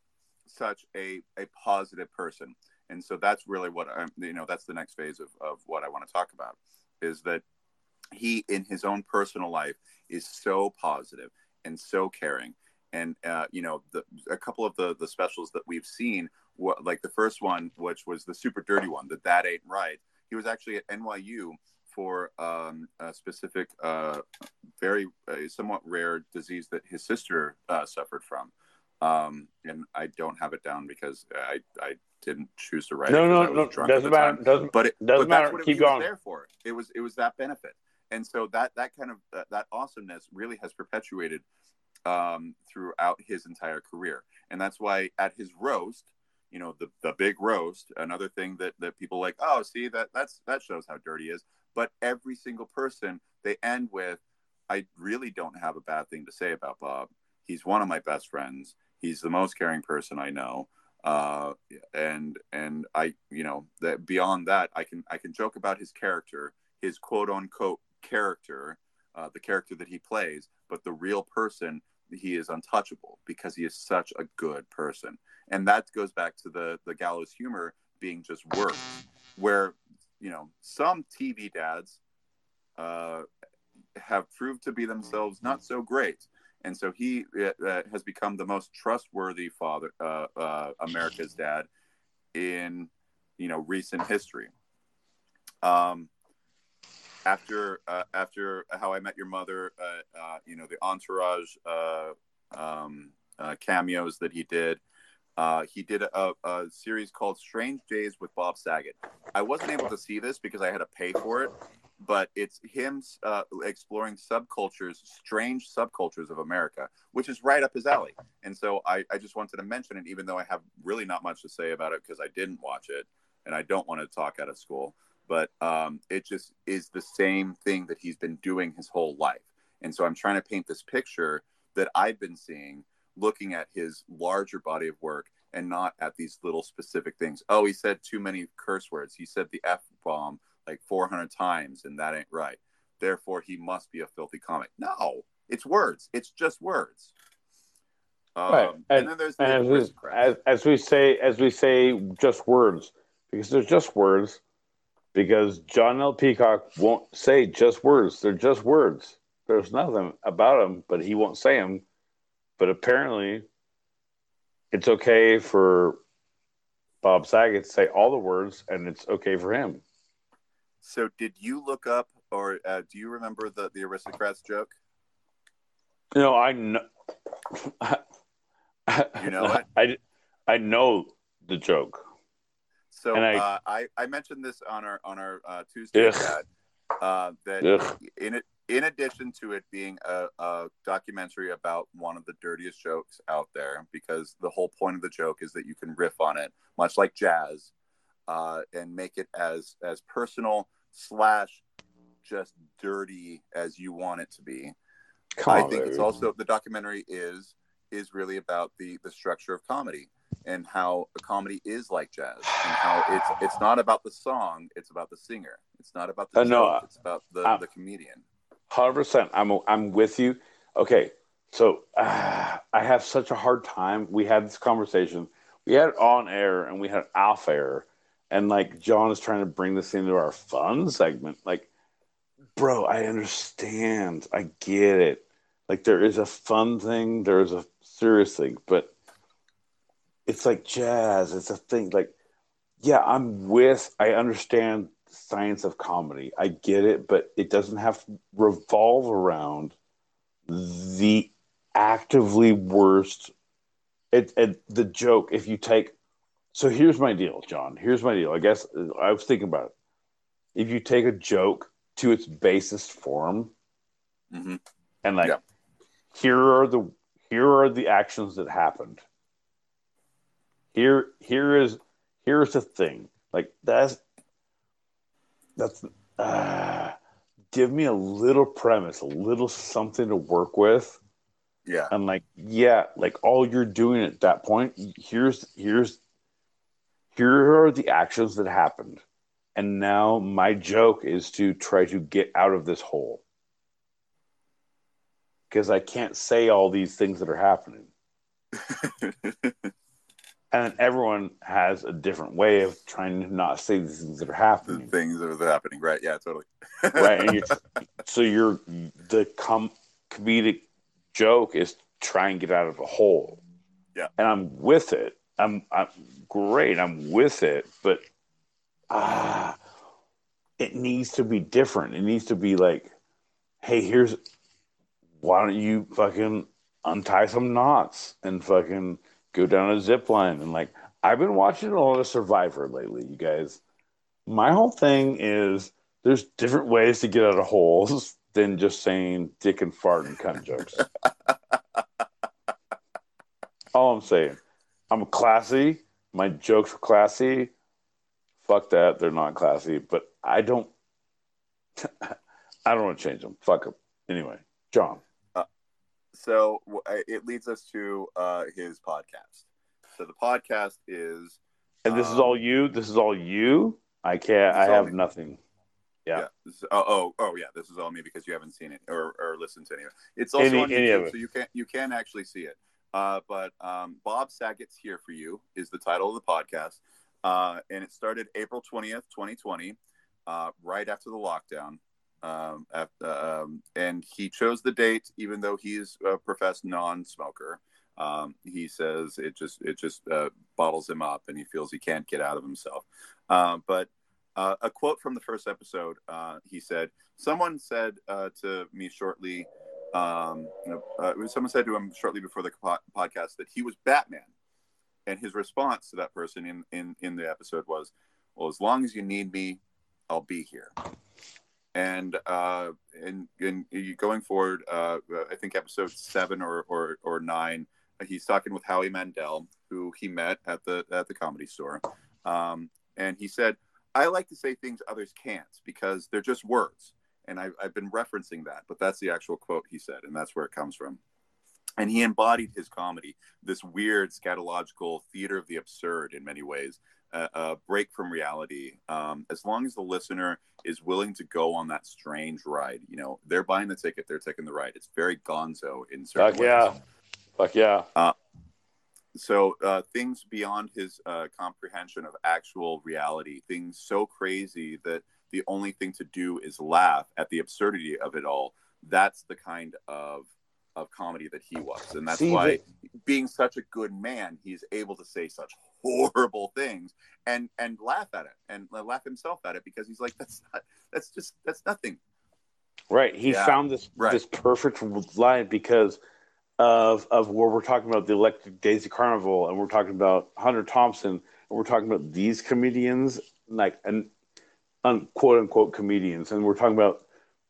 such a, a positive person. And so that's really what I'm, you know, that's the next phase of, of what I want to talk about is that he, in his own personal life, is so positive and so caring. And, uh, you know, the, a couple of the, the specials that we've seen, like the first one, which was the super dirty one, that that ain't right. He was actually at NYU for um, a specific, uh, very uh, somewhat rare disease that his sister uh, suffered from um, and I don't have it down because I I didn't choose to write no, it. No, no, no, doesn't matter. Doesn't, but it doesn't but matter. What Keep it, going. Was there for it was it was that benefit, and so that that kind of that, that awesomeness really has perpetuated um, throughout his entire career, and that's why at his roast. You know the the big roast. Another thing that that people like. Oh, see that that's that shows how dirty he is. But every single person they end with, I really don't have a bad thing to say about Bob. He's one of my best friends He's the most caring person I know. Uh, and and I, you know, that beyond that, I can I can joke about his character, his quote unquote character, uh, the character that he plays, but the real person he is untouchable because he is such a good person, and that goes back to the the gallows humor being just words, where you know some TV dads uh, have proved to be themselves not so great and so he uh, uh, has become the most trustworthy father, uh, uh, America's dad, in you know recent history. Um, after uh, after How I Met Your Mother, uh, you know the entourage um, cameos that he did. He did a, a series called Strange Days with Bob Saget. I wasn't able to see this because I had to pay for it, but it's him uh, exploring subcultures, strange subcultures of America, which is right up his alley. And so I, I just wanted to mention it, even though I have really not much to say about it because I didn't watch it and I don't want to talk out of school. But um, it just is the same thing that he's been doing his whole life. And so I'm trying to paint this picture that I've been seeing looking at his larger body of work and not at these little specific things. Oh, he said too many curse words. He said the F bomb like 400 times and that ain't right. Therefore, he must be a filthy comic. No, it's words. It's just words. Um, right. And, and, then there's the as, we, as, as we say, as we say, just words because they're just words. Because Jon L. Peacock won't say just words. They're just words. There's nothing about him, but he won't say them. But apparently, it's okay for Bob Saget to say all the words, and it's okay for him. So, did you look up, or uh, do you remember the the aristocrats joke? No, I know. you know it. I I know the joke. So I, uh, I, I mentioned this on our on our uh, Tuesday chat uh, that ugh. in it in addition to it being a, a, documentary about one of the dirtiest jokes out there, because the whole point of the joke is that you can riff on it, much like jazz, uh, and make it as as personal slash just dirty as you want it to be. Come I on, think it's also the documentary is is really about the the structure of comedy and how a comedy is like jazz and how it's it's not about the song, it's about the singer. It's not about the Uh, joke, no, it's about the, I'm- the comedian. Hundred percent. I'm I'm with you. Okay, so uh, I have such a hard time. We had this conversation. We had it on air and we had it off air, and like Jon is trying to bring this into our fun segment. Like, bro, I understand. I get it. Like, there is a fun thing. There is a serious thing, but it's like jazz. It's a thing. Like, yeah, I'm with. I understand science of comedy. I get it, but it doesn't have to revolve around the actively worst. It, it the joke. If you take, so here's my deal, Jon. Here's my deal. I guess I was thinking about it. If you take a joke to its basest form, hmm and like, Yeah. here are the here are the actions that happened. Here here is here's the thing. Like that's that's uh, give me a little premise, a little something to work with. Yeah. And like, yeah, like all you're doing at that point, here's here's here are the actions that happened. And now my joke is to try to get out of this hole. Because I can't say all these things that are happening. And everyone has a different way of trying to not say these things that are happening. the things that are happening. Right. Yeah, totally. right and you're so you're the com- comedic joke is try and get out of a hole Yeah. and i'm with it i'm i'm great i'm with it but ah it needs to be different it needs to be like hey here's why don't you fucking untie some knots and fucking go down a zip line and like i've been watching a lot of survivor lately you guys my whole thing is there's different ways to get out of holes than just saying dick and fart and cunt jokes. All I'm saying, I'm classy. My jokes are classy. Fuck that, they're not classy. But I don't. I don't want to change them. Fuck them. Anyway, Jon. So it leads us to uh, his podcast. So the podcast is And this is Um, all you. This is all you. I can't. I have me. nothing. Yeah. is- oh, oh, oh, yeah. This is all me because you haven't seen it or, or listened to any of it. It's also Any- on YouTube, so you can you can actually see it. Uh, but um, Bob Saget's here for you is the title of the podcast, uh, and it started April twentieth, twenty twenty, uh, right after the lockdown. Um, um, and he chose the date, even though he's a professed non-smoker. Um, he says it just it just uh, bottles him up, and he feels he can't get out of himself. Uh, but uh, a quote from the first episode, uh, he said, "Someone said uh, to me shortly, um, uh, someone said to him shortly before the po- podcast that he was Batman, and his response to that person in in in the episode was, "Well, as long as you need me, I'll be here." And uh, and, and going forward, uh, I think episode seven or or, or nine, he's talking with Howie Mandel, who he met at the at the comedy store, um, and he said, "I like to say things others can't because they're just words." And I've, I've been referencing that, but that's the actual quote he said, and that's where it comes from. And he embodied his comedy, this weird scatological theater of the absurd in many ways, a, a break from reality. Um, as long as the listener is willing to go on that strange ride, you know, they're buying the ticket, they're taking the ride. It's very gonzo in certain Fuck ways yeah. Fuck yeah. so uh, things beyond his uh, comprehension of actual reality things so crazy that the only thing to do is laugh at the absurdity of it all that's the kind of of comedy that he was and that's See, why but- being such a good man he's able to say such horrible things and and laugh at it and laugh himself at it because he's like that's not that's just that's nothing Right. He Yeah, found this right. this perfect line because of of where we're talking about the Electric Daisy Carnival and we're talking about Hunter Thompson and we're talking about these comedians like and un, quote unquote comedians and we're talking about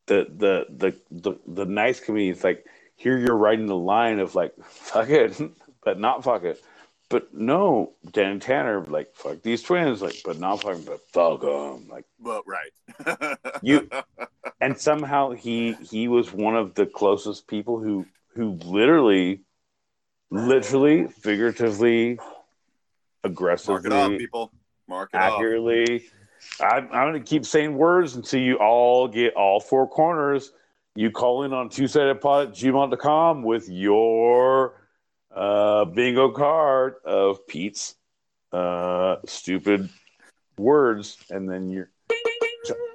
the the the the, the nice comedians like here you're writing the line of like fuck it but not fuck it but no Dan Tanner like fuck these twins like but not fucking but fuck them like but right You- and somehow he he was one of the closest people who who literally literally figuratively aggressively, Mark it off, people. Mark it off. accurately. I'm, I'm going to keep saying words until you all get all four corners. You call in on two sided pod at gmail.com with your uh, bingo card of Pete's uh, stupid words, and then you're.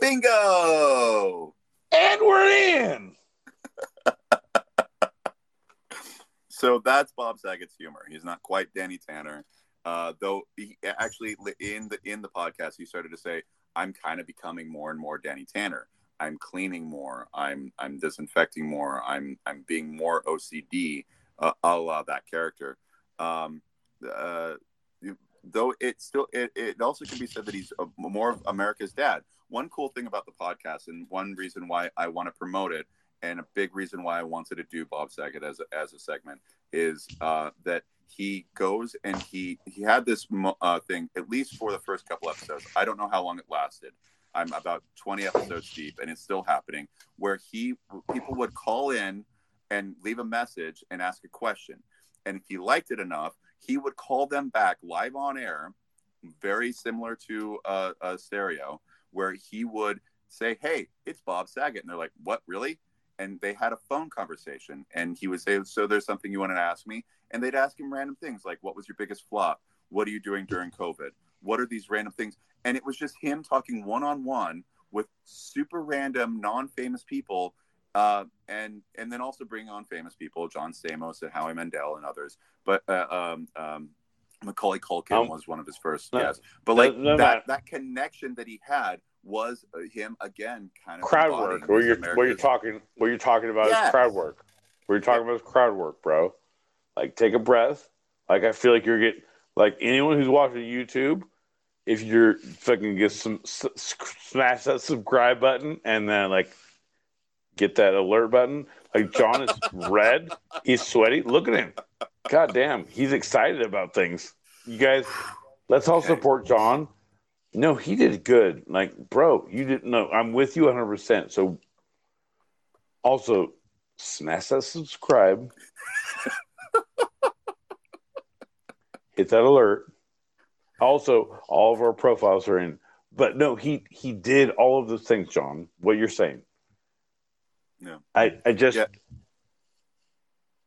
Bingo! And we're in! So that's Bob Saget's humor. He's not quite Danny Tanner, uh, though. He actually in the in the podcast he started to say, "I'm kind of becoming more and more Danny Tanner. I'm cleaning more. I'm I'm disinfecting more. I'm I'm being more OCD, uh, a la that character." Um, uh, though it still it, it also can be said that he's a, more of America's dad. One cool thing about the podcast, and one reason why I want to promote it, and a big reason why I wanted to do Bob Saget as a, as a segment is uh, that he goes and he he had this uh, thing at least for the first couple episodes. I don't know how long it lasted. I'm about 20 episodes deep, and it's still happening. Where he people would call in and leave a message and ask a question, and if he liked it enough, he would call them back live on air, very similar to a stereo, where he would say, "Hey, it's Bob Saget," and they're like, "What, really?" And they had a phone conversation, and he would say, "So there's something you want to ask me?" And they'd ask him random things like, "What was your biggest flop? What are you doing during COVID? What are these random things?" And it was just him talking one on one with super random, non-famous people, uh, and and then also bring on famous people, John Stamos and Howie Mandel and others. But uh, um, um, Macaulay Culkin Um, was one of his first no, guests. But like no, that Matt. that connection that he had was uh, him again, kind of crowd work What you're where you're talking where you're talking about Yes. is crowd work where you're talking about is crowd work bro like take a breath like i feel like you're getting like anyone who's watching youtube if you're fucking get some s- smash that subscribe button and then like get that alert button like jon is red he's sweaty look at him god damn he's excited about things you guys let's all Okay. support jon no, he did good. Like, bro, you didn't know. I'm with you 100%. So, also, smash that subscribe, hit that alert. Also, all of our profiles are in. But no, he he did all of those things, Jon. What you're saying. Yeah. I I just Yeah.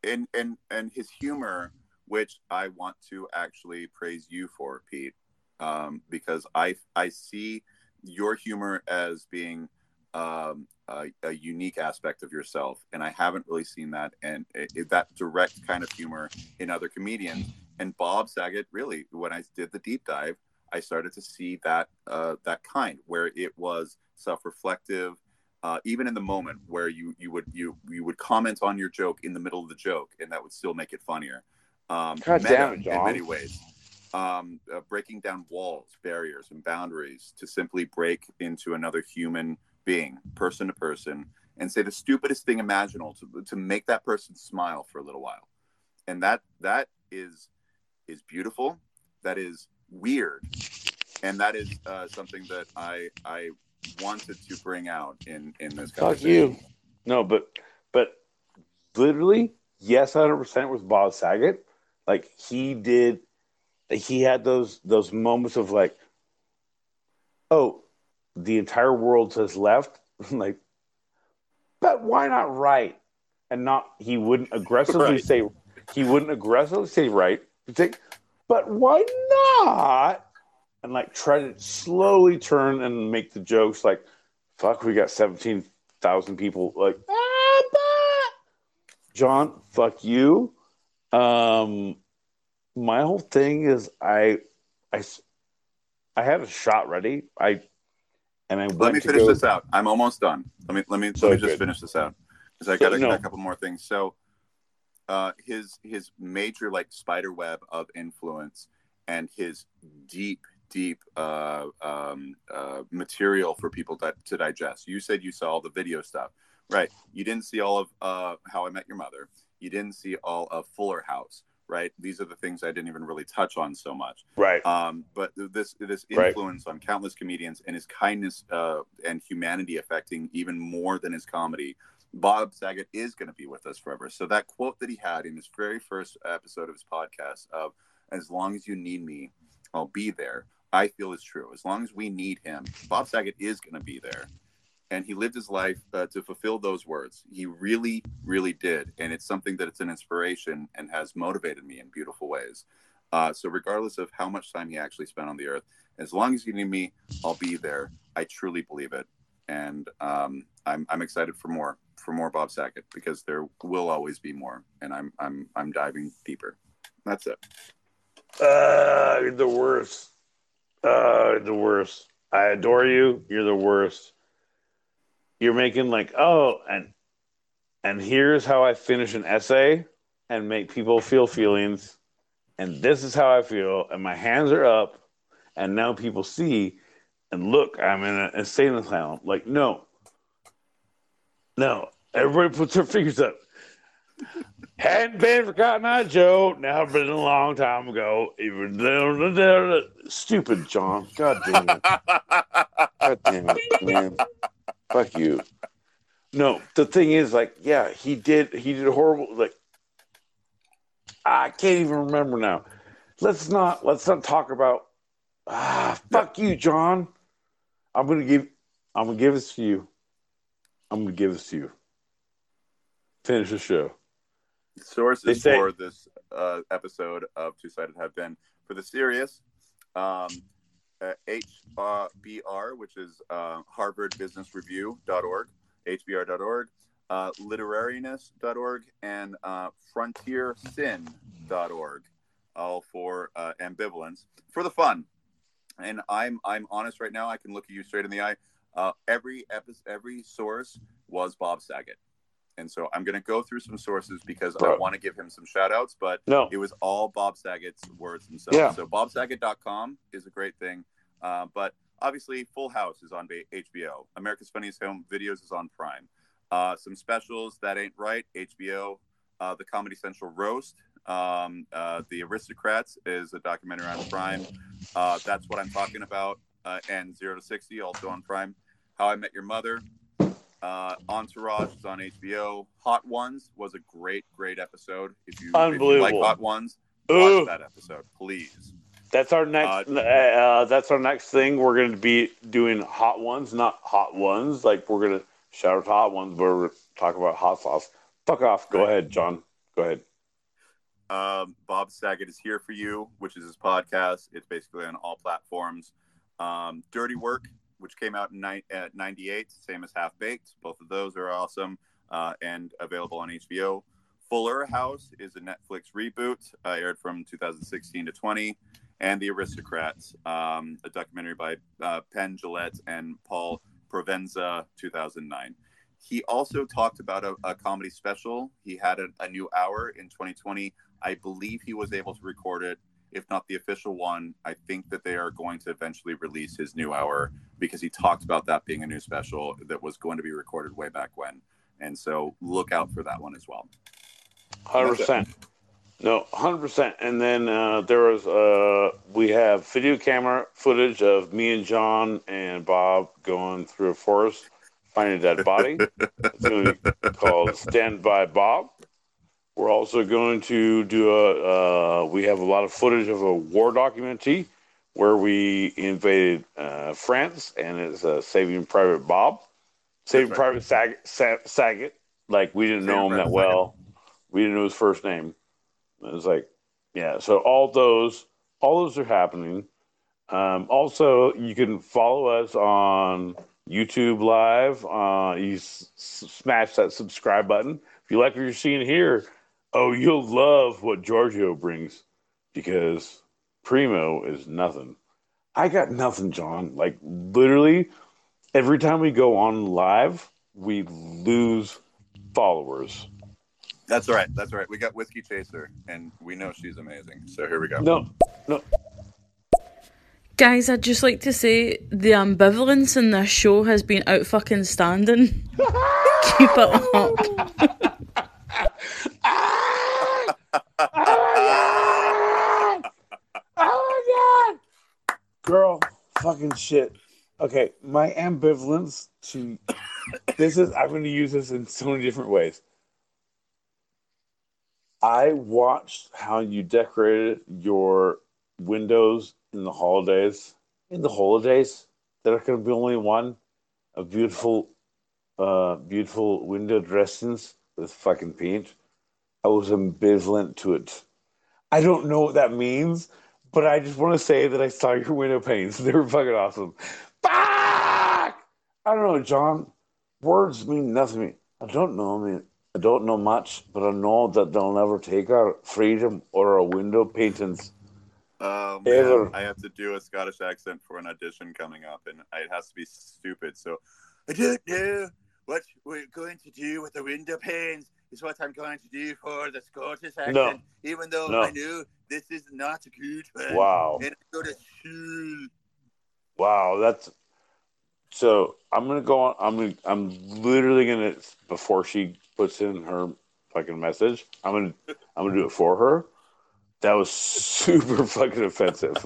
and and and his humor, which I want to actually praise you for, Pete, um, because I I see your humor as being um, a, a unique aspect of yourself, and I haven't really seen that and it, that direct kind of humor in other comedians. And Bob Saget, really, when I did the deep dive, I started to see that uh, that kind where it was self-reflective, uh, even in the moment where you you would you you would comment on your joke in the middle of the joke, and that would still make it funnier. Um, God damn it, in many ways. Um, uh, breaking down walls, barriers, and boundaries to simply break into another human being, person to person, and say the stupidest thing imaginable to, to make that person smile for a little while. And that that is is beautiful. That is weird, and that is uh, something that I I wanted to bring out in in this fuck you. No, but but literally, yes, 100 percent was Bob Saget. Like he did, he had those those moments of like, oh, the entire world has left, like, but why not right? And not he wouldn't aggressively Right. say he wouldn't aggressively say right. He'd but why not? And like try to slowly turn and make the jokes like, fuck, we got seventeen thousand people like ah. Jon, fuck you. Um, my whole thing is I, I, I had a shot ready. I, and I Let me finish go- this out. I'm almost done. Let me let me So let me just finish this out because I So, got a, no. a couple more things. So, uh, his his major like spider web of influence and his deep deep uh, um, uh, material for people to, to digest. You said you saw all the video stuff, right? You didn't see all of uh, How I Met Your Mother. You didn't see all of Fuller House, right? These are the things I didn't even really touch on so much right. um, but this this Right. influence on countless comedians and his kindness uh, and humanity affecting even more than his comedy. Bob Saget is going to be with us forever. So that quote that he had in his very first episode of his podcast of "As long as you need me, I'll be there. I feel is true. As long as we need him, Bob Saget is going to be there. And he lived his life uh, to fulfill those words. He really, really did. And it's something that it's an inspiration and has motivated me in beautiful ways. Uh, so, regardless of how much time he actually spent on the earth, as long as you need me, I'll be there. I truly believe it. And um, I'm, I'm excited for more for more Bob Saget because there will always be more, and I'm I'm I'm diving deeper. That's it. Uh, the worst. Uh, the worst. I adore you. You're the worst. You're making like, oh, and and here's how I finish an essay and make people feel feelings, and this is how I feel, and my hands are up, and now people see, and look, I'm in an insane asylum. Like, no, no, everybody puts their fingers up. Hadn't been forgotten, I Joe. Now been a long time ago. Even though stupid Jon. God damn it. God damn it, man. Fuck you. No, the thing is, like, yeah, he did. He did a horrible. Like, I can't even remember now. Let's not. Let's not talk about. Ah, fuck you, Jon. I'm gonna give. I'm gonna give this to you. I'm gonna give this to you. Finish the show. Sources say- for this uh, episode of Two Sided have been for the serious, um, uh, HBR, which is uh, Harvard Business Review.org, HBR.org, uh, literariness.org, and uh, frontiersin.org, all for uh, ambivalence. For the fun. And I'm I'm honest right now. I can look at you straight in the eye. Uh, every episode, every source was Bob Saget. And so I'm going to go through some sources because I want to give him some shout outs, but No, it was all Bob Saget's words themselves. Yeah. So bobsaget.com is a great thing. Uh, but obviously, Full House is on HBO. America's Funniest Home Videos is on Prime. Uh, some specials that ain't right. HBO. Uh, the Comedy Central roast. Um, uh, the Aristocrats is a documentary on Prime. Uh, that's what I'm talking about. Uh, and Zero to Sixty also on Prime. How I Met Your Mother. Uh, Entourage is on HBO. Hot Ones was a great, great episode. If you, if you like Hot Ones, watch Ooh. that episode, please. that's our next. Uh, uh, that's our next thing. We're going to be doing hot ones, not hot ones. Like we're going to shout out hot ones, but we're going to talk about hot sauce. Fuck off. Go Right. ahead, Jon. Go ahead. Um, Bob Saget is here for you, which is his podcast. It's basically on all platforms. Um, Dirty Work, which came out in ni- at 98, same as Half Baked. Both of those are awesome uh, and available on HBO. Fuller House is a Netflix reboot, uh, aired from 2016 to 20. And The Aristocrats, um, a documentary by uh, Penn Jillette and Paul Provenza, 2009. He also talked about a, a comedy special. He had a, a new hour in 2020 I believe he was able to record it. If not the official one, I think that they are going to eventually release his new hour because he talked about that being a new special that was going to be recorded way back when. And so look out for that one as well. Hundred percent. No, hundred percent. And then uh, there was uh, we have video camera footage of me and John and Bob going through a forest finding a dead body. it's going to be called Stand by Bob. We're also going to do a. Uh, we have a lot of footage of a war documentary where we invaded uh, France, and it's uh, Saving Private Bob, Saving right. Private Saget, Sa- Saget. Like we didn't know him Saving that Private well. We didn't know his first name. It was like, yeah. So all those, all those are happening. Um, also, you can follow us on YouTube Live. Uh, you s- smash that subscribe button. If you like what you're seeing here, oh, you'll love what Giorgio brings because Primo is nothing. I got nothing, Jon. Like literally, every time we go on live, we lose followers. That's all right. That's all right. We got Whiskey Chaser, and we know she's amazing. So here we go. No, no, Guys, I'd just like to say the ambivalence in this show has been out fucking standing. Keep it up. Oh my god! Girl, fucking shit. Okay, my ambivalence to this is I'm gonna use this in so many different ways. I watched how you decorated your windows in the holidays. In the holidays, there can be only one, a beautiful, uh, beautiful window dressings with fucking paint. I was ambivalent to it. I don't know what that means, but I just want to say that I saw your window panes. They were fucking awesome. Fuck! I don't know, Jon. Words mean nothing to me. I don't know. I mean, I don't know much, but I know that they'll never take our freedom or our window paintings. Oh man, Ever. I have to do a Scottish accent for an audition coming up, and it has to be stupid. So I don't know what we're going to do with the window panes. Is what I'm going to do for the Scottish accent, even though No. I know this is not a good one. Wow. And I go to school. Wow, that's so. I'm gonna go on. I'm gonna. I'm literally gonna before she puts in her fucking message. I'm gonna. I'm gonna do it for her. That was super fucking offensive,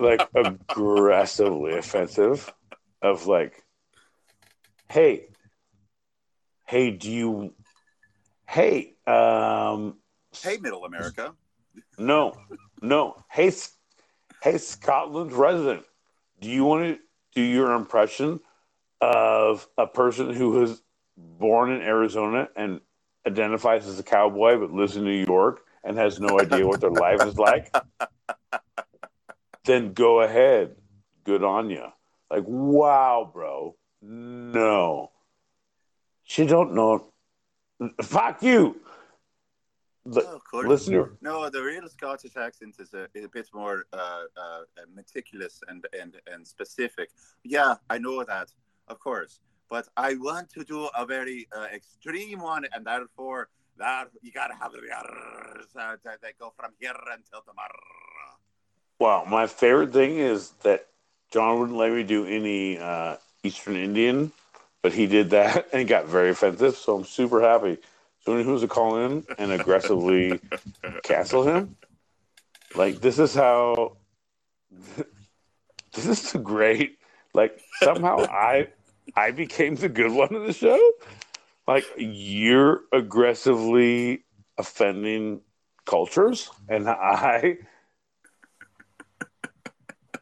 like aggressively offensive. Of like, hey, hey, do you? Hey, um, Hey, Middle America. no, no. Hey, hey, Scotland resident. Do you want to do your impression of a person who was born in Arizona and identifies as a cowboy but lives in New York and has no idea what their life is like? Then go ahead. Good on you. Like, wow, bro. No. She don't know. Fuck you. Li- Oh, of course. Listen. No, the real Scottish accent is a, is a bit more uh, uh, meticulous and, and, and specific. Yeah, I know that, of course. But I want to do a very uh, extreme one, and therefore, that you gotta have the uh, that go from here until tomorrow. Well, my favorite thing is that Jon wouldn't let me do any uh, Eastern Indian, but he did that and got very offensive. So I'm super happy. So when he was to call in and aggressively cancel him, like this is how this is great. Like somehow I I became the good one of the show. Like you're aggressively offending cultures, and I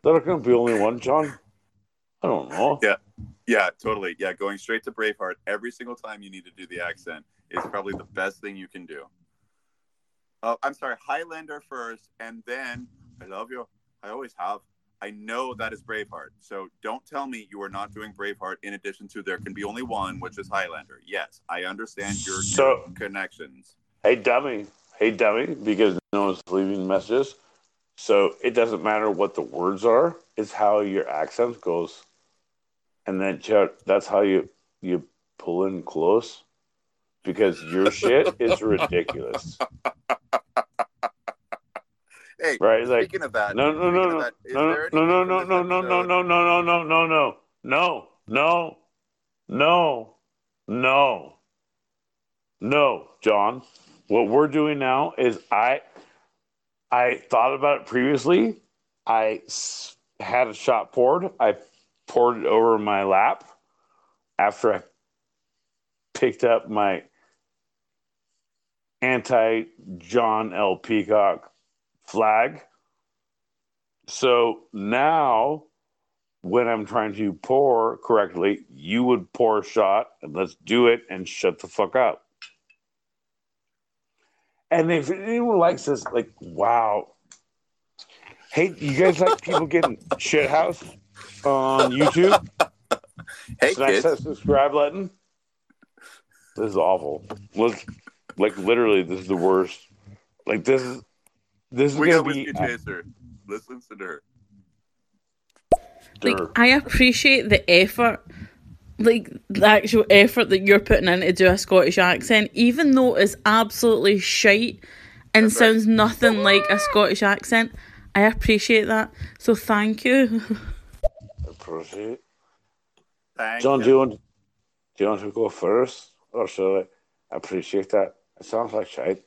there can be only one, Jon. I don't know. Yeah. Yeah, totally. Yeah, going straight to Braveheart every single time you need to do the accent is probably the best thing you can do. Oh, I'm sorry, Highlander first, and then I love you. I always have. I know that is Braveheart. So don't tell me you are not doing Braveheart in addition to there can be only one, which is Highlander. Yes, I understand your, So- your connections. Hey, dummy. Hey, dummy, because no one's leaving messages. So it doesn't matter what the words are, it's how your accent goes. And then Chad, that's how you you pull in close because your shit is ridiculous. Hey, Right? Like speaking of that, no no no speaking no no no no no no no no no no no no no no no no no no Jon. What we're doing now is I I thought about it previously. I had a shot poured. I poured it over my lap after I picked up my anti Jon L. Peacock flag. So now, when I'm trying to pour correctly, you would pour a shot and let's do it and shut the fuck up. And if anyone likes this, like, wow. Hey, you guys like people getting shit house on YouTube? Hey, Smash kids. that subscribe button. This is awful. Look, like literally, this is the worst. Like this is this is We gonna got be Whiskey Chaser. Listen to her. Like. I appreciate the effort, like the actual effort that you're putting in to do a Scottish accent, even though it's absolutely shite and That's right. sounds nothing like a Scottish accent. I appreciate that. So thank you. Appreciate. Thank Jon, you. do you want do you want to go first, or should I appreciate that? It sounds like shite.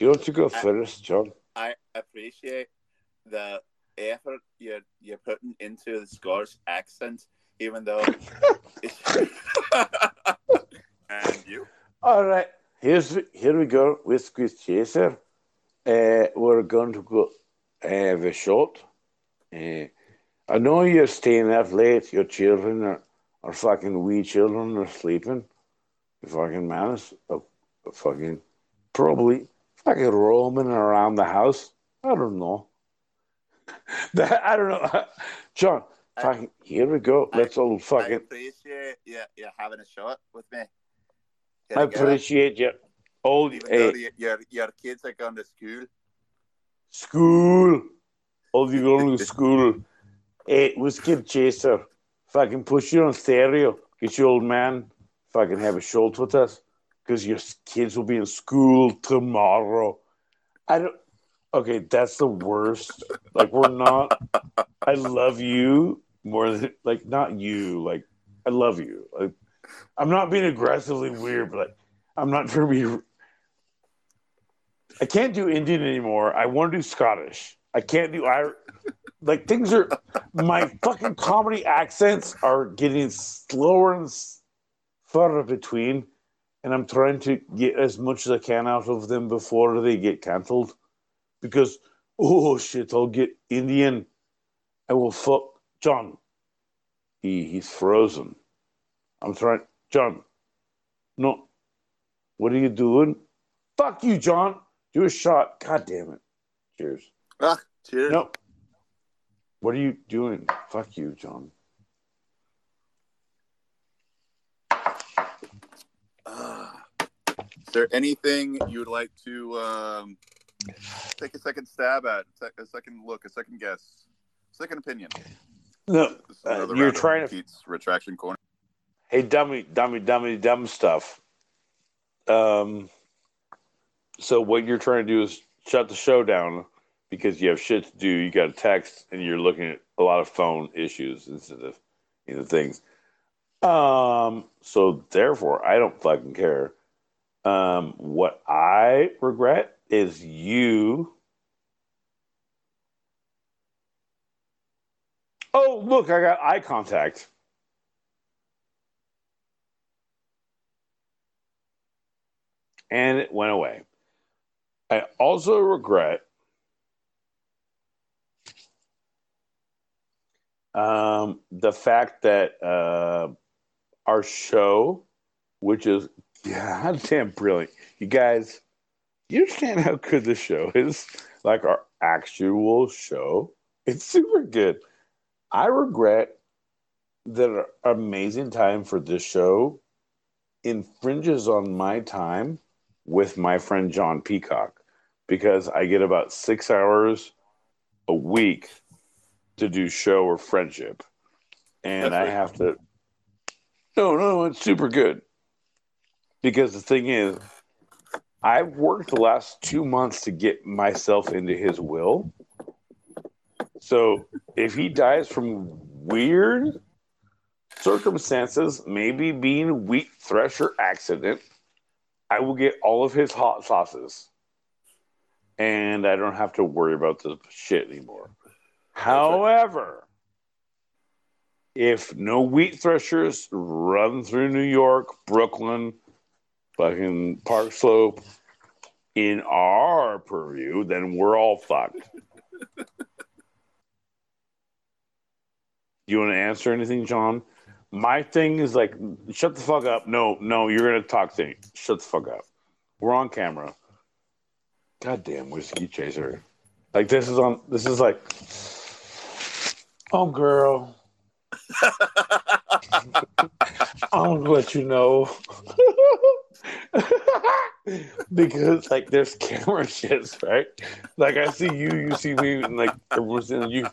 You want to go first, Jon? I appreciate the effort you're you're putting into the Scottish accent, even though. it's- and you? All right. Here's here we go. Whiskey chaser. Uh, we're going to go have a shot. Uh, I know you're staying up late. Your children are, are fucking wee children are sleeping. You fucking manage a, a fucking probably fucking roaming around the house. I don't know. that I don't know, Jon. I- Fucking here we go. I- Let's all fucking. I appreciate you, you having a shot with me. I Here appreciate you. All Even your, your kids are going to school. school. All you going to school. Hey, Whiskey Chaser. Fucking push you on stereo. Get your old man. Fucking have a shot with us. Because your kids will be in school tomorrow. I don't. Okay, that's the worst. Like, we're not. I love you more than. Like, not you. Like, I love you. Like, I'm not being aggressively weird, but like, I'm not trying to be. I can't do Indian anymore. I want to do Scottish. I can't do Irish. Like things are, my fucking comedy accents are getting slower and further between, and I'm trying to get as much as I can out of them before they get cancelled, because oh shit, I'll get Indian. I will fuck Jon. He he's frozen. I'm trying, Jon. No, what are you doing? Fuck you, Jon. Do a shot. God damn it. Cheers. Ah, cheers. No. What are you doing? Fuck you, Jon. Is there anything you would like to um, take a second stab at? A second look, a second guess, second opinion. No, Uh, you're trying to- retraction corner. hey, dummy, dummy, dummy, dumb stuff. Um, so what you're trying to do is shut the show down because you have shit to do. You got a text and you're looking at a lot of phone issues instead of you know things. Um, so therefore, I don't fucking care. Um, what I regret is you. Oh, look, I got eye contact. and it went away. I also regret um, the fact that uh, our show, which is goddamn brilliant, you guys, you understand how good the show is? Like our actual show, it's super good. I regret that our amazing time for this show infringes on my time with my friend Jon Peacock because I get about six hours a week to do show or friendship. And That's I have to. No, no, it's super good. Because the thing is, I've worked the last two months to get myself into his will. So if he dies from weird circumstances, maybe being a wheat thresher accident, I will get all of his hot sauces. And I don't have to worry about the shit anymore. However, if no wheat threshers run through New York, Brooklyn, fucking Park Slope in our purview, then we're all fucked. you want to answer anything, Jon? My thing is like, shut the fuck up. No, no, you're gonna talk to me. Shut the fuck up. We're on camera. Goddamn whiskey chaser. Like this is on. This is like, oh girl, I'll let you know. because like there's camera shits, right? Like I see you, you see me, and like everyone's in you.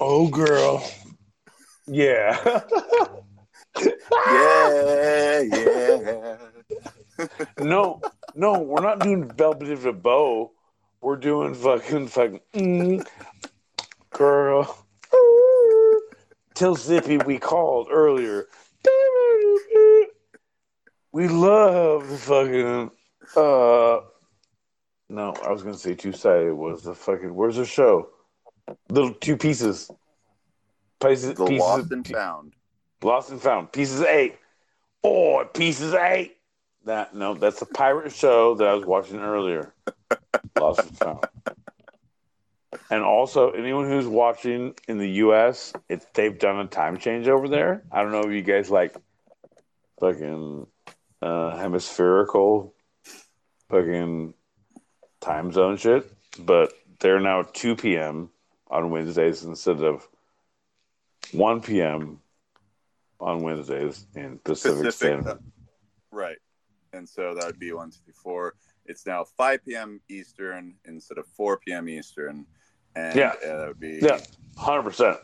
Oh girl, yeah. yeah, yeah. no, no, we're not doing Velvet of the Bow. We're doing fucking fucking mm, girl. Tell Zippy we called earlier. We love the fucking uh no, I was gonna say two sided was the fucking where's the show? Little two pieces. Pieces, The pieces lost and found. Lost and found. Pieces eight. Oh, pieces eight. That no, that's a pirate show that I was watching earlier. Lost and found. And also, anyone who's watching in the U.S., it's they've done a time change over there. I don't know if you guys like fucking uh, hemispherical fucking time zone shit, but they're now 2 p.m. on Wednesdays instead of 1 p.m. on Wednesdays in Pacific, Pacific, Standard. uh, right. And so that would be one, two, three, four. It's now 5 p.m. Eastern instead of 4 p.m. Eastern. And Yeah. uh, that would be Yeah, hundred percent,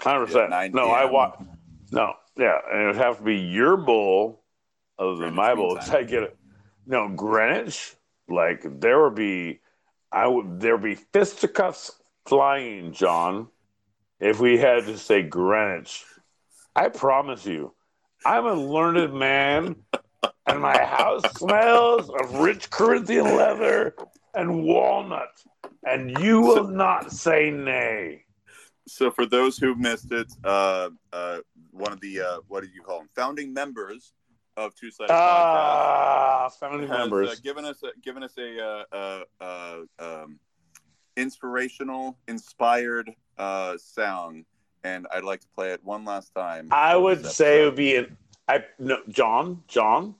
hundred percent. No, I watch. No, yeah, and it would have to be your bull, other than Greenwich my bull. I get it, no Greenwich. Like there would be, I would there would be fisticuffs flying, Jon, if we had to say Greenwich. I promise you, I'm a learned man, and my house smells of rich Corinthian leather and walnut, and you will not say nay. So for those who missed it, uh, uh, one of the uh, what do you call them? Founding members of Two Sided Podcast Ah, founding has uh, members. given us a, given us a uh, uh, uh, um, inspirational, inspired uh, sound, and I'd like to play it one last time. I would say it would be an. I no, Jon, Jon.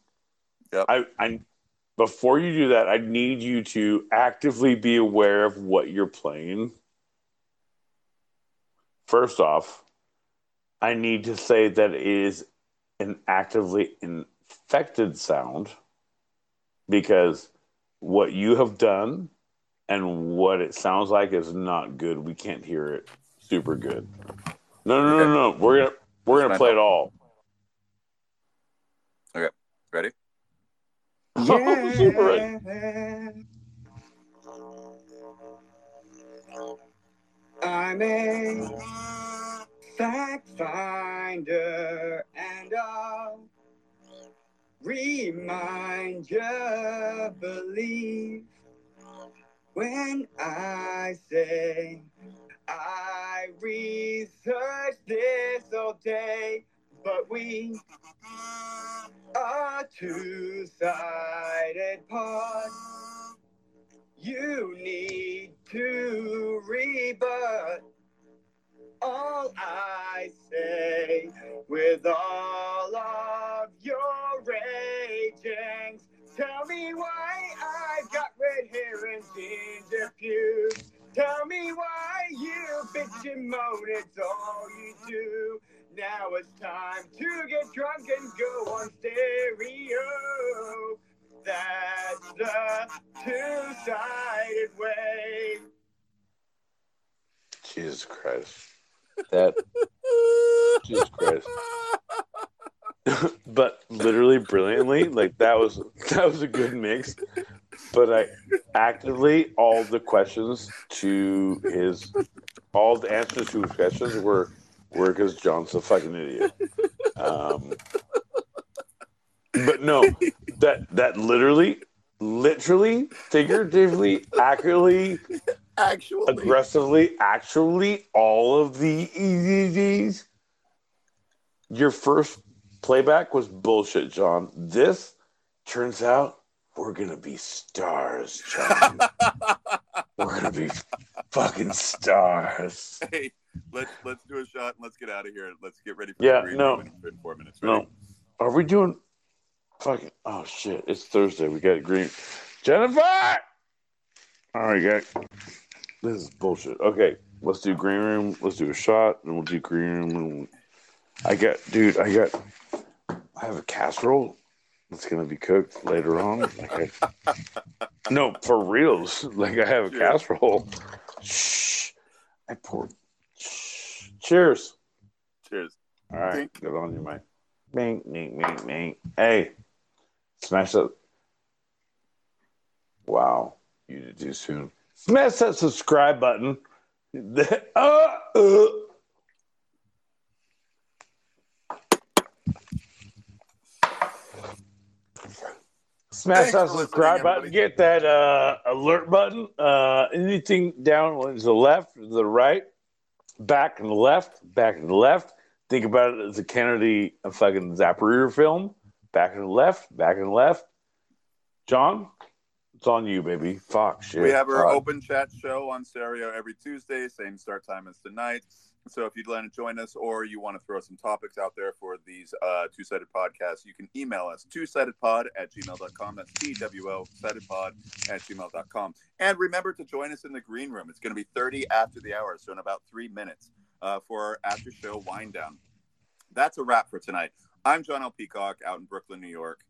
Yep. I, I before you do that, I need you to actively be aware of what you're playing. First off, I need to say that it is an actively infected sound because what you have done and what it sounds like is not good. We can't hear it super good. No, no, no, no. no. We're gonna we're gonna play it all. Okay, ready. Oh, Super ready. I'm a fact finder and I'll remind you believe when I say I researched this all day, but we are two-sided pod. You need to rebut all I say with all of your ragings. Tell me why I've got red hair and ginger pubes. Tell me why you bitch and moan, it's all you do. Now it's time to get drunk and go on stereo. That's the two-sided way. Jesus Christ. That Jesus Christ. but literally brilliantly, like that was that was a good mix. But I actively all the questions to his all the answers to his questions were were because Jon's a fucking idiot. Um, but no, that that literally, literally, figuratively, accurately, Actually, aggressively, actually, all of the EZZs. Your first playback was bullshit, Jon. This turns out we're gonna be stars, Jon. we're gonna be fucking stars. hey, let's let's do a shot and let's get out of here. Let's get ready for Yeah, the green no. in, four minutes. Ready? No, are we doing fucking? Oh shit! It's Thursday. We got green. Jennifer. All right, guys. This is bullshit. Okay, let's do green room. Let's do a shot, and we'll do green room. I got, dude. I got. I have a casserole that's gonna be cooked later on. Like I, no, for reals. Like I have a casserole. Shh. I poured. Cheers. Cheers. All right, Dink. get on your mic. Bing, bing, bing, bing. Hey, smash that. Wow, you did too soon. Smash that subscribe button. uh, uh. Smash that subscribe button. Get that uh, alert button. Uh, anything down to the left, to the right, back and left, back and left. Think about it as a Kennedy a fucking Zapruder film. Back and left, back and left. Jon, It's on you, baby. Fuck shit. We have our God. open chat show on stereo every Tuesday, same start time as tonight. So if you'd like to join us or you want to throw some topics out there for these uh, two sided podcasts, you can email us two sidedpod at gmail.com. That's T W O sidedpod at gmail.com. And remember to join us in the green room. It's going to be 30 after the hour, so in about three minutes uh, for our after show wind down. That's a wrap for tonight. I'm Jon L. Peacock out in Brooklyn, New York.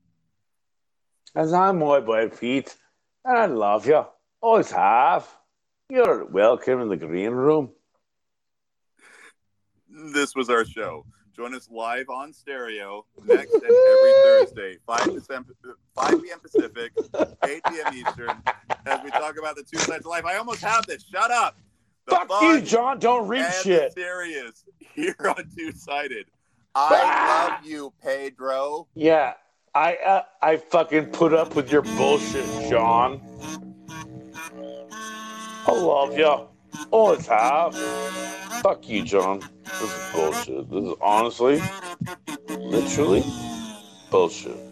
As I'm my boy Pete, and I love you. Always have. You're welcome in the green room. This was our show. Join us live on stereo next and every Thursday, 5 p.m. 5 p.m. Pacific, 8 p.m. Eastern, as we talk about the two sides of life. I almost have this. Shut up. The Fuck you, Jon. Don't read shit. serious here on Two Sided. I love you, Pedro. Yeah, I uh, I fucking put up with your bullshit, Jon. I love you. Always have. Fuck you, Jon. This is bullshit. This is honestly, literally bullshit.